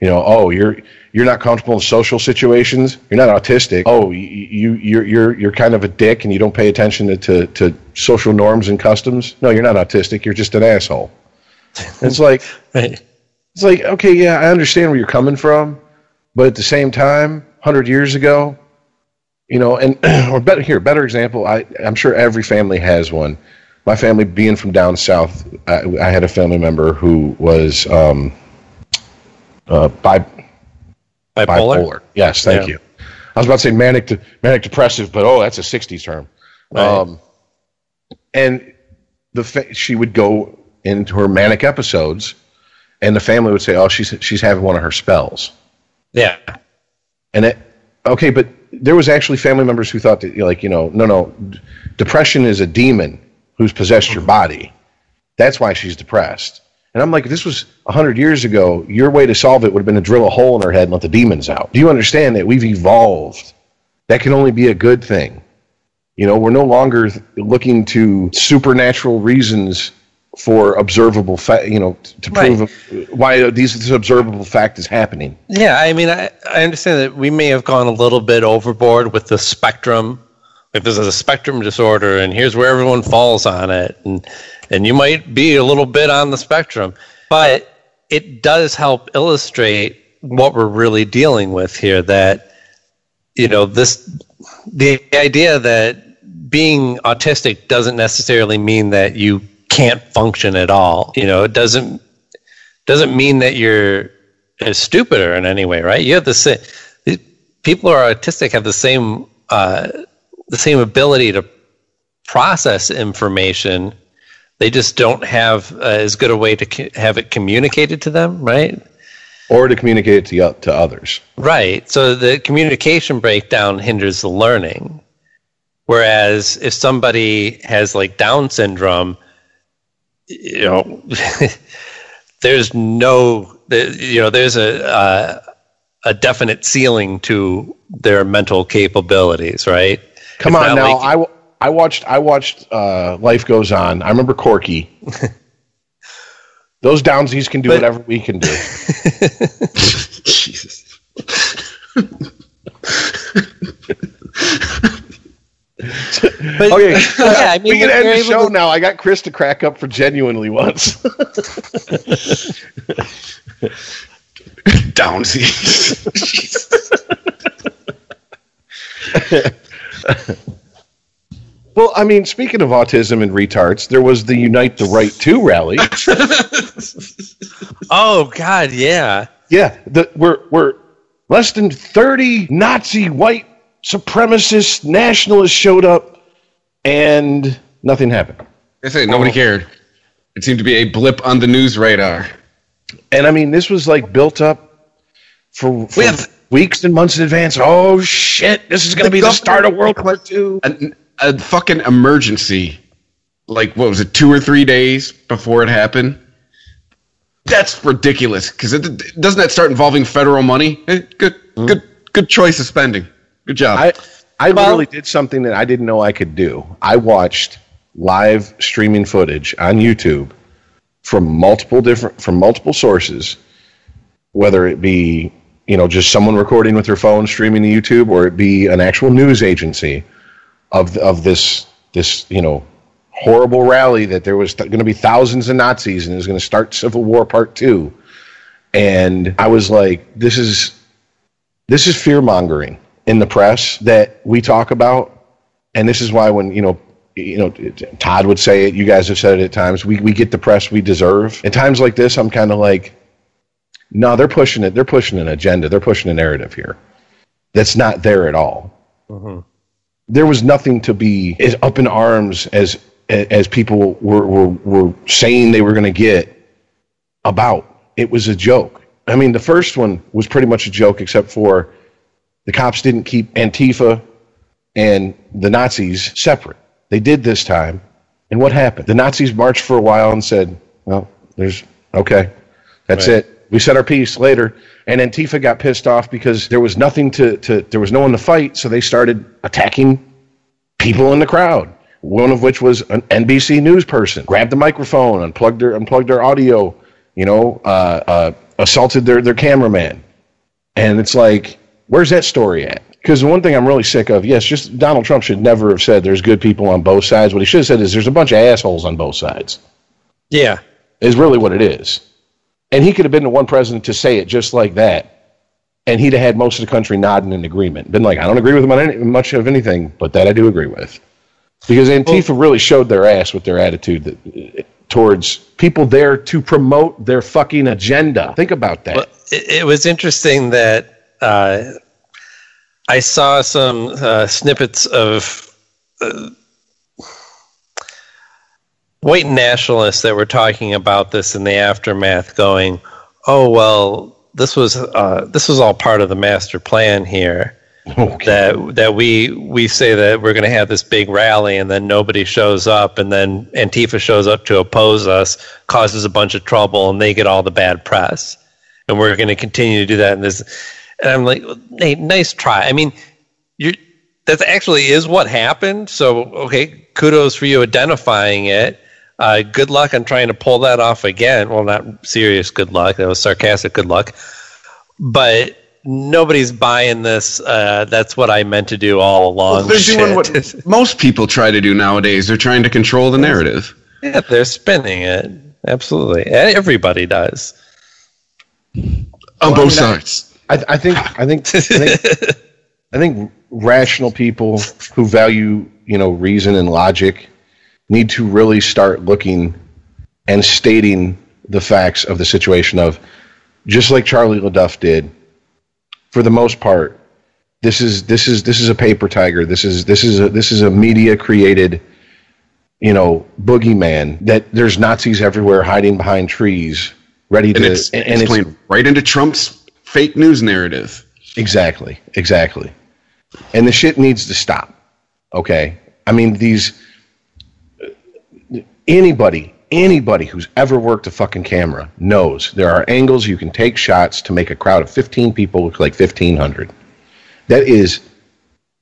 You know, oh, you're you're not comfortable in social situations. You're not autistic. Oh, you, you you're you're you're kind of a dick and you don't pay attention to, to, to social norms and customs. No, you're not autistic. You're just an asshole. it's like Right. it's like okay, yeah, I understand where you're coming from, but at the same time, hundred years ago, you know, and or better here, better example. I I'm sure every family has one. My family being from down south, I, I had a family member who was um, uh, bi- Bipolar? bipolar. Yes, thank Yeah. you. I was about to say manic de- manic depressive, but oh, that's a '60s term. Right. Um, and the fa- she would go into her manic episodes, and the family would say, "Oh, she's she's having one of her spells." Yeah. And it okay, but there was actually family members who thought that like you know, no, no, depression is a demon who's possessed your body. That's why she's depressed. And I'm like, if this was hundred years ago, your way to solve it would have been to drill a hole in her head and let the demons out. Do you understand that we've evolved? That can only be a good thing. You know, we're no longer looking to supernatural reasons for observable, fact, you know, to Right. prove why these this observable fact is happening. Yeah, I mean, I, I understand that we may have gone a little bit overboard with the spectrum. Like this is a spectrum disorder, and here's where everyone falls on it, and and you might be a little bit on the spectrum, but it does help illustrate what we're really dealing with here. That you know this, the idea that being autistic doesn't necessarily mean that you can't function at all. You know, it doesn't doesn't mean that you're stupider in any way, right? You have the same people who are autistic have the same uh, the same ability to process information. They just don't have uh, as good a way to co- have it communicated to them, right? or to communicate to, to others. Right. So the communication breakdown hinders the learning. Whereas if somebody has like Down syndrome, you know, there's no, you know, there's a uh, a definite ceiling to their mental capabilities, right? Come It's on now, like- I, w- I watched I watched uh, Life Goes On. I remember Corky. Those downsies can do But- whatever we can do. Jesus. But, Okay, yeah, I mean, we can end the show to- now. I got Chris to crack up for genuinely once. Downsy. well, I mean, speaking of autism and retards, there was the Unite the Right 2 rally. Oh God, yeah. yeah, the, we're we're less than thirty Nazi white supremacist nationalists showed up, and nothing happened. I say nobody cared. It seemed to be a blip on the news radar. And I mean, this was like built up for, for have- weeks and months in advance. Oh shit! This is going to be the start of World War II. A, a fucking emergency like what was it, two or three days before it happened. That's ridiculous because it, doesn't that start involving federal money? Eh, Good, good, good choice of spending. Good job. I I Well- literally did something that I didn't know I could do. I watched live streaming footage on YouTube from multiple different from multiple sources, whether it be you know just someone recording with their phone streaming to YouTube, or it be an actual news agency of of this this you know horrible rally that there was th- going to be thousands of Nazis and it was going to start Civil War Part Two, and I was like, this is this is fear mongering in the press that we talk about, and this is why when you know, you know, Todd would say it. You guys have said it at times. We we get the press we deserve. At times like this, I'm kind of like, no, they're pushing it. They're pushing an agenda. They're pushing a narrative here that's not there at all. Mm-hmm. There was nothing to be as up in arms as as people were were, were saying they were going to get about. It was a joke. I mean, the first one was pretty much a joke, except for the cops didn't keep Antifa and the Nazis separate. They did this time. And what happened? The Nazis marched for a while and said, well, there's, okay, that's it. We said our piece later. And Antifa got pissed off because there was nothing to, to, there was no one to fight. So they started attacking people in the crowd. One of which was an NBC news person. Grabbed the microphone, unplugged their, unplugged their audio, you know, uh, uh, assaulted their, their cameraman. And it's like, where's that story at? Because the one thing I'm really sick of, yes, just Donald Trump should never have said there's good people on both sides. What he should have said is there's a bunch of assholes on both sides, Yeah. is really what it is. And he could have been the one president to say it just like that. And he'd have had most of the country nodding in agreement. Been like, I don't agree with him on any, much of anything, but that I do agree with. Because Antifa really showed their ass with their attitude that, towards people there to promote their fucking agenda. Think about that. Well, it, it was interesting that uh, I saw some uh, snippets of uh, white nationalists that were talking about this in the aftermath, going, "Oh well, this was uh, this was all part of the master plan here." That that we we say that we're going to have this big rally and then nobody shows up and then Antifa shows up to oppose us, causes a bunch of trouble and they get all the bad press and we're going to continue to do that. And this, and I'm like, hey, nice try. I mean, you that actually is what happened. So okay, kudos for you identifying it. Uh, good luck on trying to pull that off again. Well, not serious good luck. That was sarcastic good luck. But nobody's buying this. Uh, that's what I meant to do all along. They're doing what most people try to do nowadays. They're trying to control the narrative. yeah, they're spinning it. Absolutely, everybody does. On both I mean, I- sides. I, I think I think I think I think rational people who value you know reason and logic need to really start looking and stating the facts of the situation of just like Charlie LeDuff did. For the most part, this is this is this is a paper tiger. This is this is a this is a media created you know boogeyman that there's Nazis everywhere hiding behind trees ready And to it's, and, it's it's playing right into Trump's fake news narrative. Exactly, exactly. And the shit needs to stop. Okay? I mean, these. Anybody, anybody who's ever worked a fucking camera knows there are angles you can take shots to make a crowd of 15 people look like 1,500. That is.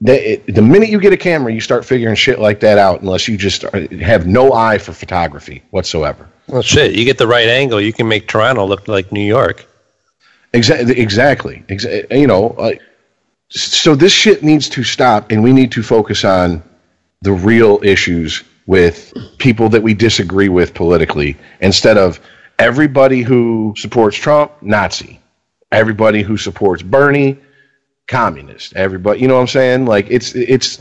That it, the minute you get a camera, you start figuring shit like that out, unless you just have no eye for photography whatsoever. Well, shit, you get the right angle, you can make Toronto look like New York. Exactly. Exactly. Exa- you know, uh, so this shit needs to stop, and we need to focus on the real issues with people that we disagree with politically, instead of everybody who supports Trump, Nazi, everybody who supports Bernie, communist, everybody. You know what I'm saying? Like it's it's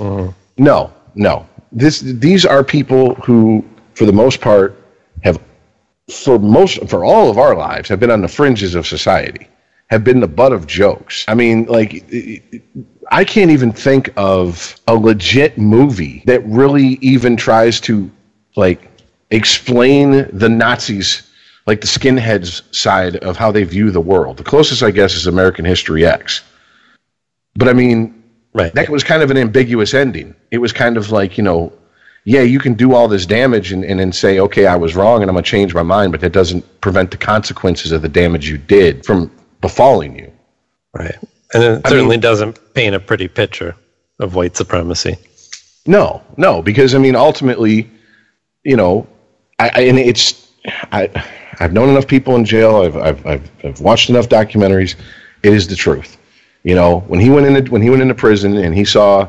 no, no. This these are people who, for the most part, have for most for all of our lives have been on the fringes of society have been the butt of jokes i mean like i can't even think of a legit movie that really even tries to like explain the nazis like the skinheads side of how they view the world the closest i guess is american history x but i mean Right. that was kind of an ambiguous ending. It was kind of like, you know, yeah, you can do all this damage and, and then say, okay, I was wrong and I'm going to change my mind, but that doesn't prevent the consequences of the damage you did from befalling you. Right. And it I certainly mean- doesn't paint a pretty picture of white supremacy. No, no, because I mean, ultimately, you know, I, I and it's I I've known enough people in jail. I've, I've I've I've watched enough documentaries. It is the truth. You know, when he went into when he went into prison and he saw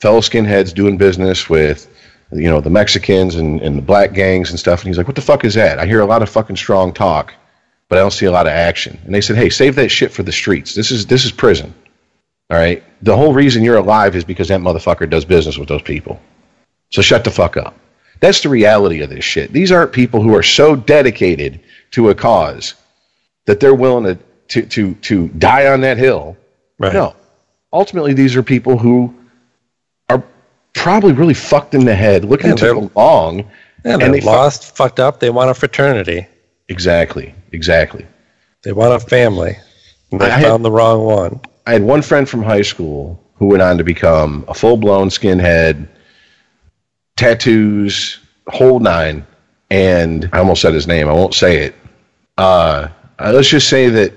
fellow skinheads doing business with you know the Mexicans and, and the black gangs and stuff, and he's like, "What the fuck is that?" I hear a lot of fucking strong talk, but I don't see a lot of action. And they said, "Hey, save that shit for the streets. This is this is prison." All right. The whole reason you're alive is because that motherfucker does business with those people. So shut the fuck up. That's the reality of this shit. These aren't people who are so dedicated to a cause that they're willing to to to, to die on that hill. Right. No. Ultimately, these are people who are probably really fucked in the head, looking Yeah, to belong. Yeah, And they lost, fucked up. They want a fraternity. Exactly. Exactly. They want a family. They I had- found the wrong one. I had one friend from high school who went on to become a full blown skinhead, tattoos, whole nine, and I almost said his name. I won't say it. Uh, uh, let's just say that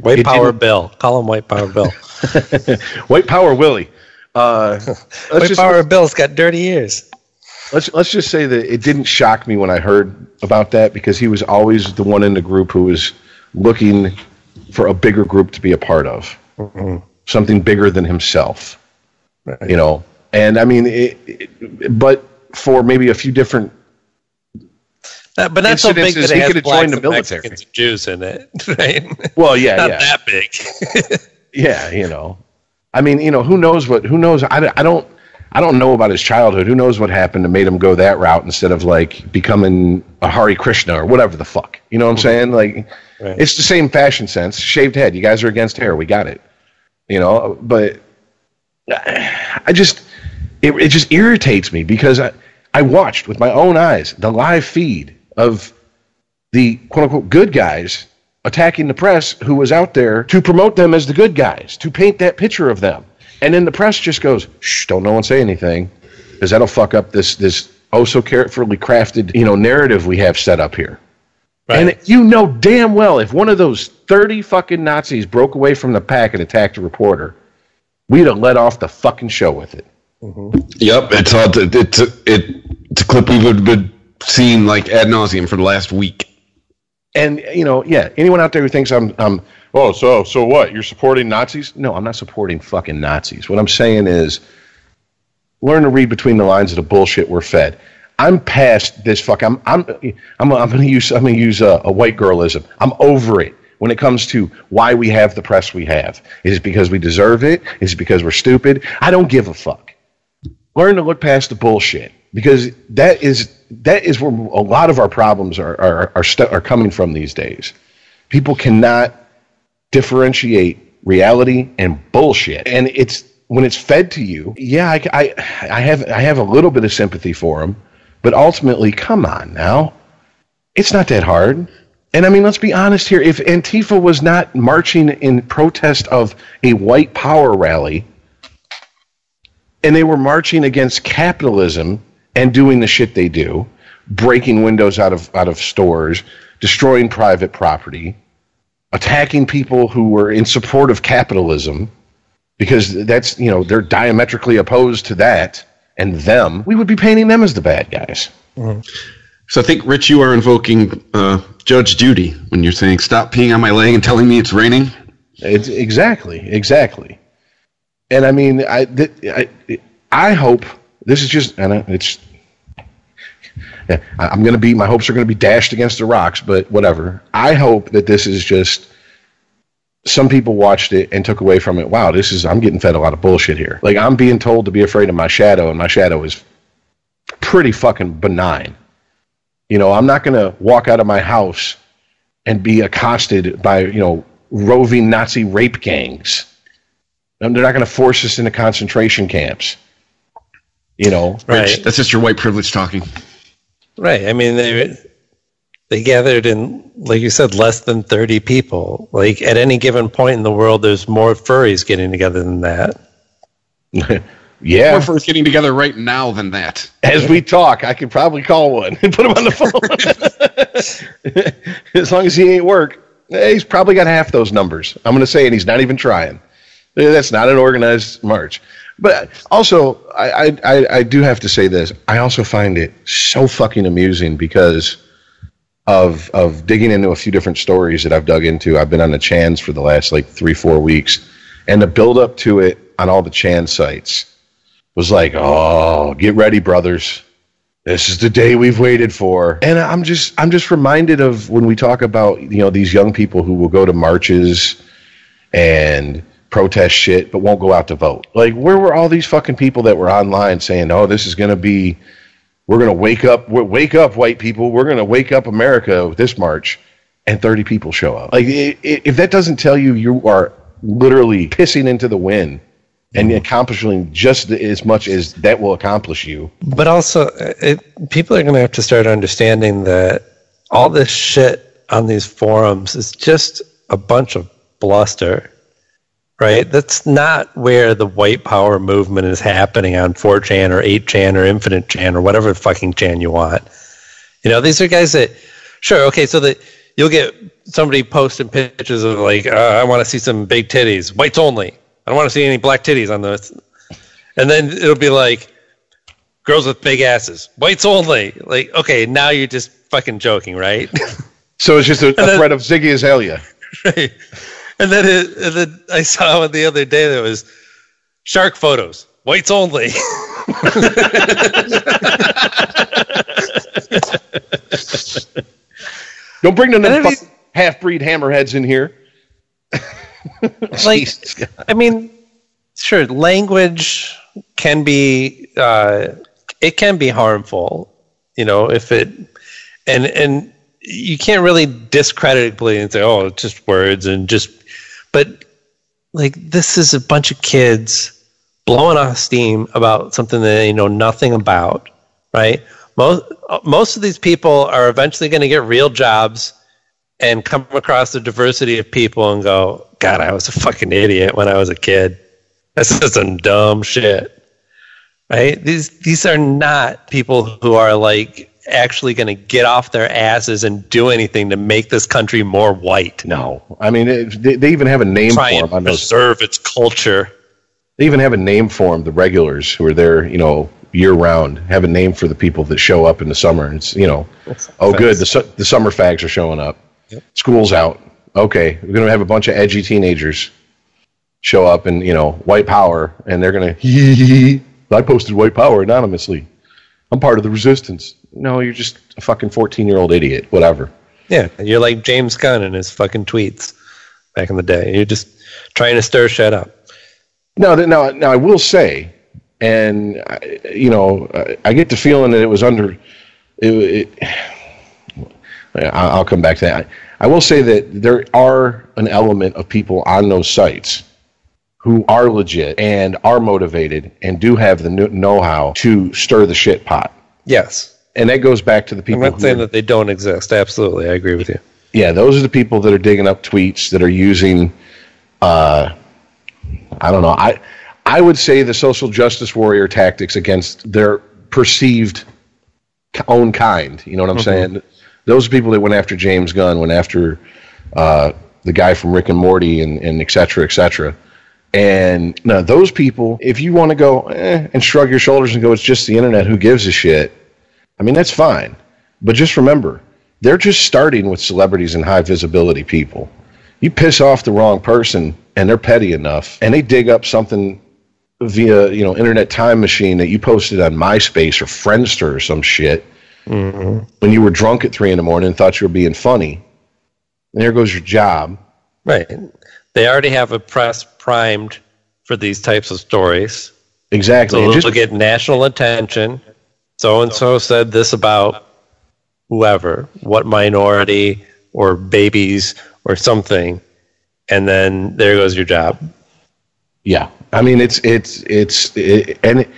White Power Bill. Call him White Power Bill. White Power Willie. Uh, White just Power Bill's got dirty ears. Let's let's just say that it didn't shock me when I heard about that because he was always the one in the group who was looking for a bigger group to be a part of, something bigger than himself. You know, and I mean, it, it, but for maybe a few different. Uh, but not so big that he could've joined the military. Mexicans and Jews in it, right? Well, yeah, not yeah, that big. yeah. You know, I mean, you know, who knows what? Who knows? I, I don't. I don't know about his childhood. Who knows what happened that made him go that route instead of like becoming a Hare Krishna or whatever the fuck. You know what I'm mm-hmm. saying? Like, Right. it's the same fashion sense. Shaved head. You guys are against hair. We got it. You know, but I just it, it just irritates me because I I watched with my own eyes the live feed of the quote unquote good guys attacking the press who was out there to promote them as the good guys, to paint that picture of them. And then the press just goes, shh, don't no one say anything, because that'll fuck up this this oh so carefully crafted, you know, narrative we have set up here. Right. And you know damn well if one of those 30 fucking Nazis broke away from the pack and attacked a reporter, we'd have let off the fucking show with it. Mm-hmm. Yep, it's all it's a, it, it's a clip we've been seeing like ad nauseum for the last week. And you know, yeah, anyone out there who thinks I'm, I'm, oh, so so what? You're supporting Nazis? No, I'm not supporting fucking Nazis. What I'm saying is, learn to read between the lines of the bullshit we're fed. I'm past this fuck. I'm, I'm, I'm, I'm going to use, I'm going to use a, a white girlism. I'm over it when it comes to why we have the press we have. Is it because we deserve it? Is it because we're stupid? I don't give a fuck learn to look past the bullshit because that is that is where a lot of our problems are are are, stu- are coming from these days. People cannot differentiate reality and bullshit, and it's when it's fed to you. Yeah, I, I, I have I have a little bit of sympathy for them, but ultimately, come on now, it's not that hard. And I mean, let's be honest here. If Antifa was not marching in protest of a white power rally, and they were marching against capitalism and doing the shit they do, breaking windows out of out of stores, destroying private property, attacking people who were in support of capitalism because that's you know they're diametrically opposed to that and them. We would be painting them as the bad guys. So I think Rich, you are invoking uh, Judge Judy when you're saying stop peeing on my leg and telling me it's raining. It's exactly, exactly. And I mean, I, th- I, I hope this is just, and it's, I'm going to be, my hopes are going to be dashed against the rocks, but whatever. I hope that this is just, some people watched it and took away from it. Wow, this is, I'm getting fed a lot of bullshit here. Like, I'm being told to be afraid of my shadow, and my shadow is pretty fucking benign. You know, I'm not going to walk out of my house and be accosted by, you know, roving Nazi rape gangs. And they're not going to force us into concentration camps. You know, Rich, that's just your white privilege talking. Right. I mean, they they gathered in, like you said, less than thirty people. Like at any given point in the world, there's more furries getting together than that. Yeah. More for getting together right now than that. As we talk, I could probably call one and put him on the phone. as long as he ain't work, he's probably got half those numbers. I'm going to say, and he's not even trying. That's not an organized march. But also, I, I, I, do have to say this. I also find it so fucking amusing because of of digging into a few different stories that I've dug into. I've been on the Chans for the last like three, four weeks, and the build up to it on all the Chan sites was like, oh, get ready, brothers. This is the day we've waited for. And I'm just I'm just reminded of when we talk about, you know, these young people who will go to marches and protest shit but won't go out to vote. Like where were all these fucking people that were online saying, "Oh, this is going to be we're going to wake up wake up white people. We're going to wake up America with this march." And 30 people show up. Like i- i- if that doesn't tell you you are literally pissing into the wind and mm-hmm. accomplishing just as much as that will accomplish you. But also, it, people are going to have to start understanding that all this shit on these forums is just a bunch of bluster, right? That's not where the white power movement is happening on 4chan or 8chan or Infinite Chan or whatever fucking chan you want. You know, these are guys that, sure, okay, so that you'll get somebody posting pictures of like, uh, I want to see some big titties, whites only. I don't want to see any black titties on this. And then it'll be like, girls with big asses, whites only. Like, okay, now you're just fucking joking, right? So it's just a, a then- threat of Ziggy Azalea. right. And then, it, and then I saw one the other day that was shark photos, whites only. Don't bring none of the half breed hammerheads in here. like, I mean, sure, language can be uh, it can be harmful, you know, if it and and you can't really discredit it and say, oh, it's just words and just, but like this is a bunch of kids blowing off steam about something that they know nothing about, right? Most most of these people are eventually going to get real jobs and come across the diversity of people and go, God, I was a fucking idiot when I was a kid. This is some dumb shit. Right? These these are not people who are like actually going to get off their asses and do anything to make this country more white. No, I mean it, they, they even have a name Try for and them on those. preserve its culture. They even have a name for them. The regulars who are there, you know, year round, have a name for the people that show up in the summer. And it's you know, oh good, the su- the summer fags are showing up. School's out. Okay, we're gonna have a bunch of edgy teenagers show up and you know, white power, and they're gonna. I posted white power anonymously. I'm part of the resistance. No, you're just a fucking 14 year old idiot. Whatever. Yeah, you're like James Gunn in his fucking tweets back in the day. You're just trying to stir shit up. No, now, now I will say, and I- you know, I- I get the feeling that it was under. It, it, I'll come back to that. I will say that there are an element of people on those sites who are legit and are motivated and do have the know-how to stir the shit pot. Yes. And that goes back to the people. I'm not who saying are- that they don't exist. Absolutely. I agree with you. yeah, those are the people that are digging up tweets that are using, uh, I don't know. I I would say the social justice warrior tactics against their perceived own kind. You know what I'm saying? Those people that went after James Gunn, went after uh, the guy from Rick and Morty, and, and et cetera, et cetera. And now those people, if you want to go eh, and shrug your shoulders and go, it's just the internet, who gives a shit? I mean, that's fine. But just remember, they're just starting with celebrities and high visibility people. You piss off the wrong person and they're petty enough and they dig up something via, you know, internet time machine that you posted on MySpace or Friendster or some shit when you were drunk at three in the morning and thought you were being funny. And there goes your job. Right. They already have a press primed for these types of stories. Exactly. So just, get national attention. So and so said this about whoever, what minority or babies or something. And then there goes your job. Yeah, I mean it's it's it's it, and it,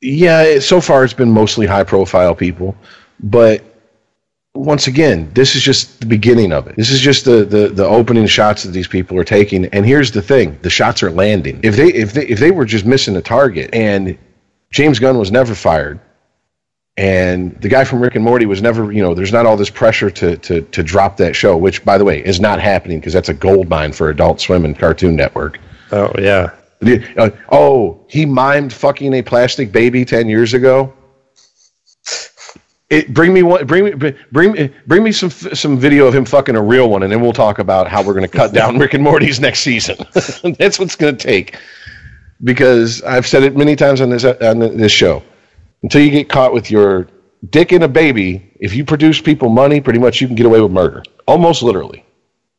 yeah, it, so far it's been mostly high profile people, but once again, this is just the beginning of it. This is just the, the, the opening shots that these people are taking. And here's the thing: the shots are landing. If they if they if they were just missing a target and James Gunn was never fired, and the guy from Rick and Morty was never, you know, there's not all this pressure to to to drop that show, which by the way is not happening because that's a gold mine for Adult Swim and Cartoon Network. Oh yeah. Uh, oh, he mimed fucking a plastic baby ten years ago. It bring me one, bring me, bring me, bring me some some video of him fucking a real one, and then we'll talk about how we're going to cut down Rick and Morty's next season. That's what's going to take, because I've said it many times on this on this show. Until you get caught with your dick in a baby, if you produce people money, pretty much you can get away with murder, almost literally.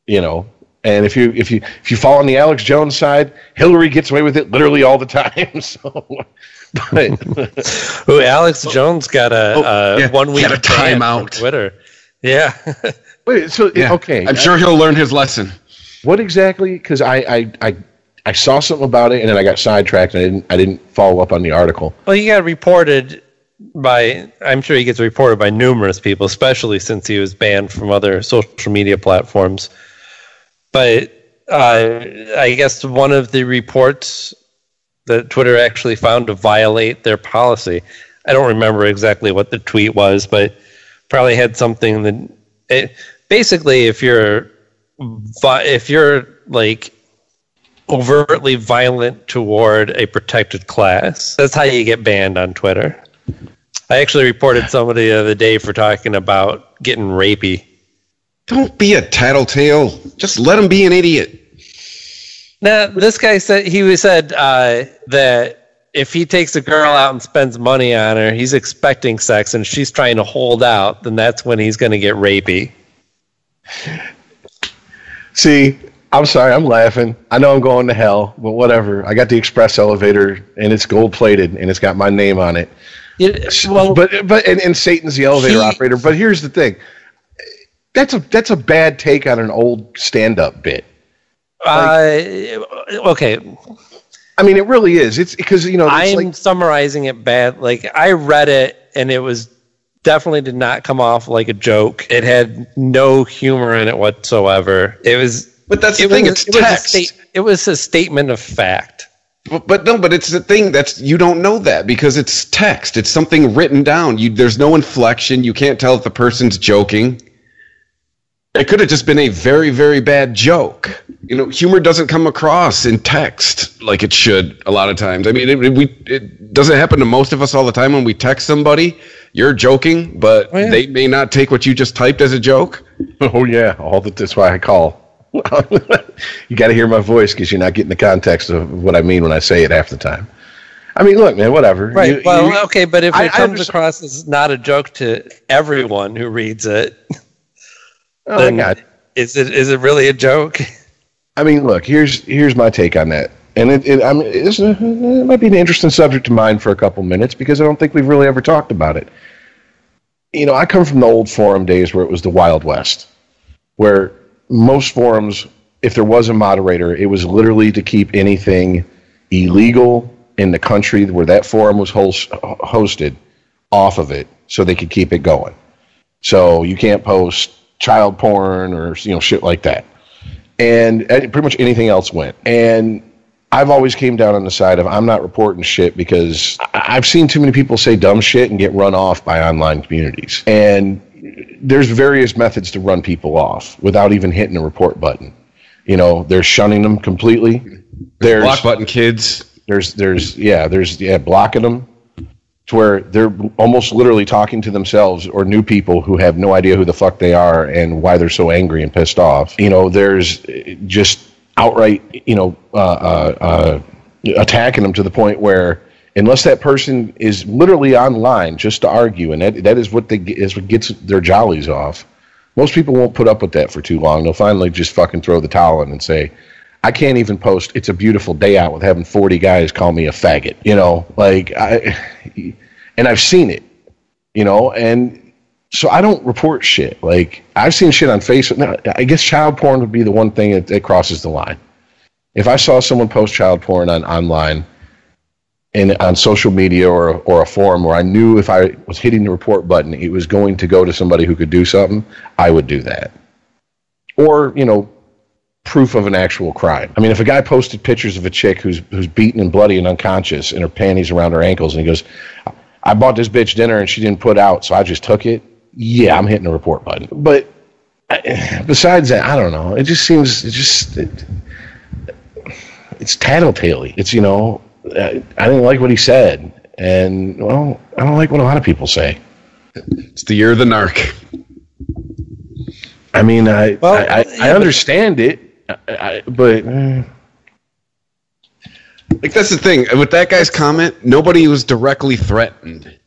You know, and if you if you if you fall on the Alex Jones side, Hillary gets away with it literally all the time. So, but Ooh, Alex Jones got a, Oh, uh yeah, one week got a timeout. Twitter. Yeah. wait, so Yeah. okay, I'm sure he'll learn his lesson. what exactly? Because I, I I I saw something about it and then I got sidetracked and I didn't I didn't follow up on the article. well, he got reported by. I'm sure he gets reported by numerous people, especially since he was banned from other social media platforms. But uh, I guess one of the reports that Twitter actually found to violate their policy. I don't remember exactly what the tweet was, but probably had something that it, basically if you're if you're like overtly violent toward a protected class, that's how you get banned on Twitter. I actually reported somebody the other day for talking about getting rapey. Don't be a tattletale. Just let him be an idiot. Now, this guy said he was said uh, that if he takes a girl out and spends money on her, he's expecting sex, and she's trying to hold out. Then that's when he's going to get rapey. See, I'm sorry, I'm laughing. I know I'm going to hell, but whatever. I got the express elevator and it's gold plated and it's got my name on it. It- well, but but and, and Satan's the elevator He- operator. But here's the thing. That's a that's a bad take on an old stand up bit. Uh, okay, I mean, it really is. It's because you know I'm like summarizing it bad. Like I read it, and it was definitely did not come off like a joke. It had no humor in it whatsoever. It was. But that's the it thing, was- it's it was text. state- it was a statement of fact. But, but no, but it's the thing that's you don't know that because it's text. It's something written down. You there's no inflection. You can't tell if the person's joking. It could have just been a very very bad joke. You know, humor doesn't come across in text like it should a lot of times. I mean, it, it- we it doesn't happen to most of us all the time when we text somebody. You're joking, but Oh, yeah. they may not take what you just typed as a joke. oh yeah, all that. That's why I call. you got to hear my voice because you're not getting the context of what I mean when I say it half the time. I mean, look, man, whatever. Right. You- well, you- okay, but if I- it I comes understand- across as not a joke to everyone who reads it, Oh, I then got- is it is it really a joke? I mean, look, here's here's my take on that, and it, it I mean, it's uh, it might be an interesting subject to mine for a couple minutes because I don't think we've really ever talked about it. You know, I come from the old forum days where it was the Wild West, where most forums, if there was a moderator, it was literally to keep anything illegal in the country where that forum was host, hosted off of it, so they could keep it going. So you can't post child porn or you know shit like that and uh, pretty much anything else went. And I've always came down on the side of I'm not reporting shit because I've seen too many people say dumb shit and get run off by online communities. And there's various methods to run people off without even hitting a report button. You know, they're shunning them completely. There's Block button, kids. there's there's yeah there's yeah blocking them to where they're almost literally talking to themselves or new people who have no idea who the fuck they are and why they're so angry and pissed off. You know there's just outright you know uh, uh, uh, attacking them to the point where unless that person is literally online just to argue and that, that is what they is what gets their jollies off most people won't put up with that for too long. They'll finally just fucking throw the towel in and say I can't even post. It's a beautiful day out with having forty guys call me a faggot. You know, like I, and I've seen it. You know, and so I don't report shit. Like I've seen shit on Facebook. Now, I guess child porn would be the one thing that, that crosses the line. If I saw someone post child porn on online, in on social media or or a forum where I knew if I was hitting the report button, it was going to go to somebody who could do something, I would do that. Or you know, proof of an actual crime. I mean, if a guy posted pictures of a chick who's who's beaten and bloody and unconscious and her panties around her ankles, and he goes, "I bought this bitch dinner and she didn't put out, so I just took it." Yeah, I'm hitting the report button. But besides that, I don't know. It just seems it just it, it's tattletale. It's you know, I, I didn't like what he said, and well, I don't like what a lot of people say. It's the year of the narc. I mean, I Well, I, I, yeah, I but- understand it, I, I, but eh, Like that's the thing with that guy's comment. Nobody was directly threatened.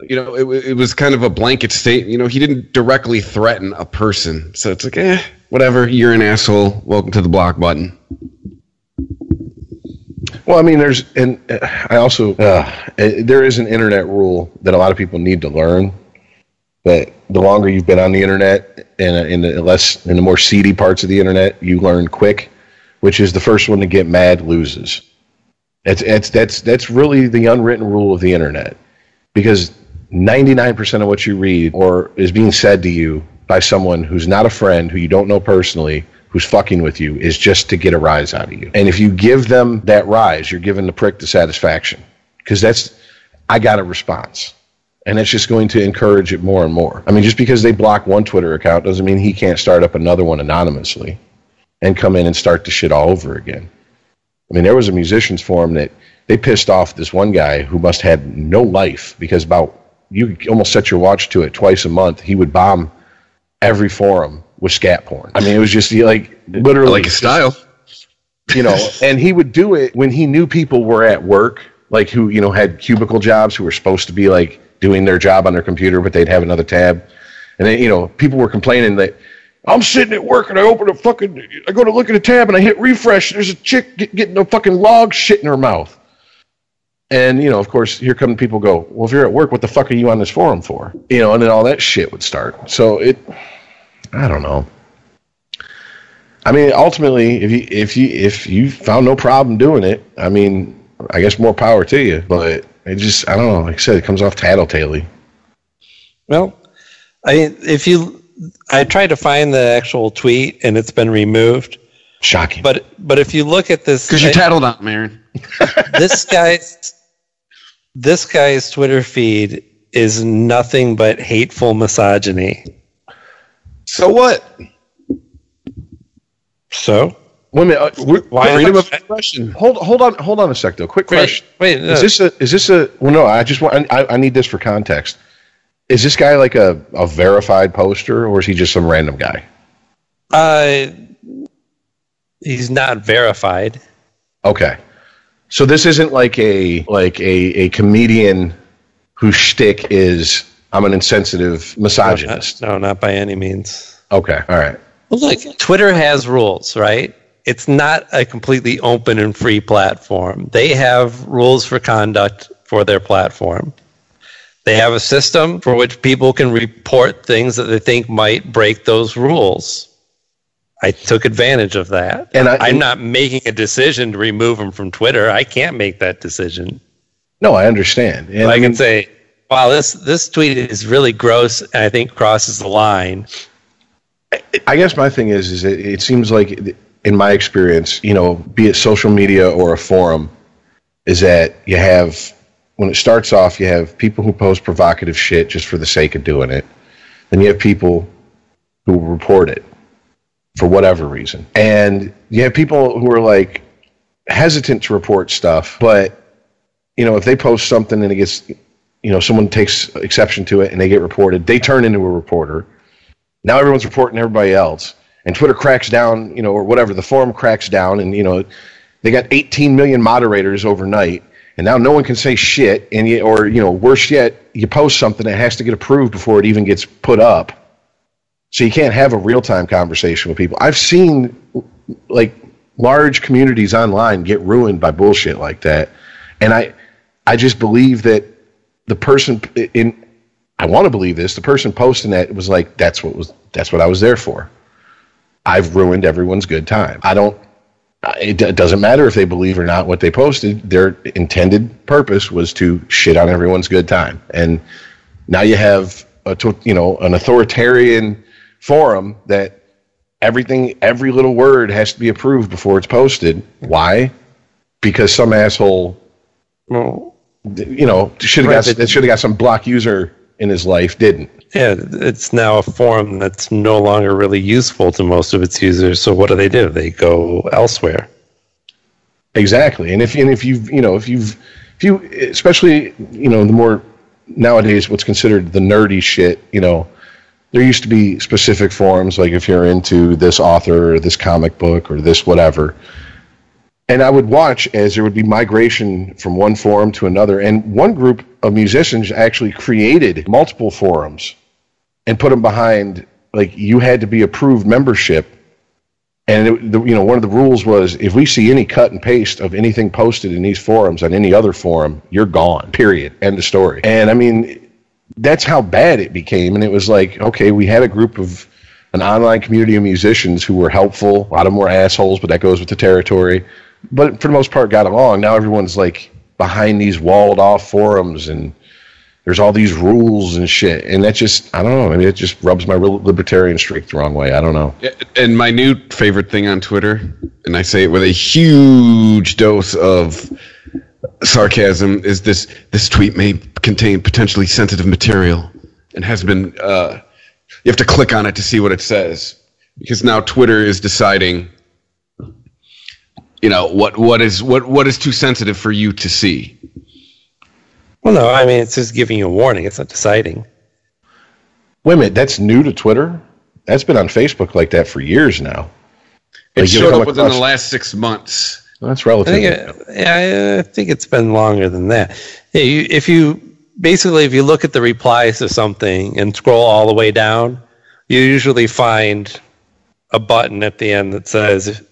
You know, it, it was kind of a blanket statement. You know, he didn't directly threaten a person, so it's like, eh, whatever. You're an asshole. Welcome to the block button. well, I mean, there's and uh, I also uh, uh, there is an internet rule that a lot of people need to learn. That the longer you've been on the internet and uh, in the less in the more seedy parts of the internet, you learn quick, which is the first one to get mad loses. That's that's that's that's really the unwritten rule of the internet, because ninety nine percent of what you read or is being said to you by someone who's not a friend, who you don't know personally, who's fucking with you, is just to get a rise out of you. And if you give them that rise, you're giving the prick the satisfaction, because that's I got a response. And it's just going to encourage it more and more. I mean, just because they block one Twitter account doesn't mean he can't start up another one anonymously and come in and start the shit all over again. I mean, there was a musicians forum that they pissed off this one guy who must had no life because about you almost set your watch to it twice a month. He would bomb every forum with scat porn. I mean, it was just like I literally like his style. you know, and he would do it when he knew people were at work, like who, you know, had cubicle jobs who were supposed to be like doing their job on their computer, but they'd have another tab. And then, you know, people were complaining that I'm sitting at work and I open a fucking, I go to look at a tab and I hit refresh. There's a chick get, getting a fucking log shit in her mouth. And, you know, of course, here come people go, well, if you're at work, what the fuck are you on this forum for? You know, and then all that shit would start. So it, I don't know. I mean, ultimately, if you if you if you found no problem doing it, I mean, I guess more power to you. But it just, I don't know. Like I said, it comes off tattletale. Well, I if you, I tried to find the actual tweet and it's been removed. Shocking. But but if you look at this, Because you tattled on him, Aaron. this guy's this guy's Twitter feed is nothing but hateful misogyny. So what? So wait a minute. Uh, we- Why freedom of- Expression. hold hold on hold on a sec though. Quick wait, question. wait, no, Is this a is this a well? No, I just want I, I need this for context. Is this guy like a, a verified poster or is he just some random guy? uh, he's not verified. Okay. So this isn't like a like a, a comedian whose shtick is I'm an insensitive misogynist. No, not by any means. Okay. All right. Well, look, Twitter has rules, right? It's not a completely open and free platform. They have rules for conduct for their platform. They have a system for which people can report things that they think might break those rules. I took advantage of that. And I- I'm not making a decision to remove them from Twitter. I can't make that decision. No, I understand. And I I can mean, say, wow, this, this tweet is really gross and I think crosses the line. I guess my thing is, is it, it seems like, in my experience, you know, be it social media or a forum, is that you have when it starts off, you have people who post provocative shit just for the sake of doing it. Then you have people who report it for whatever reason, and you have people who are like hesitant to report stuff, but you know, if they post something and it gets, you know, someone takes exception to it and they get reported, they turn into a reporter. Now everyone's reporting everybody else, and Twitter cracks down, you know, or whatever. The forum cracks down, and you know, they got 18 million moderators overnight, and now no one can say shit. And you, or you know, worse yet, you post something that has to get approved before it even gets put up, so you can't have a real time conversation with people. I've seen like large communities online get ruined by bullshit like that, and I, I just believe that the person in I want to believe this. The person posting that was like, "That's what was. That's what I was there for." I've ruined everyone's good time. I don't. it, doesn't matter if they believe or not what they posted. Their intended purpose was to shit on everyone's good time, and now you have a you know an authoritarian forum that everything every little word has to be approved before it's posted. Why? Because some asshole Well, you know should have got but- should have got some block user in his life didn't. Yeah, it's now a forum that's no longer really useful to most of its users. So what do they do? They go elsewhere. Exactly, and if and if you've you know if you've if you especially you know the more nowadays what's considered the nerdy shit you know there used to be specific forums like if you're into this author or this comic book or this whatever and I would watch as there would be migration from one forum to another and one group of musicians actually created multiple forums and put them behind like you had to be approved membership and it, the, you know, one of the rules was if we see any cut and paste of anything posted in these forums on any other forum, you're gone. Period. End of story. And I mean, that's how bad it became. And it was like, okay, we had a group of an online community of musicians who were helpful. A lot of them were assholes, but that goes with the territory. But for the most part, got along. Now everyone's like behind these walled off forums and there's all these rules and shit. And that just, I don't know. I mean, it just rubs my libertarian streak the wrong way. I don't know. And my new favorite thing on Twitter, and I say it with a huge dose of sarcasm, is this: this tweet may contain potentially sensitive material, and has been. Uh, you have to click on it to see what it says, because now Twitter is deciding. You know what? What is what? What is too sensitive for you to see? Well, no, I mean it's just giving you a warning. It's not deciding. Wait a minute, that's new to Twitter? That's been on Facebook like that for years now. It Like, showed come up within the last six months. That's I relative. think, it, yeah, I think it's been longer than that. Yeah, you, if you basically if you look at the replies to something and scroll all the way down, you usually find a button at the end that says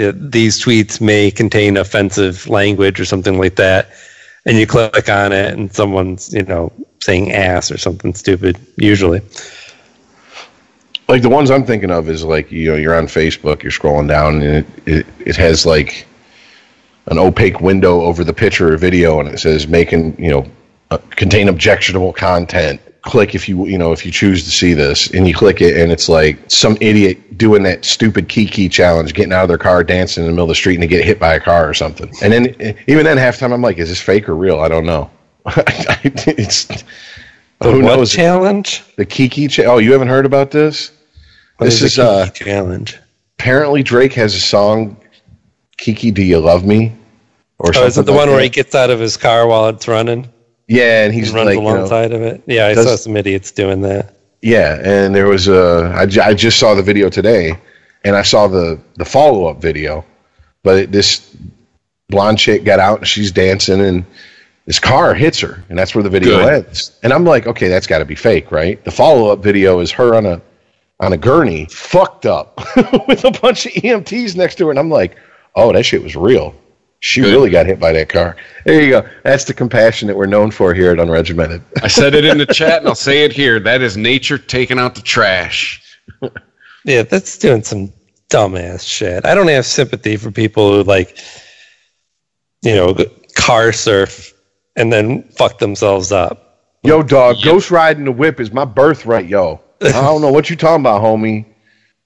uh, these tweets may contain offensive language or something like that, and you click on it and someone's you know saying ass or something stupid. Usually, like the ones I'm thinking of is like you know you're on Facebook, you're scrolling down, and it, it, it has like an opaque window over the picture or video, and it says making you know uh, contain objectionable content. Click if you you know if you choose to see this, and you click it, and it's like some idiot doing that stupid Kiki challenge, getting out of their car, dancing in the middle of the street, and they get hit by a car or something. And then even then, half the time I'm like, is this fake or real? I don't know. it's the who what knows? challenge? The Kiki. Cha- oh, you haven't heard about this? What This the is, uh, challenge. apparently Drake has a song, Kiki, do you love me? Or Oh, is it the like one where he gets out of his car while it's running? Yeah, and he's and runs like, you know, alongside of it. Yeah, I does- saw some idiots doing that. yeah, and there was a. I, ju- I just saw the video today, and I saw the the follow up video, but it, this blonde chick got out and she's dancing and. This car hits her, and that's where the video Good. ends. And I'm like, okay, that's got to be fake, right? The follow up video is her on a on a gurney, fucked up, with a bunch of EMTs next to her, and I'm like, oh, that shit was real. She Good. really got hit by that car. There you go. That's the compassion that we're known for here at Unregimented. I said it in the chat, and I'll say it here. That is nature taking out the trash. Yeah, that's doing some dumbass shit. I don't have sympathy for people who like, you know, car surf and then fuck themselves up. Yo, dog, ghost riding the whip is my birthright, yo. I don't know what you talking about, homie.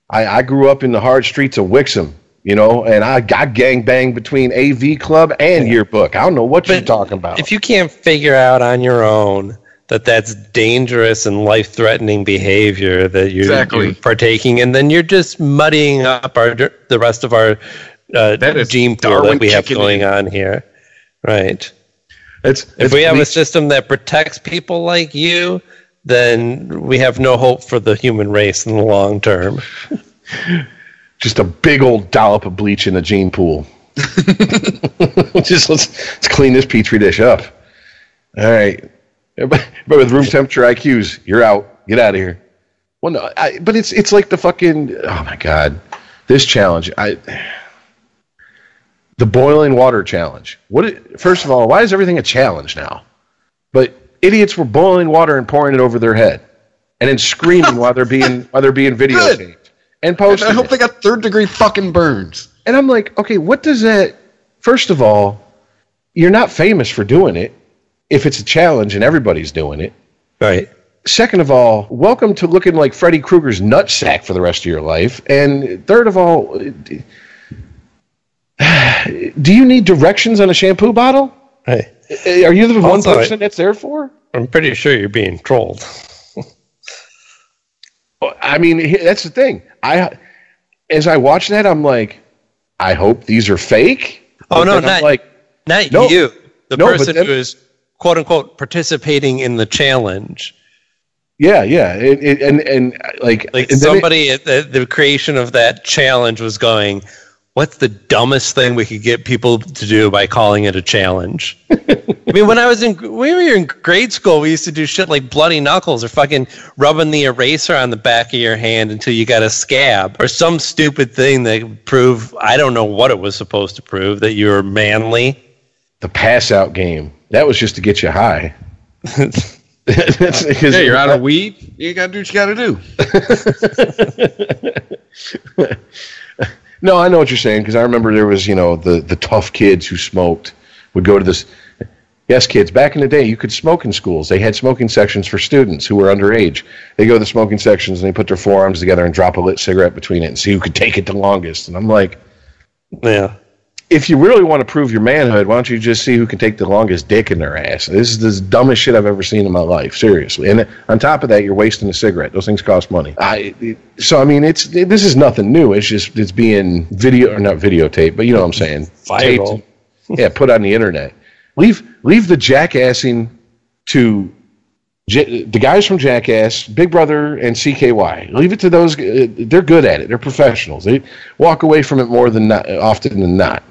I, I grew up in the hard streets of Wixom, you know, and I got gang banged between AV Club and Yearbook. I don't know what you're talking about. If you can't figure out on your own that that's dangerous and life-threatening behavior that you're, Exactly. you're partaking in, then you're just muddying up our the rest of our uh, That is gene pool Darwin that we have going in. on here. Right. it's, If it's we have a system that protects people like you, then we have no hope for the human race in the long term. just a big old dollop of bleach in the gene pool. just let's, let's clean this petri dish up. All right, but with room temperature IQs, you're out. Get out of here. Well, no, I, but it's it's like the fucking oh my god, this challenge. I the boiling water challenge. What? it- First of all, why is everything a challenge now? But idiots were boiling water and pouring it over their head, and then screaming while they're being while they're being videotaped and And. I hope they got third degree fucking burns. And I'm like, okay, what does that? First of all, you're not famous for doing it. If it's a challenge and everybody's doing it. Right. Second of all, welcome to looking like Freddy Krueger's nutsack for the rest of your life. And third of all, do you need directions on a shampoo bottle? Right. Are you the one Also, I- person that's there for? I'm pretty sure you're being trolled. I mean, that's the thing. I, as I watch that, I'm like, I hope these are fake. Oh, no, I'm not- like, Not No. you, the No, person then- who is quote unquote participating in the challenge. yeah, yeah, it, it, and and like, Like and then it- somebody at the, the creation of that challenge was going, "What's the dumbest thing we could get people to do by calling it a challenge?" I mean, when I was in when we were in grade school, we used to do shit like bloody knuckles or fucking rubbing the eraser on the back of your hand until you got a scab or some stupid thing that would prove I don't know what it was supposed to prove that you were manly. the pass out game. That was just to get you high. That's because Yeah, you're out of weed. You gotta do what you gotta do. No, I know what you're saying because I remember there was, you know, the the tough kids who smoked would go to this. Yes, kids. Back in the day, you could smoke in schools. They had smoking sections for students who were underage. They go to the smoking sections and they put their forearms together and drop a lit cigarette between it and see who could take it the longest. And I'm like, Yeah. if you really want to prove your manhood, why don't you just see who can take the longest dick in their ass? This is the dumbest shit I've ever seen in my life, seriously. And on top of that, you're wasting a cigarette. Those things cost money. I, it- so I mean, it's this is nothing new. It's just it's being video or not videotape, but you know what I'm saying. Viral. Taped. yeah, put on the internet. Leave leave the jackassing to J- the guys from Jackass, Big Brother, and CKY. Leave it to those. uh, They're good at it. They're professionals. They walk away from it more than not, often than not.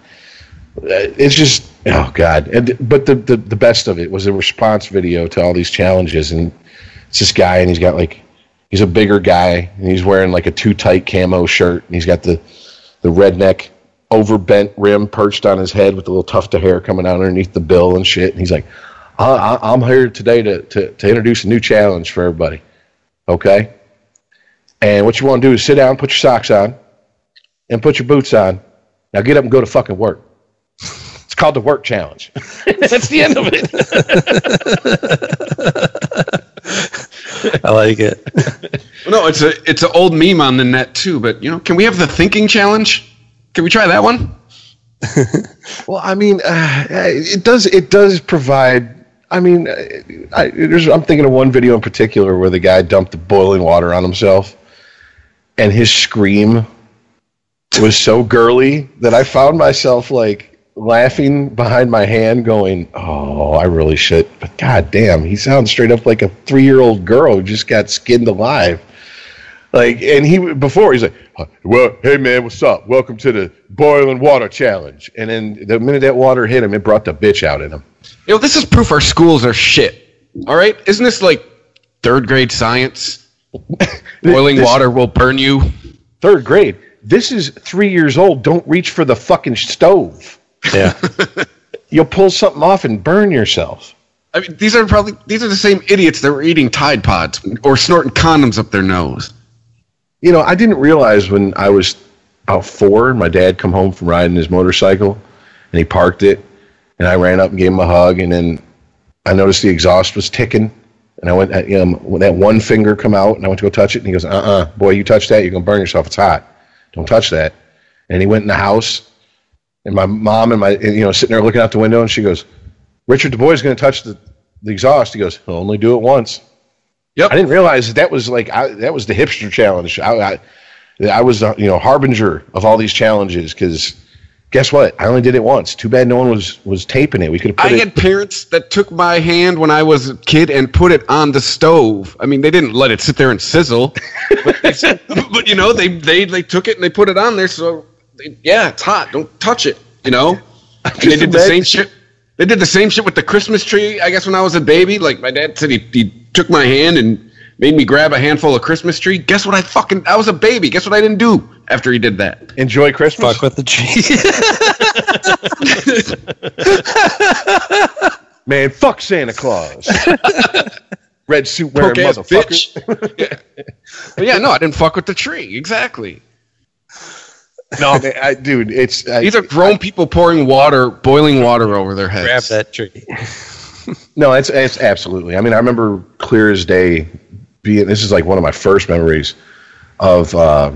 Uh, It's just oh god. And but the, the the best of it was a response video to all these challenges, and it's this guy, and he's got like he's a bigger guy, and he's wearing like a too tight camo shirt, and he's got the the redneck overbent rim perched on his head with a little tuft of hair coming out underneath the bill and shit. And he's like, I, I, I'm here today to, to, to introduce a new challenge for everybody. Okay? And what you want to do is sit down, put your socks on, and put your boots on. Now get up and go to fucking work. It's called the work challenge. That's the end of it. I like it. No, it's a it's an old meme on the net too. But you know, can we have the thinking challenge? Can we try that one? Well, I mean, uh, it does. It does provide. I mean, I, I'm thinking of one video in particular where the guy dumped the boiling water on himself, and his scream was so girly that I found myself like laughing behind my hand, going, "Oh, I really should." But god damn, he sounds straight up like a three year old girl who just got skinned alive. Like, and he before he's like, "Well, hey man, what's up? Welcome to the boiling water challenge." And then the minute that water hit him, it brought the bitch out in him. You know, this is proof our schools are shit. All right, isn't this like third grade science? Boiling This- water will burn you. Third grade. This is three years old. Don't reach for the fucking stove. Yeah. You'll pull something off and burn yourself. I mean, these are probably these are the same idiots that were eating Tide Pods or snorting condoms up their nose. You know, I didn't realize when I was out four, my dad come home from riding his motorcycle, and he parked it, and I ran up and gave him a hug, and then I noticed the exhaust was ticking, and I went, uh, you know, when that one finger come out, and I went to go touch it, and he goes, "Uh-uh, boy, you touch that, you're gonna burn yourself. It's hot. Don't touch that." And he went in the house, and my mom and my, you know, sitting there looking out the window, and she goes, "Richard, the boy's gonna touch the the exhaust." He goes, "He'll only do it once." Yep. I didn't realize that, that was like I, that was the hipster challenge. I, I, I was you know harbinger of all these challenges because guess what? I only did it once. Too bad no one was was taping it. We could have put I it. had parents that took my hand when I was a kid and put it on the stove. I mean, they didn't let it sit there and sizzle, but, they, but you know, they, they they took it and they put it on there. So they, yeah, it's hot. Don't touch it. You know, and they did the same shit. They did the same shit with the Christmas tree. I guess when I was a baby, like my dad said, he, he took my hand and made me grab a handful of Christmas tree. Guess what? I fucking I was a baby. Guess what I didn't do after he did that? Enjoy Christmas. Fuck with the tree. Man, fuck Santa Claus. Red suit wearing Punk motherfucker. yeah. But yeah, no, I didn't fuck with the tree. Exactly. no, man, I, dude, it's I, These are grown people pouring water, boiling water over their heads. Grab that tree. No, it's it's absolutely. I mean, I remember clear as day being. This is like one of my first memories of. Uh,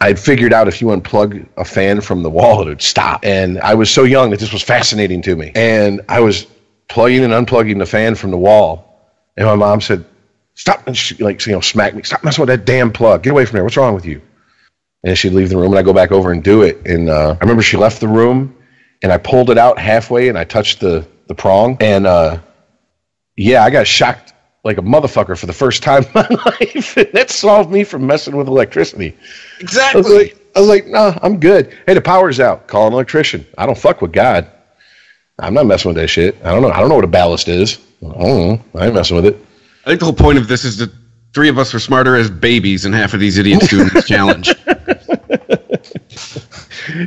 I'd figured out if you unplug a fan from the wall, it would stop. And I was so young that this was fascinating to me. And I was plugging and unplugging the fan from the wall, and my mom said, "Stop!" And she like you know smack me. Stop messing with that damn plug. Get away from there. What's wrong with you? And she'd leave the room, and I go back over and do it. And uh, I remember she left the room, and I pulled it out halfway, and I touched the the prong, and uh, yeah, I got shocked like a motherfucker for the first time in my life. And that solved me from messing with electricity. I was Exactly. like, I was like, nah, I'm good. Hey, the power's out. Call an electrician. I don't fuck with God. I'm not messing with that shit. I don't know. I don't know what a ballast is. I don't know. I ain't messing with it. I think the whole point of this is that three of us are smarter as babies, and half of these idiots doing this challenge.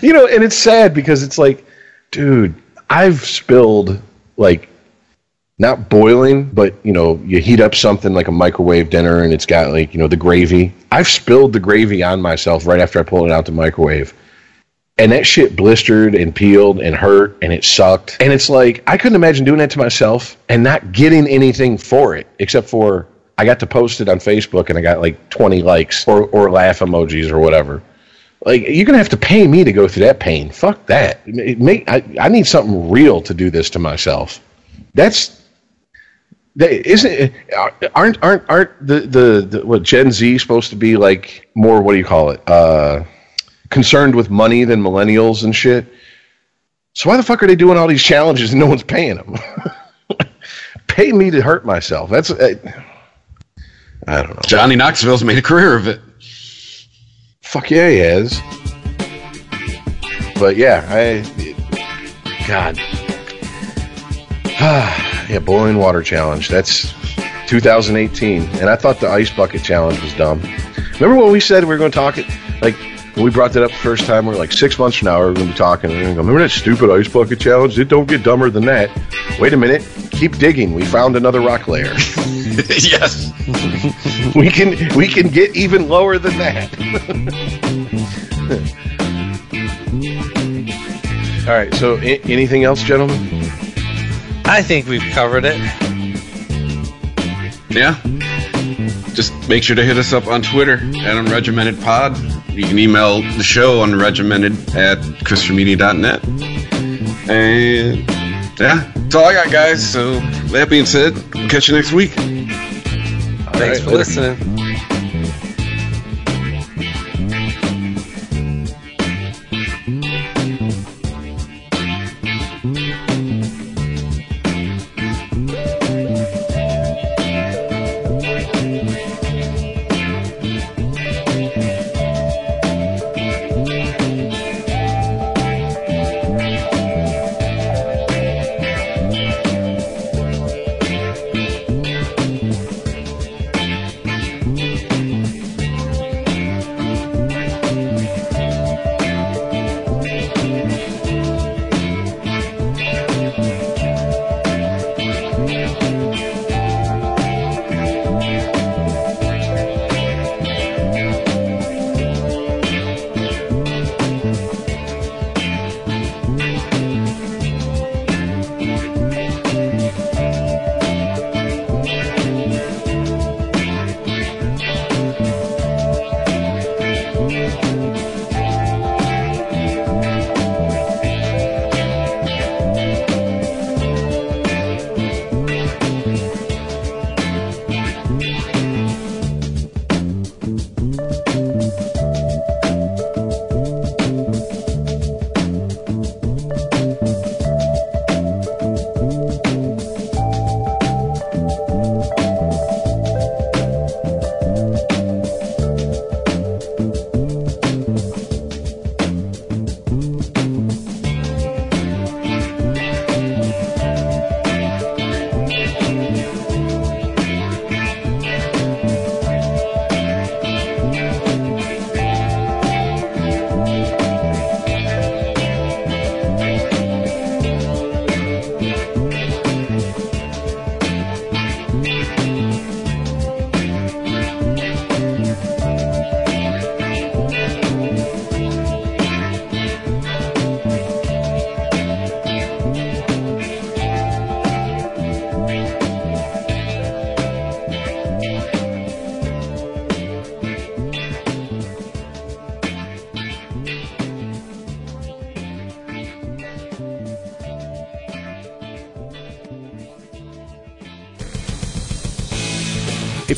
You know, and it's sad because it's like, dude, I've spilled like not boiling, but you know, you heat up something like a microwave dinner and it's got like, you know, the gravy. I've spilled the gravy on myself right after I pulled it out the microwave. And that shit blistered and peeled and hurt and it sucked. And it's like I couldn't imagine doing that to myself and not getting anything for it except for I got to post it on Facebook and I got like 20 likes or, or laugh emojis or whatever. Like you're gonna have to pay me to go through that pain. Fuck that. I, I need something real to do this to myself. That's that isn't aren't aren't aren't the, the the what Gen Z supposed to be like more what do you call it uh concerned with money than millennials and shit. So why the fuck are they doing all these challenges and no one's paying them? Pay me to hurt myself. That's I, I don't know. Johnny Knoxville's made a career of it. Fuck yeah, he is. But yeah, I. God. yeah, boiling water challenge. That's 2018, and I thought the ice bucket challenge was dumb. Remember when we said we were going to talk it? Like when we brought that up the first time, we are like six months from now we're going to be talking. And we're go, Remember that stupid ice bucket challenge? It don't get dumber than that. Wait a minute. Keep digging. We found another rock layer. yes. we can we can get even lower than that. All right. So, a- anything else, gentlemen? I think we've covered it. Yeah. Just make sure to hit us up on Twitter at Unregimented Pod. You can email the show unregimented at christophermedia.net. And yeah, that's all I got, guys. So that being said, we'll catch you next week. Thanks right, for later. listening.